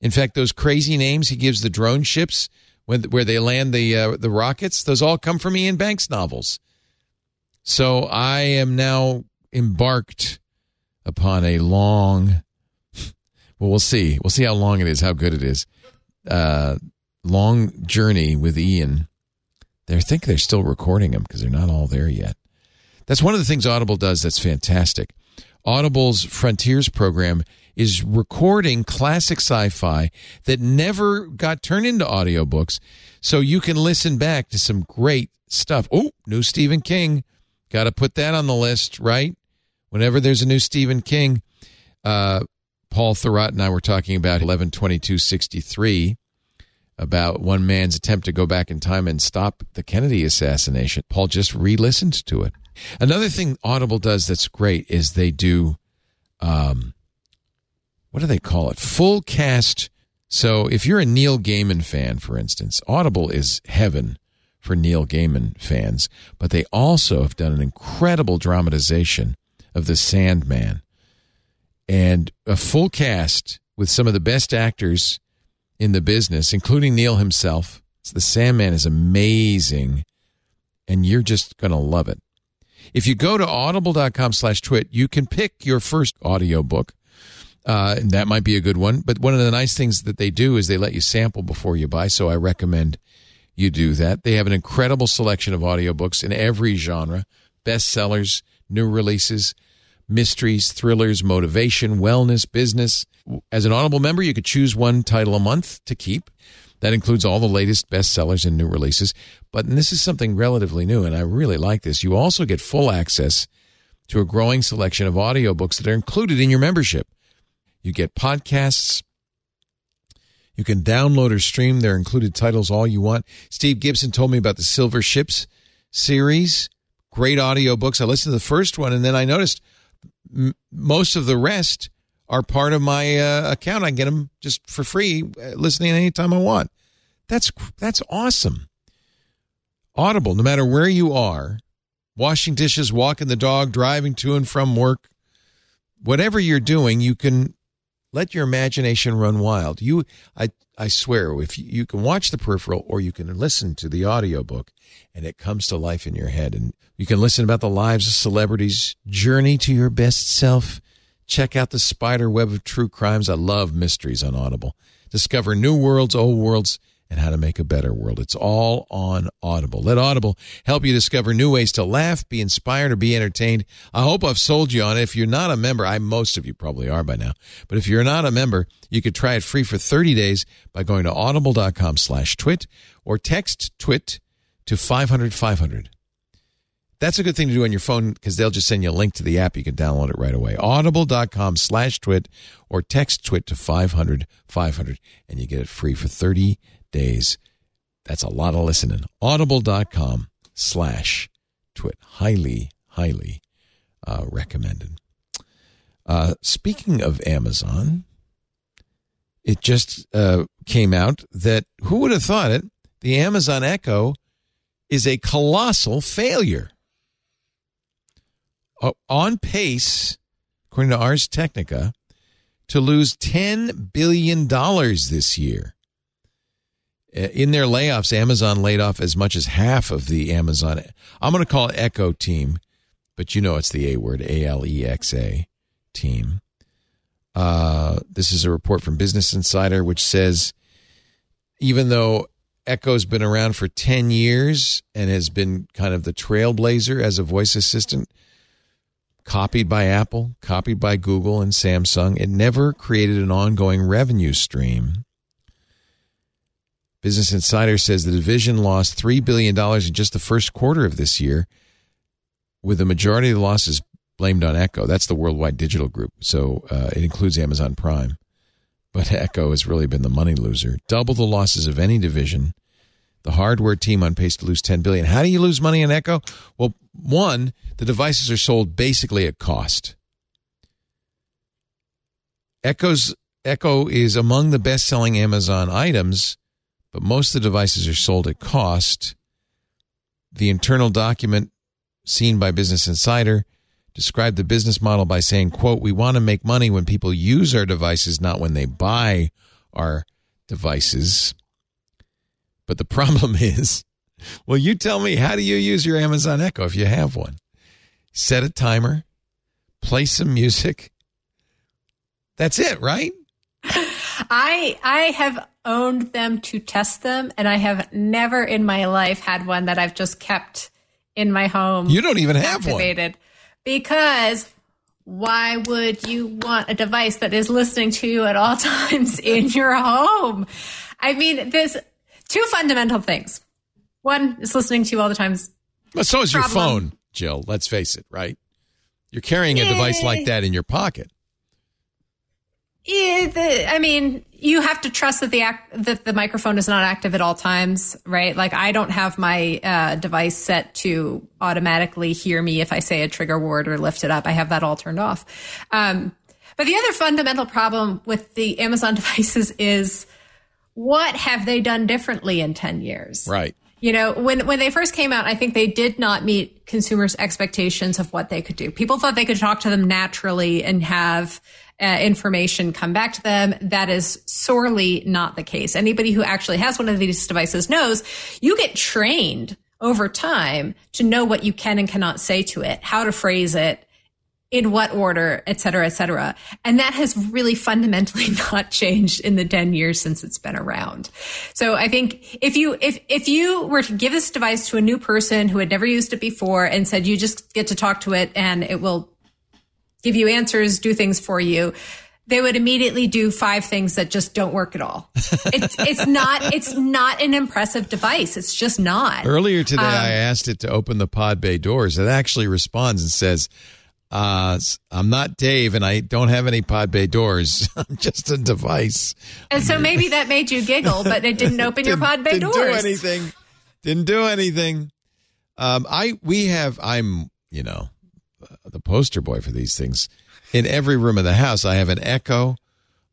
In fact, those crazy names he gives the drone ships when, where they land the uh, the rockets, those all come from Iain Banks novels. So I am now embarked upon a long. Well, we'll see. We'll see how long it is, how good it is. Uh, long journey with Ian. They think they're still recording them because they're not all there yet. That's one of the things Audible does that's fantastic. Audible's Frontiers program is recording classic sci-fi that never got turned into audiobooks so you can listen back to some great stuff. Oh, new Stephen King. Got to put that on the list, right? Whenever there's a new Stephen King, uh, Paul Thurrott and I were talking about 11/22/63 about one man's attempt to go back in time and stop the Kennedy assassination. Paul just re-listened to it. Another thing Audible does that's great is they do, um, what do they call it? Full cast. So if you're a Neil Gaiman fan, for instance, Audible is heaven for Neil Gaiman fans, but they also have done an incredible dramatization of The Sandman and a full cast with some of the best actors in the business, including Neil himself. The Sandman is amazing, and you're just going to love it. If you go to audible.com slash twit, you can pick your first audiobook. Uh, that might be a good one. But one of the nice things that they do is they let you sample before you buy. So I recommend you do that. They have an incredible selection of audiobooks in every genre bestsellers, new releases, mysteries, thrillers, motivation, wellness, business. As an Audible member, you could choose one title a month to keep. That includes all the latest bestsellers and new releases. But this is something relatively new, and I really like this. You also get full access to a growing selection of audiobooks that are included in your membership. You get podcasts. You can download or stream their included titles all you want. Steve Gibson told me about the Silver Ships series. Great audiobooks. I listened to the first one, and then I noticed m- most of the rest are part of my uh, account. I get them just for free, uh, listening anytime I want. That's that's awesome. Audible, no matter where you are, washing dishes, walking the dog, driving to and from work, whatever you're doing, you can let your imagination run wild. You, I, I swear, if you, you can watch the peripheral or you can listen to the audiobook and it comes to life in your head and you can listen about the lives of celebrities, journey to your best self Check out the spider web of true crimes. I love mysteries on Audible. Discover new worlds, old worlds, and how to make a better world. It's all on Audible. Let Audible help you discover new ways to laugh, be inspired, or be entertained. I hope I've sold you on it. If you're not a member, I most of you probably are by now, but if you're not a member, you could try it free for 30 days by going to audible.com slash twit or text twit to 500 500. That's a good thing to do on your phone because they'll just send you a link to the app. You can download it right away. Audible.com slash twit or text twit to 500 500 and you get it free for 30 days. That's a lot of listening. Audible.com slash twit. Highly, highly uh, recommended. Uh, speaking of Amazon, it just uh, came out that who would have thought it? The Amazon Echo is a colossal failure. Uh, on pace, according to Ars Technica, to lose $10 billion this year. Uh, In their layoffs, Amazon laid off as much as half of the Amazon. I'm going to call it Echo team, but you know it's the A word, A L E X A team. Uh, this is a report from Business Insider, which says even though Echo's been around for 10 years and has been kind of the trailblazer as a voice assistant, copied by Apple, copied by Google and Samsung, it never created an ongoing revenue stream. Business Insider says the division lost $3 billion in just the first quarter of this year, with the majority of the losses blamed on Echo. That's the worldwide digital group. So uh, it includes Amazon Prime. But Echo has really been the money loser. Double the losses of any division. The hardware team on pace to lose 10 billion. How do you lose money on Echo? Well, one, the devices are sold basically at cost. Echo's Echo is among the best-selling Amazon items, but most of the devices are sold at cost. The internal document seen by Business Insider described the business model by saying, quote, we want to make money when people use our devices, not when they buy our devices. But the problem is, well, you tell me, how do you use your Amazon Echo if you have one? Set a timer, play some music. That's it, right? I I have owned them to test them, and I have never in my life had one that I've just kept in my home. You don't even have one. because why would you want a device that is listening to you at all times in your home? I mean, there's two fundamental things. One is listening to you all the times. But so is your phone, Jill. Let's face it, right? You're carrying a device like that in your pocket. Yeah, the, I mean, you have to trust that the act, that the microphone is not active at all times, right? Like I don't have my uh, device set to automatically hear me if I say a trigger word or lift it up. I have that all turned off. Um, but the other fundamental problem with the Amazon devices is what have they done differently in ten years? Right. You know, when when they first came out, I think they did not meet consumers' expectations of what they could do. People thought they could talk to them naturally and have uh, information come back to them. That is sorely not the case. Anybody who actually has one of these devices knows you get trained over time to know what you can and cannot say to it, how to phrase it, in what order, et cetera, et cetera. And that has really fundamentally not changed in the 10 years since it's been around. So I think if you, if, if you were to give this device to a new person who had never used it before and said, you just get to talk to it and it will give you answers, do things for you, they would immediately do five things that just don't work at all. It's, it's not, it's not an impressive device. It's just not. Earlier today, Um, I asked it to open the pod bay doors. It actually responds and says, uh, I'm not Dave and I don't have any pod bay doors. I'm just a device. And so maybe that made you giggle, but it didn't open your pod bay didn't doors. do anything. Didn't do anything. Um, I we have I'm you know the poster boy for these things. In every room of the house, I have an Echo.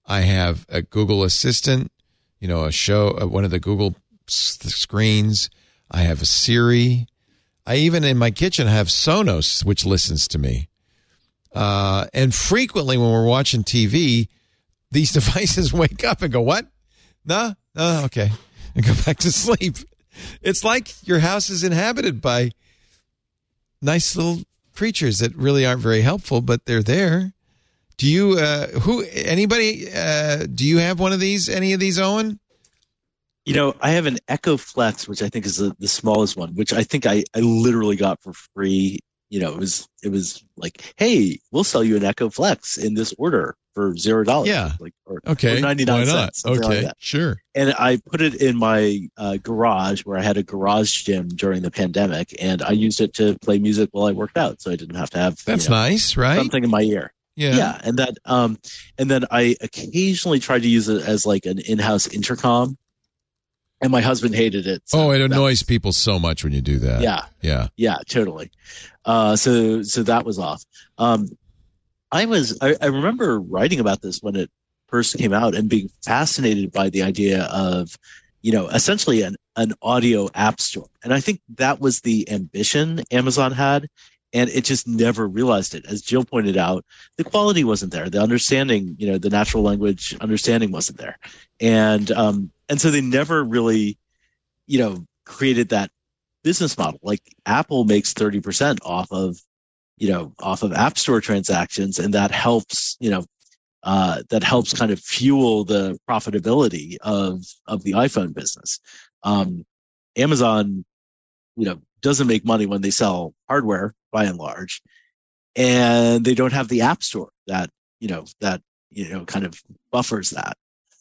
I have a Google Assistant. You know, a show uh, one of the Google screens. I have a Siri. I even in my kitchen have Sonos, which listens to me. Uh, and frequently, when we're watching TV, these devices wake up and go, "What? No, no, okay," and go back to sleep. It's like your house is inhabited by nice little creatures that really aren't very helpful, but they're there. Do you, uh, who, anybody, uh, do you have one of these, any of these, Owen? You know, I have an Echo Flex, which I think is the, the smallest one, which I think I, I literally got for free. You know, it was it was like, hey, we'll sell you an Echo Flex in this order for zero dollars. Yeah. like or, Okay. or ninety nine Why cents. something like Okay. sure. and I put it in my uh, garage where I had a garage gym during the pandemic, and I used it to play music while I worked out, so I didn't have to have you That's know, nice, right? something in my ear. Yeah. Yeah. and that um, and then I occasionally tried to use it as like an in-house intercom, and my husband hated it. so Oh, it annoys people so much when you do that. Yeah, Yeah. yeah, totally. Uh, so so that was off. Um, I was I, I remember writing about this when it first came out and being fascinated by the idea of, you know, essentially an an audio app store, and I think that was the ambition Amazon had. And it just never realized it. As Jill pointed out, the quality wasn't there. The understanding, you know, the natural language understanding wasn't there. And um, and so they never really, you know, created that business model. Like Apple makes 30% off of, you know, off of app store transactions. And that helps, you know, uh, that helps kind of fuel the profitability of, of the iPhone business. Um, Amazon, you know, doesn't make money when they sell hardware by and large. And they don't have the app store that, you know, that, you know, kind of buffers that.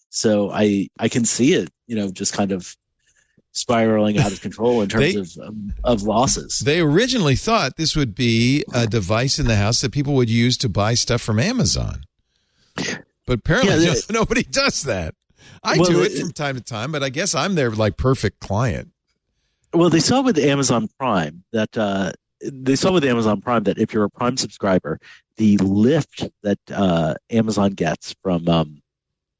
So I, I can see it, you know, just kind of spiraling out of control in terms They- of um, of losses. They originally thought this would be a device in the house that people would use to buy stuff from Amazon. But apparently, Yeah, they- nobody does that. I Well, do it it- from time to time, but I guess I'm their like perfect client. well, they saw with Amazon Prime that uh, they saw with Amazon Prime that if you're a Prime subscriber, the lift that uh, Amazon gets from um,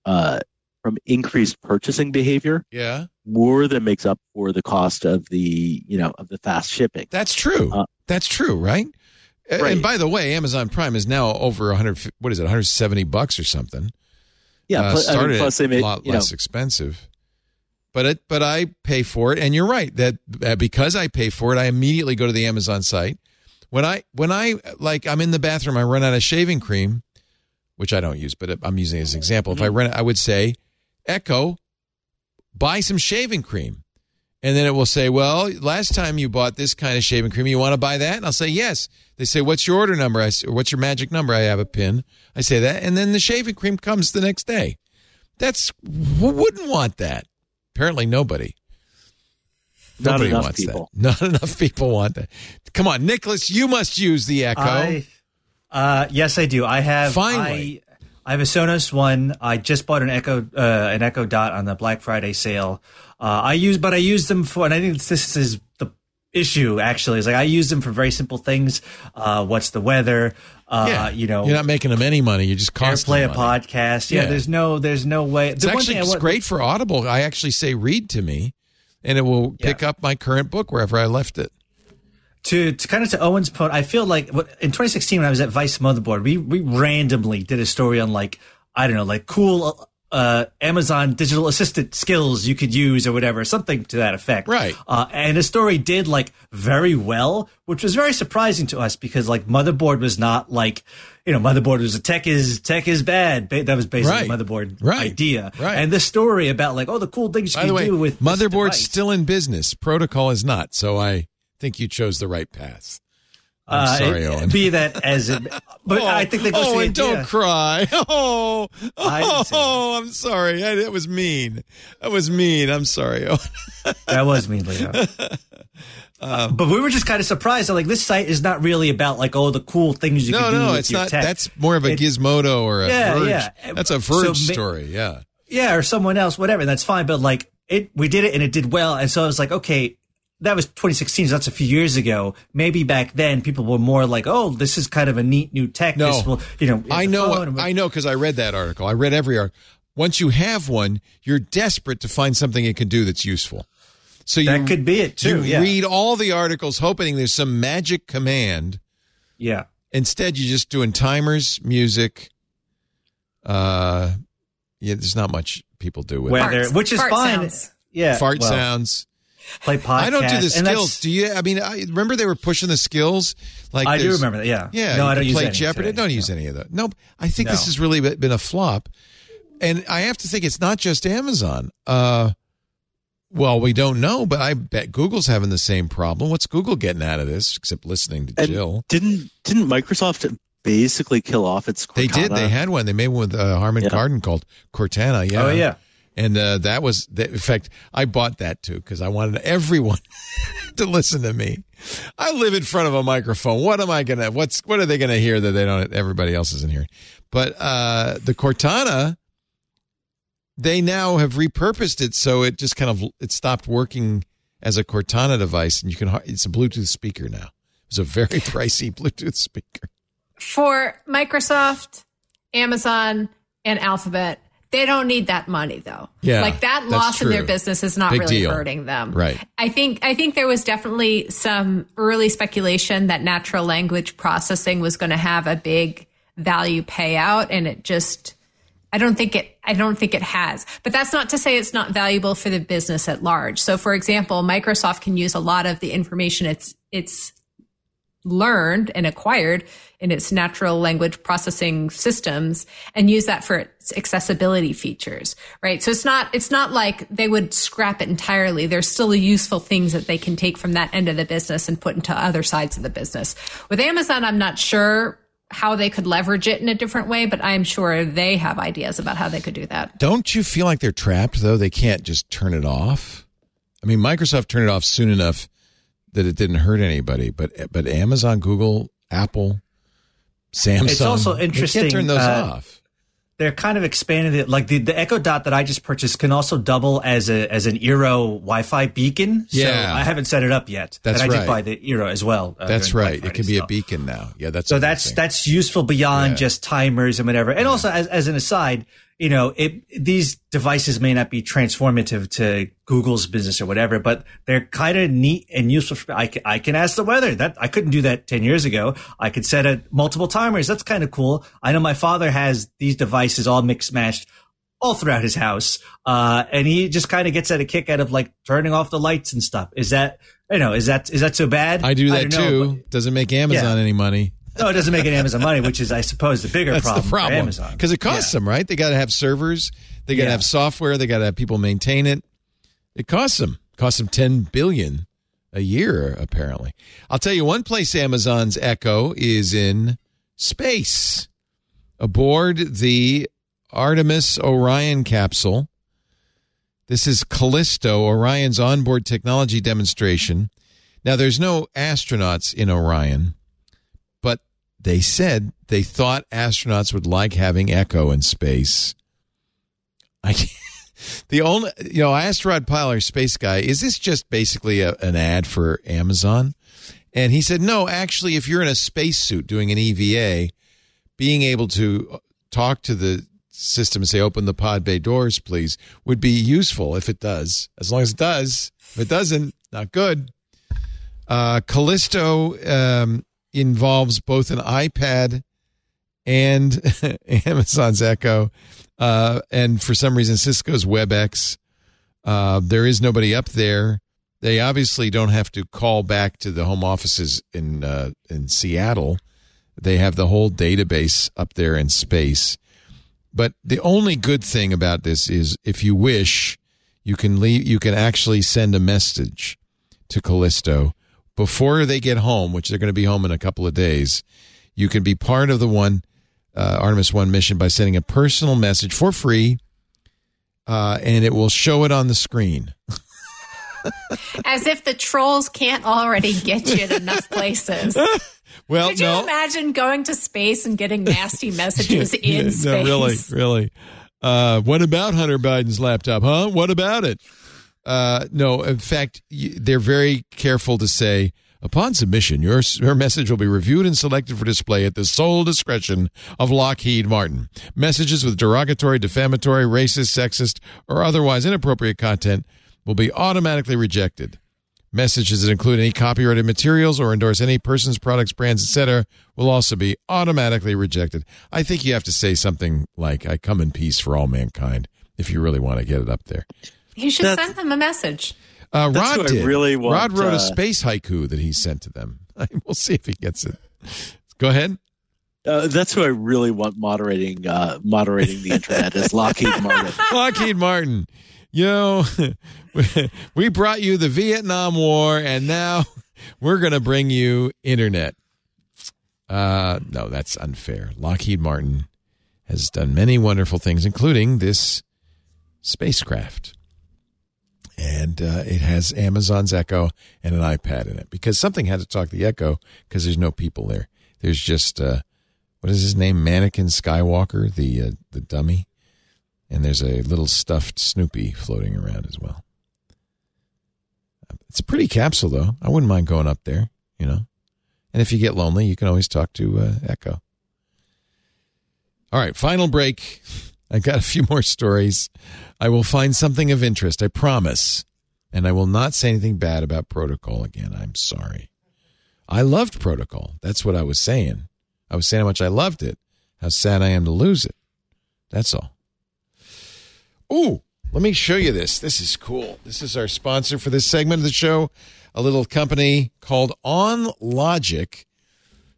uh, from increased purchasing behavior Yeah, more than makes up for the cost of the you know of the fast shipping. that's true. Uh, that's true, right? Right. And by the way, Amazon Prime is now over 100. What is it? 170 bucks or something. Yeah, uh, plus, I mean, started plus they a made lot you know less expensive. But it, but I pay for it, and you're right that uh, because I pay for it, I immediately go to the Amazon site. When I when I like I'm in the bathroom, I run out of shaving cream, which I don't use, but I'm using it as an example. If I Mm-hmm. run, I would say, Echo, buy some shaving cream, and then it will say, well, last time you bought this kind of shaving cream, you want to buy that? And I'll say yes. They say, what's your order number? I say, what's your magic number? I have a pin. I say that, and then the shaving cream comes the next day. That's who wouldn't want that? Apparently, nobody. Not Nobody enough wants people. that. Not enough people want that. Come on, Nicholas, you must use the Echo. I, uh, yes, I do. I have. Finally. I, have a Sonos one. I just bought an Echo, uh, an Echo Dot on the Black Friday sale. Uh, I use, but I use them for, and I think this is the issue. Actually, is like I use them for very simple things. Uh, what's the weather? Uh, yeah, you know, you're not making them any money. You just cost play a podcast. Yeah, Yeah. there's no, there's no way. It's the one actually it's want- great for Audible. I actually say read to me, and it will Yeah. pick up my current book wherever I left it. To, to kind of to Owen's point, I feel like what- in 2016 when I was at Vice Motherboard, we we randomly did a story on like I don't know, like cool uh, Amazon digital assistant skills you could use or whatever, something to that effect. Right. Uh, and the story did like very well, which was very surprising to us because like Motherboard was not like you know Motherboard was a tech is tech is bad. Ba- That was basically Right. Motherboard Right. idea. Right. And the story about like oh the cool things you By can way, do with Motherboard's still in business. Protocol is not. So I think you chose the right path. I'm Uh, sorry, it- Owen. Be that as it, but I think that goes to the idea. don't cry. Oh, I oh, I'm sorry. I, that was mean. That was mean. I'm sorry. Owen. That was me, Leo. Um, but we were just kind of surprised that like this site is not really about like oh the cool things you No, can do no, with it's your not. tech. That's more of a It- Gizmodo or a Yeah, Verge. yeah. That's a Verge ma- story. Yeah. yeah, or someone else, whatever. That's fine, but like it, we did it and it did well, and so I was like, okay, that was 2016, so that's a few years ago. Maybe back then people were more like, oh, this is kind of a neat new tech. No. This will, you know, I know. phone I know because I read that article. I read every article. Once you have one, you're desperate to find something it can do that's useful. So you That could be it, too, You yeah. read all the articles, hoping there's some magic command. yeah. Instead, you're just doing timers, music. Uh, yeah, there's not much people do with. Weather, Farts. which is Fart fine. sounds. Yeah, fart well, sounds. Play podcast. I don't do the skills. Do you? I mean, I remember they were pushing the skills. Like I do remember that. Yeah. Yeah, No, I don't can use play any Jeopardy. today. Don't use any of that. Nope. I think this has really been a flop, and I have to think it's not just Amazon. Uh, Well, we don't know, but I bet Google's having the same problem. What's Google getting out of this except listening to And Jill? didn't didn't Microsoft basically kill off its? They did. They had one. They made one with uh, Harman Yeah. Kardon called Cortana. Yeah. Oh, yeah. And uh, that was, that, in fact, I bought that too because I wanted everyone to listen to me. I live in front of a microphone. What am I gonna? What's what are they gonna hear that they don't? Everybody else isn't hearing. But uh, the Cortana, they now have repurposed it so it just kind of it stopped working as a Cortana device, and you can. It's a Bluetooth speaker now. It's a very pricey Bluetooth speaker. For Microsoft, Amazon, and Alphabet, they don't need that money though. Yeah, like that loss in their business is not Big really deal. hurting them. Right. I think I think there was definitely some early speculation that natural language processing was going to have a big value payout, and it just. I don't think it I don't think it has. But that's not to say it's not valuable for the business at large. So for example, Microsoft can use a lot of the information it's it's learned and acquired in its natural language processing systems and use that for its accessibility features right so it's not it's not like they would scrap it entirely there's still useful things that they can take from that end of the business and put into other sides of the business with amazon i'm not sure how they could leverage it in a different way but i'm sure they have ideas about how they could do that Don't you feel like they're trapped though? They can't just turn it off. I mean, Microsoft turned it off soon enough that it didn't hurt anybody, but but Amazon, Google, Apple, Samsung. It's also interesting, Can't turn those uh, off. they're kind of expanded it. Like the, the Echo Dot that I just purchased can also double as a as an Eero Wi-Fi beacon. So Yeah. I haven't set it up yet. That's and I right. did buy the Eero as well. uh, That's right. Black It can be so. a beacon now. Yeah, that's So that's that's useful beyond Yeah. just timers and whatever. And also, as, as an aside, you know, it, these devices may not be transformative to Google's business or whatever, but they're kind of neat and useful. For, I, can, I can ask the weather. That I couldn't do that ten years ago. I could set a multiple timers. That's kind of cool. I know my father has these devices all mixed matched all throughout his house, uh, and he just kind of gets at a kick out of like turning off the lights and stuff. Is that you know is that is that so bad? I do that don't know, too. Doesn't make Amazon Yeah. any money. No, it doesn't make it Amazon money, which is, I suppose, the bigger That's problem, the problem for Amazon. because it costs Yeah. them, right? They got to have servers. They got to Yeah. have software. They got to have people maintain it. It costs them. It costs them ten billion a year, apparently. I'll tell you one place Amazon's Echo is in space, aboard the Artemis Orion capsule. This is Callisto, Orion's onboard technology demonstration. Now, there's no astronauts in Orion, they said they thought astronauts would like having Echo in space. I the only you know, I asked Rod space guy, is this just basically a, an ad for Amazon? And he said, no, actually, if you're in a spacesuit doing an EVA, being able to talk to the system and say, open the pod bay doors, please, would be useful if it does. As long as it does. If it doesn't, not good. Uh, Callisto um, involves both an iPad and Amazon's Echo, uh, and for some reason Cisco's WebEx. Uh, there is nobody up there. They obviously don't have to call back to the home offices in uh, in Seattle. They have the whole database up there in space. But the only good thing about this is, if you wish, you can leave. You can actually send a message to Callisto before they get home, which they're going to be home in a couple of days. You can be part of the one uh, Artemis One mission by sending a personal message for free, uh, and it will show it on the screen. as if the trolls can't already get you in enough places Well, Could you no, imagine going to space and getting nasty messages in no, space? really, really. Uh, what about Hunter Biden's laptop, huh? What about it? Uh, no, in fact, they're very careful to say upon submission, your your message will be reviewed and selected for display at the sole discretion of Lockheed Martin. Messages with derogatory, defamatory, racist, sexist, or otherwise inappropriate content will be automatically rejected. Messages that include any copyrighted materials or endorse any person's products, brands, etc., will also be automatically rejected. I think you have to say something like, I come in peace for all mankind, if you really want to get it up there. You should That's- send them a message. Uh, That's Rod who I did. really want, Rod wrote uh, a space haiku that he sent to them. we'll see if he gets it. Go ahead. Uh, that's who I really want moderating uh, moderating the internet is Lockheed Martin. Lockheed Martin. you know, we brought you the Vietnam War, and now we're going to bring you internet. Uh, no, that's unfair. Lockheed Martin has done many wonderful things, including this spacecraft. And uh, it has Amazon's Echo and an iPad in it because something had to talk the Echo because there's no people there. There's just uh, what is his name? Mannequin Skywalker, the uh, the dummy, and there's a little stuffed Snoopy floating around as well. It's a pretty capsule, though. I wouldn't mind going up there, you know. And if you get lonely, you can always talk to uh, Echo. All right, final break. I got a few more stories. I will find something of interest, I promise. And I will not say anything bad about protocol again. I'm sorry. I loved protocol. That's what I was saying. I was saying how much I loved it, how sad I am to lose it. That's all. Ooh, let me show you this. This is cool. This is our sponsor for this segment of the show, a little company called On Logic.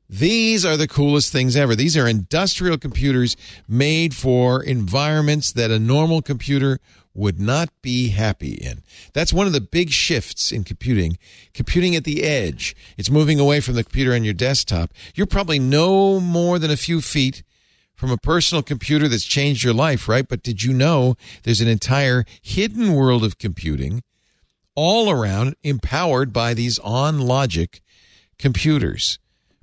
These are the coolest things ever. These are industrial computers made for environments that a normal computer would not be happy in. That's one of the big shifts in computing. Computing at the edge. It's moving away from the computer on your desktop. You're probably no more than a few feet from a personal computer that's changed your life, right? But did you know there's an entire hidden world of computing all around empowered by these OnLogic computers,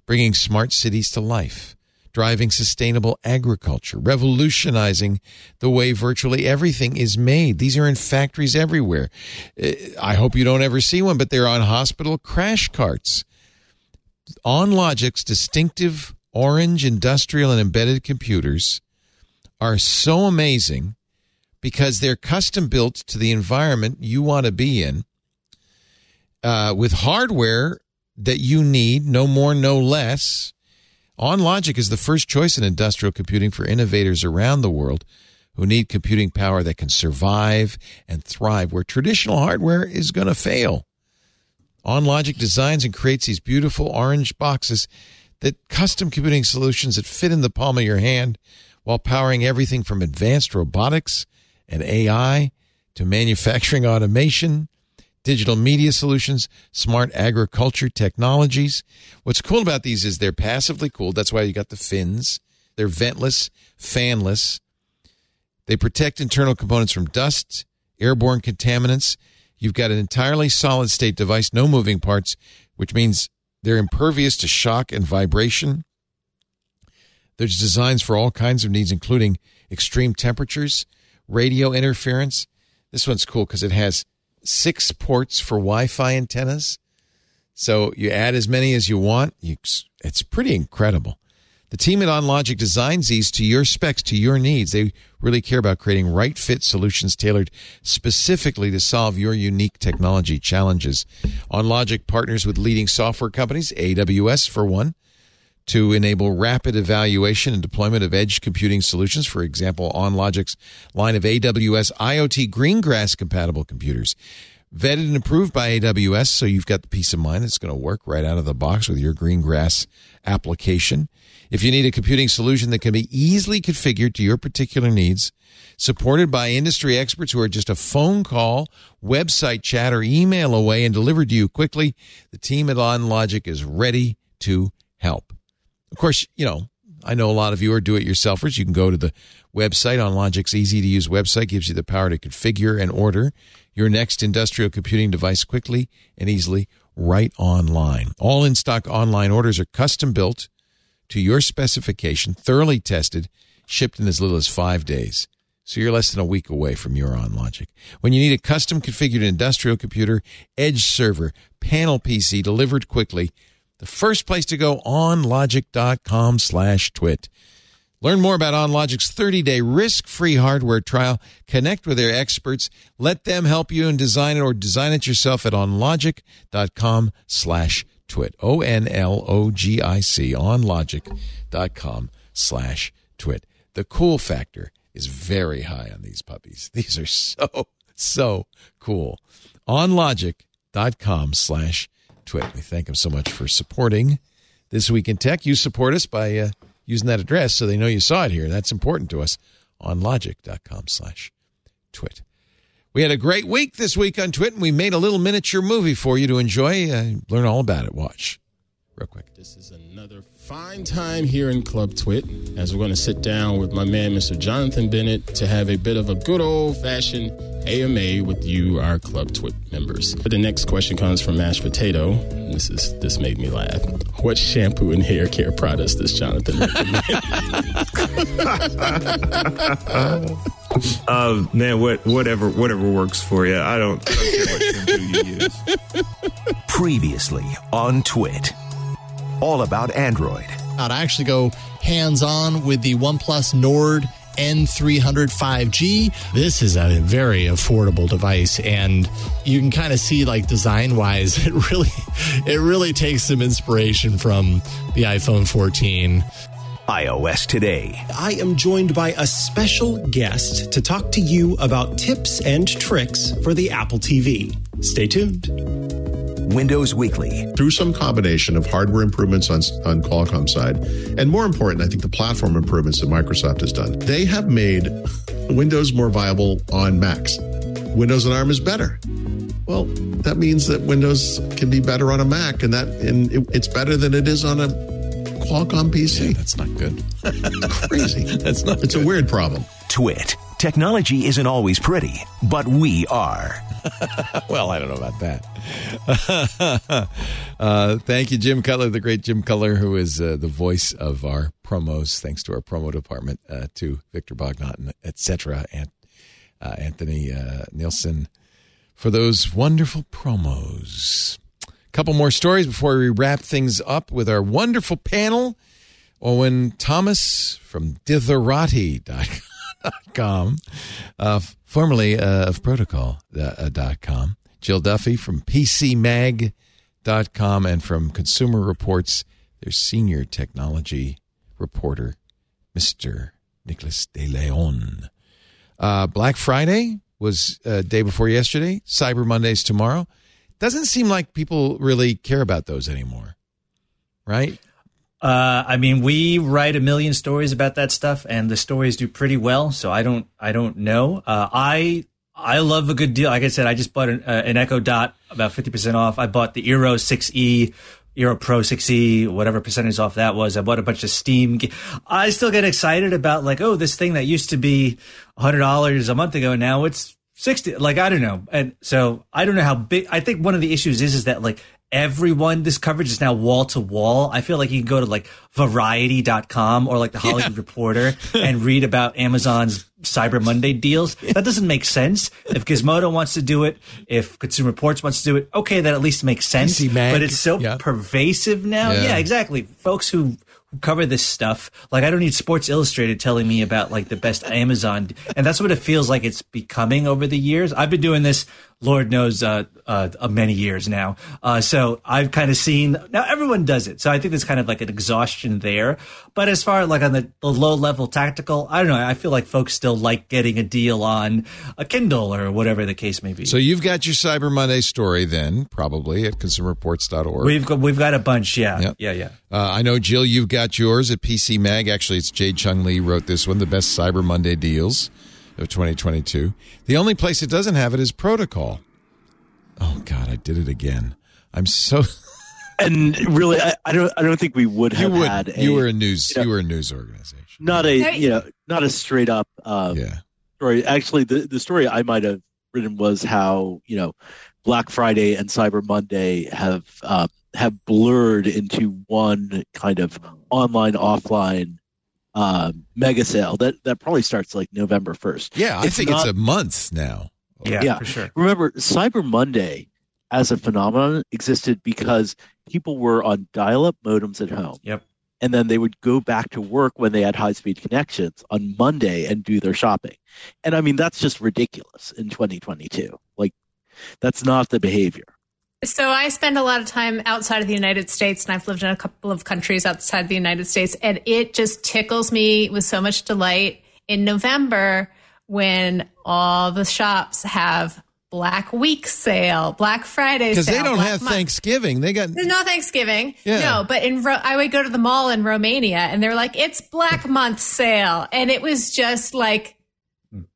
bringing smart cities to life, driving sustainable agriculture, revolutionizing the way virtually everything is made. These are in factories everywhere. Uh, I hope you don't ever see one, but they're on hospital crash carts. On OnLogic's distinctive orange industrial and embedded computers are so amazing because they're custom built to the environment you want to be in uh, with hardware that you need, no more, no less. OnLogic is the first choice in industrial computing for innovators around the world who need computing power that can survive and thrive where traditional hardware is going to fail. OnLogic designs and creates these beautiful orange boxes that custom computing solutions that fit in the palm of your hand while powering everything from advanced robotics and AI to manufacturing automation, digital media solutions, smart agriculture technologies. What's cool about these is they're passively cooled. That's why you got the fins. They're ventless, fanless. They protect internal components from dust, airborne contaminants. You've got an entirely solid state device, no moving parts, which means they're impervious to shock and vibration. There's designs for all kinds of needs, including extreme temperatures, radio interference. This one's cool because it has six ports for Wi Fi antennas. So you add as many as you want. You, it's pretty incredible. The team at OnLogic designs these to your specs, to your needs. They really care about creating right fit solutions tailored specifically to solve your unique technology challenges. OnLogic partners with leading software companies, AWS for one, to enable rapid evaluation and deployment of edge computing solutions. For example, OnLogic's line of AWS IoT Greengrass compatible computers vetted and approved by AWS, so you've got the peace of mind it's going to work right out of the box with your Greengrass application. If you need a computing solution that can be easily configured to your particular needs, supported by industry experts who are just a phone call, website chat, or email away and delivered to you quickly, the team at OnLogic is ready to. Of course, you know, I know a lot of you are do it yourselfers. You can go to the website OnLogic's easy to use website, gives you the power to configure and order your next industrial computing device quickly and easily right online. All in stock online orders are custom built to your specification, thoroughly tested, shipped in as little as five days. So you're less than a week away from your OnLogic. When you need a custom configured industrial computer, edge server, panel PC delivered quickly, the first place to go onlogic.com slash twit. Learn more about OnLogic's 30-day risk-free hardware trial. Connect with their experts. Let them help you and design it or design it yourself at onlogic.com slash twit. O N L O G I C, onlogic.com slash twit. The cool factor is very high on these puppies. These are so, so cool. Onlogic.com slash twit. We thank them so much for supporting This Week in Tech. You support us by uh, using that address so they know you saw it here. That's important to us. Onlogic.com slash twit. We had a great week this week on TWiT, and we made a little miniature movie for you to enjoy. Uh, learn all about it. Watch real quick. This is another fine time here in Club TWiT as we're going to sit down with my man, Mr. Jonathan Bennett, to have a bit of a good old fashioned AMA with you, our Club TWiT members. But the next question comes from Mashed Potato. This is this made me laugh. What shampoo and hair care products does Jonathan recommend? Uh, man, what whatever whatever works for you. I don't, I don't care what shampoo you use. Previously on TWiT. All about Android. I actually go hands on with the OnePlus Nord N300 5G. This is a very affordable device and you can kind of see like design wise it really it really takes some inspiration from the iPhone 14. iOS Today. I am joined by a special guest to talk to you about tips and tricks for the Apple TV. Stay tuned. Windows Weekly. through some combination of hardware improvements on, on Qualcomm side, and more important, I think the platform improvements that Microsoft has done. They have made Windows more viable on Macs. Windows on ARM is better. Well, that means that Windows can be better on a Mac, and that and it, it's better than it is on a Qualcomm PC. That's not good. Crazy. That's not. It's a weird problem. TWiT. Technology isn't always pretty, but we are. well, I don't know about that. uh, thank you, Jim Cutler, the great Jim Cutler, who is uh, the voice of our promos. Thanks to our promo department, uh, to Victor Bognot, and etc., and uh, Anthony uh, Nielsen for those wonderful promos. A couple more stories before we wrap things up with our wonderful panel. Owen Thomas from Ditherati.com, uh, formerly uh, of Protocol.com. Jill Duffy from PCMag.com and from Consumer Reports, their senior technology reporter, Mr. Nicholas De Leon. Uh, Black Friday was uh, day before yesterday. Cyber Monday's tomorrow. Doesn't seem like people really care about those anymore, right? Uh, I mean, we write a million stories about that stuff, and the stories do pretty well. So I don't, I don't know. Uh, I, I love a good deal. Like I said, I just bought an, uh, an Echo Dot about fifty percent off. I bought the Eero 6e, Eero Pro 6e, whatever percentage off that was. I bought a bunch of Steam. I still get excited about like, oh, this thing that used to be hundred dollars a month ago, now it's sixty. Like I don't know, and so I don't know how big. I think one of the issues is is that like everyone this coverage is now wall to wall. I feel like you can go to like variety.com or like the hollywood reporter and read about amazon's cyber monday deals. That doesn't make sense. If gizmodo wants to do it if consumer reports wants to do it okay that at least makes sense. but it's so yeah. pervasive now. Yeah. yeah. exactly. Folks who cover this stuff like i don't need sports illustrated telling me about like the best amazon. And that's what it feels like it's becoming over the years. I've been doing this lord knows uh, uh, many years now. Uh, so i've kind of seen now everyone does it. So i think there's kind of like an exhaustion there. But as far like on the, the low level tactical i don't know i feel like folks still like getting a deal on a kindle or whatever the case may be. So you've got your Cyber Monday story then, probably at consumerreports.org. we've got we've got a bunch yeah. Yep. yeah yeah. Uh, I know, Jill, you've got yours at PC Mag. Actually, it's Jade Chung Lee wrote this one, the best Cyber Monday deals of 2022. The only place it doesn't have it is Protocol. Oh, God, I did it again. I'm so. And really, I, I don't. I don't think we would You have would. had. A, You were a news. you know, You were a news organization. not a No, you know not a straight up uh, Yeah. story. Actually, the the story I might have written was how you know Black Friday and Cyber Monday have uh, have blurred into one kind of online offline um, mega sale that that probably starts like November first. Yeah, I It's think not- it's a month now. yeah, Yeah. for sure Remember, Cyber Monday as a phenomenon existed because people were on dial-up modems at home. Yep. And then they would go back to work when they had high-speed connections on Monday and do their shopping. And I mean, that's just ridiculous in 2022. Like, that's not the behavior. So I spend a lot of time outside of the United States, and I've lived in a couple of countries outside the United States, and it just tickles me with so much delight in November when all the shops have Black Week sale, Black Friday Because they don't Black have Month. Thanksgiving. They got. There's no Thanksgiving. Yeah. No, but in Ro- I would go to the mall in Romania, and they're like, "It's Black Month sale," and it was just like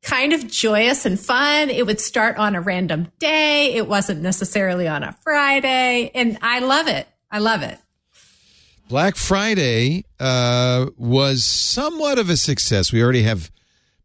kind of joyous and fun. It would start on a random day. It wasn't necessarily on a Friday. And I love it. I love it. Black Friday uh, was somewhat of a success. We already have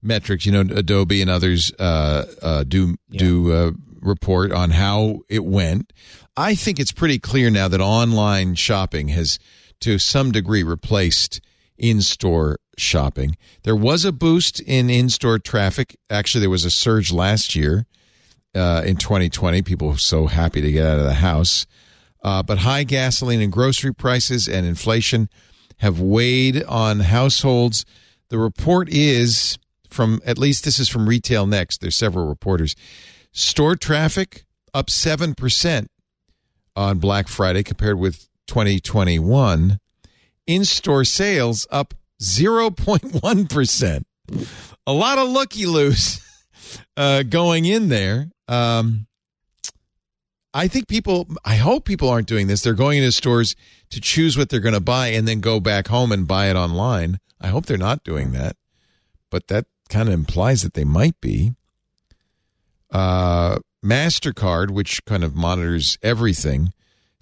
metrics. You know, Adobe and others uh, uh, do do uh, report on how it went. I think it's pretty clear now that online shopping has, to some degree, replaced in-store shopping. There was a boost in in-store traffic. Actually, there was a surge last year uh, in 2020. People were so happy to get out of the house. Uh, but high gasoline and grocery prices and inflation have weighed on households. The report is from at least this is from RetailNext. There's several reporters. Store traffic up 7% on Black Friday compared with 2021. In store sales up 0.1%. A lot of looky loose uh, going in there. Um, I think people, I hope people aren't doing this. They're going into stores to choose what they're going to buy and then go back home and buy it online. I hope they're not doing that, but that kind of implies that they might be. Uh, MasterCard, which kind of monitors everything,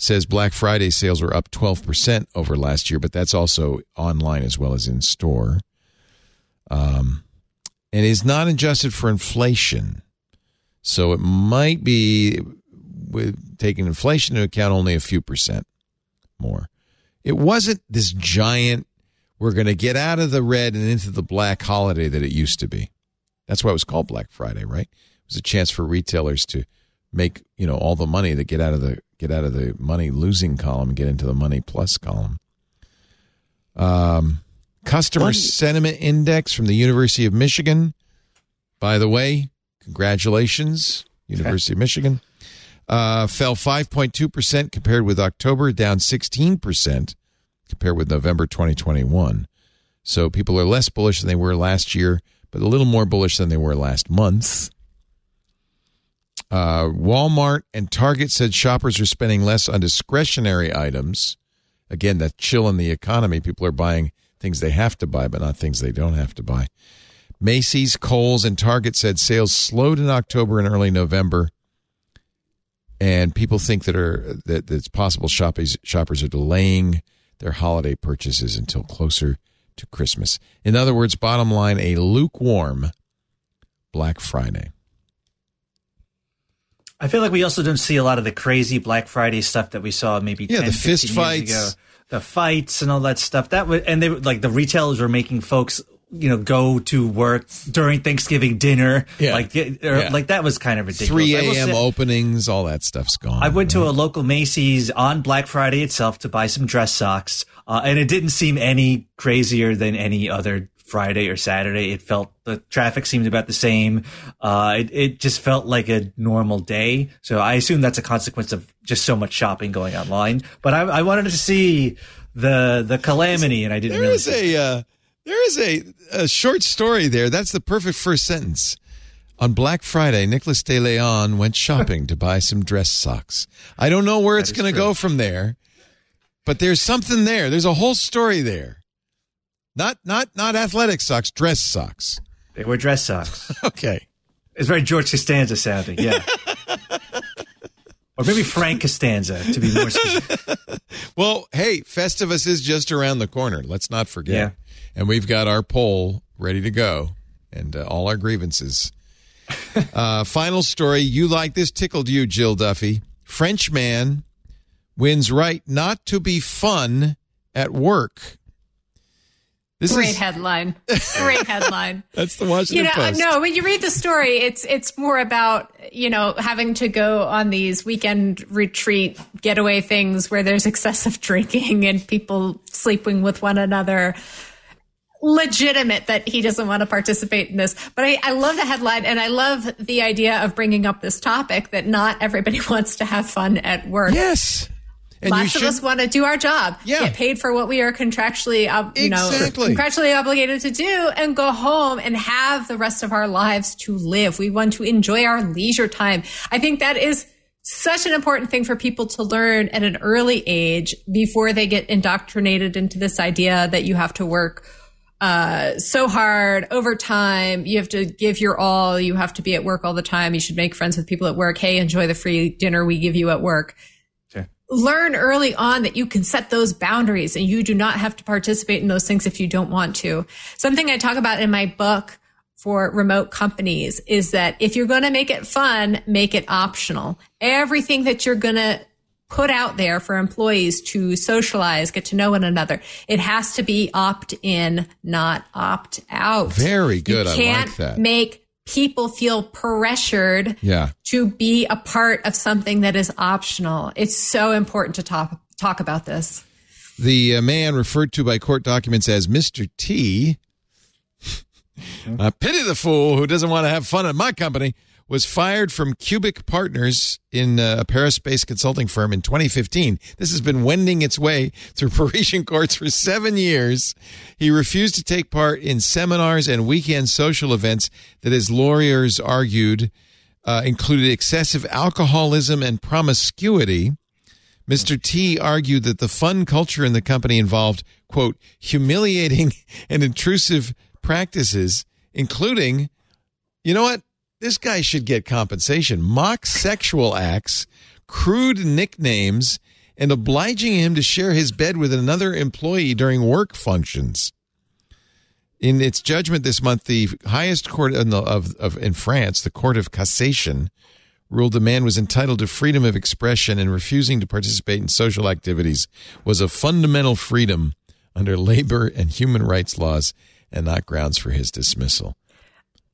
says Black Friday sales were up 12% over last year, but that's also online as well as in store. Um, and is not adjusted for inflation. So it might be, with taking inflation into account, only a few percent more. It wasn't this giant, we're going to get out of the red and into the black holiday that it used to be. That's why it was called Black Friday, right? It was a chance for retailers to make, you know, all the money that get out of the get out of the money losing column and get into the money plus column. Um, customer sentiment index from the University of Michigan. By the way, congratulations, University of Michigan. Uh, fell 5.2% compared with October, down 16% compared with November 2021. So people are less bullish than they were last year, but a little more bullish than they were last month. Uh, Walmart and Target said shoppers are spending less on discretionary items. Again, that chill in the economy. People are buying things they have to buy, but not things they don't have to buy. Macy's, Kohl's, and Target said sales slowed in October and early November, and people think that are that, that it's possible shoppers shoppers are delaying their holiday purchases until closer to Christmas. In other words, bottom line, a lukewarm Black Friday. I feel like we also don't see a lot of the crazy Black Friday stuff that we saw maybe Yeah, 10, the fist 15 years fights. ago. The fights and all that stuff. That was, and they were- like the retailers were making folks, you know, go to work during Thanksgiving dinner. Yeah. like or, Yeah. like that was kind of ridiculous. 3 a.m. openings, all that stuff's gone. I went to a local Macy's on Black Friday itself to buy some dress socks, uh, and it didn't seem any crazier than any other Friday or Saturday. It felt the traffic seemed about the same. Uh, it, it just felt like a normal day. So I assume that's a consequence of just so much shopping going online. But I, I wanted to see the the calamity, and I didn't. There really is a uh, there is a, a short story there. That's the perfect first sentence. On Black Friday, Nicholas De Leon went shopping to buy some dress socks. I don't know where it's going to go from there, but there's something there. There's a whole story there. Not not not athletic socks, dress socks. They were dress socks. Okay. It's very George Costanza sounding, yeah. or maybe Frank Costanza, to be more specific. Well, hey, Festivus is just around the corner. Let's not forget. Yeah. And we've got our poll ready to go and uh, all our grievances. uh, final story. You like this? Tickled you, Jill Duffy. French man wins right not to be fun at work. This Great is headline. Great headline. that's the Washington you know, Post. no, when you read the story, it's it's more about you know having to go on these weekend retreat getaway things where there's excessive drinking and people sleeping with one another. Legitimate that he doesn't want to participate in this, but I, I love the headline and I love the idea of bringing up this topic that not everybody wants to have fun at work. Yes. And Lots you of us want to do our job, Yeah. get paid for what we are contractually, ob- you know, contractually obligated to do, and go home and have the rest of our lives to live. We want to enjoy our leisure time. I think that is such an important thing for people to learn at an early age before they get indoctrinated into this idea that you have to work uh, so hard overtime. You have to give your all. You have to be at work all the time. You should make friends with people at work. Hey, enjoy the free dinner we give you at work. Learn early on that you can set those boundaries and you do not have to participate in those things if you don't want to. Something I talk about in my book for remote companies is that if you're going to make it fun, make it optional. Everything that you're going to put out there for employees to socialize, get to know one another, it has to be opt in, not opt out. Very good. You I can't like that. make people feel pressured Yeah. to be a part of something that is optional. It's so important to talk talk about this. The uh, man referred to by court documents as Mr. T, I pity the fool who doesn't want to have fun at my company, was fired from Cubik Partners in uh, a Paris based consulting firm in 2015. This has been wending its way through Parisian courts for seven years. He refused to take part in seminars and weekend social events that his lawyers argued uh, included excessive alcoholism and promiscuity. Mr. T argued that the fun culture in the company involved, quote, humiliating and intrusive practices, including, you know what? This guy should get compensation. Mock sexual acts, crude nicknames, and obliging him to share his bed with another employee during work functions. In its judgment this month, the highest court in, the, of, of in France, the Court of Cassation, ruled the man was entitled to freedom of expression and refusing to participate in social activities was a fundamental freedom under labor and human rights laws and not grounds for his dismissal.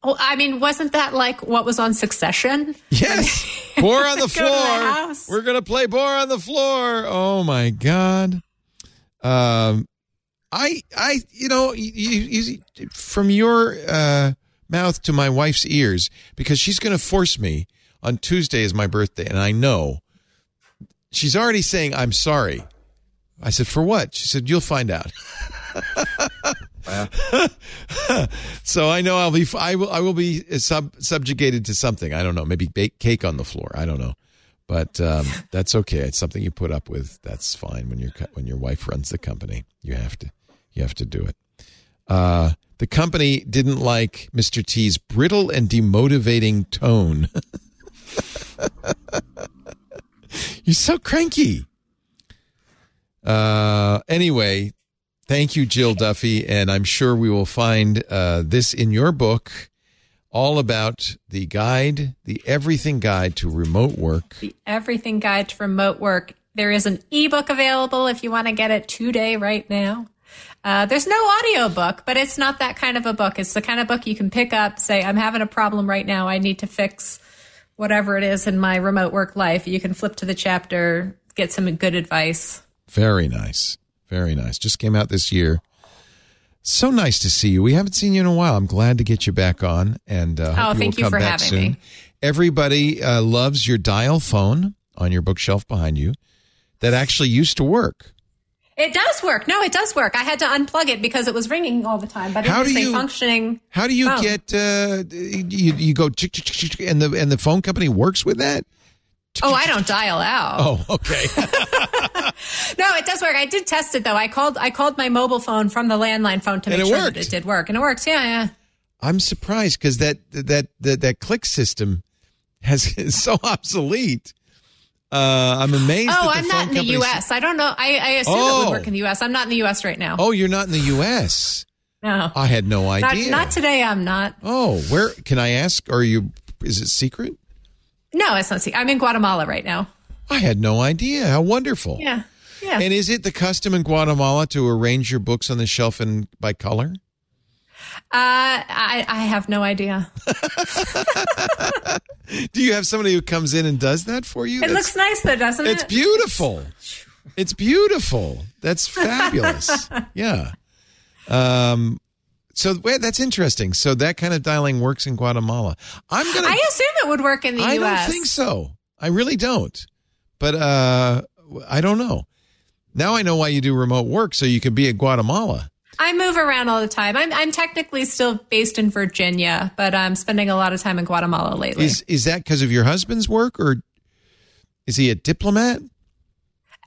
Well, I mean, wasn't that like what was on Succession? Yes. Boar on the Go to the floor. We're going to play Boar on the floor. Oh my God. Um, I, I, you know, you, you, you- from your uh, mouth to my wife's ears, because she's going to force me on Tuesday is my birthday, and I know she's already saying I'm sorry. I said for what? She said you'll find out. so I know I'll be. I will. I will be sub, subjugated to something. I don't know. Maybe bake cake on the floor. I don't know. But um, that's okay. It's something you put up with. That's fine when your when your wife runs the company. You have to. You have to do it. Uh, the company didn't like Mr. T's brittle and demotivating tone. You're so cranky. Uh, anyway, thank you, Jill Duffy, and I'm sure we will find uh, this in your book, all about the guide, the everything guide to remote work. The Everything Guide to Remote Work. There is an ebook available if you want to get it today, right now. Uh, there's no audio book, but it's not that kind of a book. It's the kind of book you can pick up, say, I'm having a problem right now. I need to fix whatever it is in my remote work life. You can flip to the chapter, get some good advice. Very nice. Very nice. Just came out this year. So nice to see you. We haven't seen you in a while. I'm glad to get you back on. And uh, Oh, you thank you for having soon. me. Everybody uh, loves your dial phone on your bookshelf behind you that actually used to work. It does work. No, it does work. I had to unplug it because it was ringing all the time, but How it is do a you- functioning. How do you phone. get uh, you, you go chick, chick, chick, chick, and the and the phone company works with that? Oh, I don't dial out. Oh, okay. No, it does work. I did test it though. I called I called my mobile phone from the landline phone to And make sure worked. that it did work, and it works. Yeah, yeah. I'm surprised because that that that that click system has is so obsolete. Uh, I'm amazed. Oh, I'm not in the U.S. I don't know. I, I assume it Oh. would work in the U.S. I'm not in the U.S. right now. Oh, you're not in the U.S. no, I had no idea. not today. I'm not. oh, where can I ask? Are you? Is it secret? No, it's not. secret. I'm in Guatemala right now. I had no idea. How wonderful. Yeah, yeah. And is it the custom in Guatemala to arrange your books on the shelf in by color? Uh, I, I have no idea. Do you have somebody who comes in and does that for you? It looks nice though, doesn't it? It's beautiful. It's beautiful. That's fabulous. yeah. Um. So wait, that's interesting. So that kind of dialing works in Guatemala. I'm gonna. I assume it would work in the I U.S. don't think so. I really don't. But uh, I don't know. Now I know why you do remote work, so you can be at Guatemala. I move around all the time. I'm, I'm technically still based in Virginia, but I'm spending a lot of time in Guatemala lately. Is is that because of your husband's work, or is he a diplomat?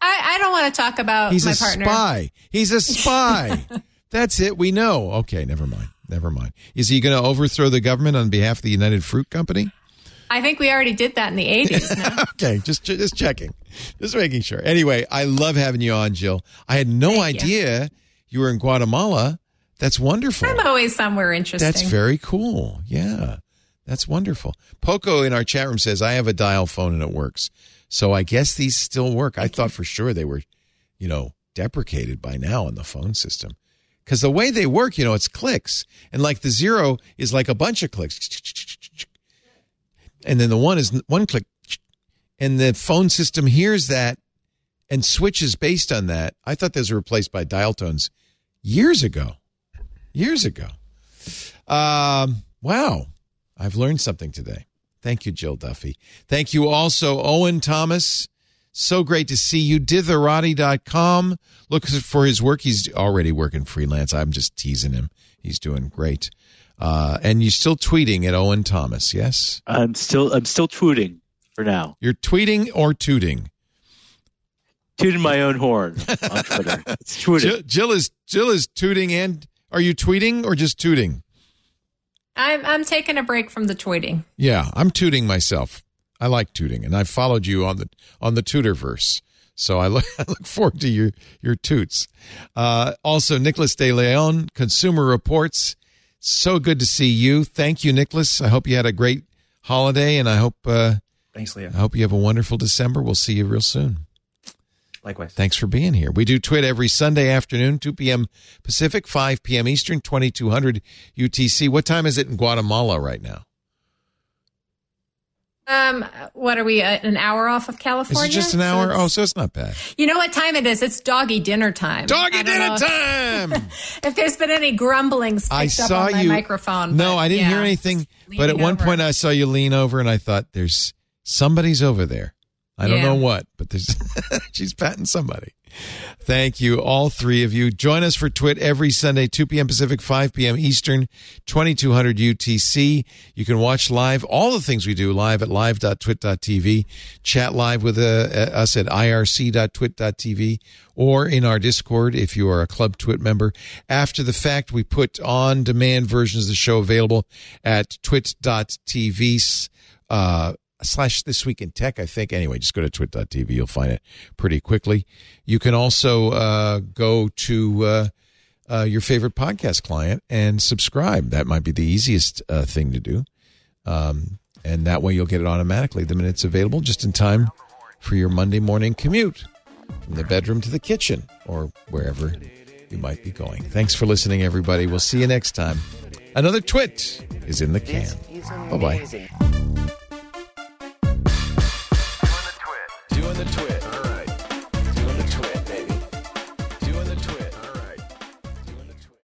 I, I don't want to talk about my partner. He's a partner. spy. He's a spy. That's it. We know. Okay, never mind. Never mind. Is he going to overthrow the government on behalf of the United Fruit Company? I think we already did that in the 80s. No? okay, just just checking, just making sure. Anyway, I love having you on, Jill. I had no Thank idea you. you were in Guatemala. That's wonderful. I'm always somewhere interesting. That's very cool. Yeah, that's wonderful. Poco in our chat room says I have a dial phone and it works. So I guess these still work. I thought for sure they were, you know, deprecated by now on the phone system. Because the way they work, you know, it's clicks. And like the zero is like a bunch of clicks. And then the one is one click. And the phone system hears that and switches based on that. I thought those were replaced by dial tones years ago. Years ago. Um, wow. I've learned something today. Thank you, Jill Duffy. Thank you also, Owen Thomas. So great to see you. Ditherati.com. Look for his work. He's already working freelance. I'm just teasing him. He's doing great. Uh, and you're still tweeting at Owen Thomas, yes? I'm still I'm still tweeting for now. You're tweeting or tooting? Tooting my own horn on Twitter. It's tooting. Jill, Jill is Jill is tooting and are you tweeting or just tooting? I'm I'm taking a break from the tweeting. Yeah, I'm tooting myself. I like tooting, and I followed you on the on the Tooterverse. So I look, I look forward to your your toots. Uh, also, Nicholas De Leon, Consumer Reports. So good to see you. Thank you, Nicholas. I hope you had a great holiday, and I hope uh, thanks, Leo. I hope you have a wonderful December. We'll see you real soon. Likewise. Thanks for being here. We do TWiT every Sunday afternoon, 2 p.m. Pacific, 5 p.m. Eastern, 2200 UTC. What time is it in Guatemala right now? Um, what are we? Uh, an hour off of California? Is it just an hour? So oh, so it's not bad. You know what time it is? It's doggy dinner time. Doggy dinner time. If, if, there's been any grumblings, I saw you. microphone. No, I didn't yeah, hear anything. But at one over. point, I saw you lean over, and I thought, "There's somebody's over there." I don't know what, but there's she's patting somebody. Thank you, all three of you. Join us for TWiT every Sunday, 2 p.m. Pacific, 5 p.m. Eastern, 2200 UTC. You can watch live all the things we do live at live.twit.tv. Chat live with uh, us at irc.twit.tv or in our Discord if you are a Club TWiT member. After the fact, we put on demand versions of the show available at twit.tv. Uh, slash this week in tech i think. Anyway just go to twit.tv you'll find it pretty quickly. You can also uh, go to uh, uh, your favorite podcast client and subscribe. That might be the easiest uh, thing to do. Um, and that way you'll get it automatically the minute it's available just in time for your monday morning commute from the bedroom to the kitchen or wherever you might be going. Thanks for listening everybody. We'll see you next time. Another twit is in the can. Bye-bye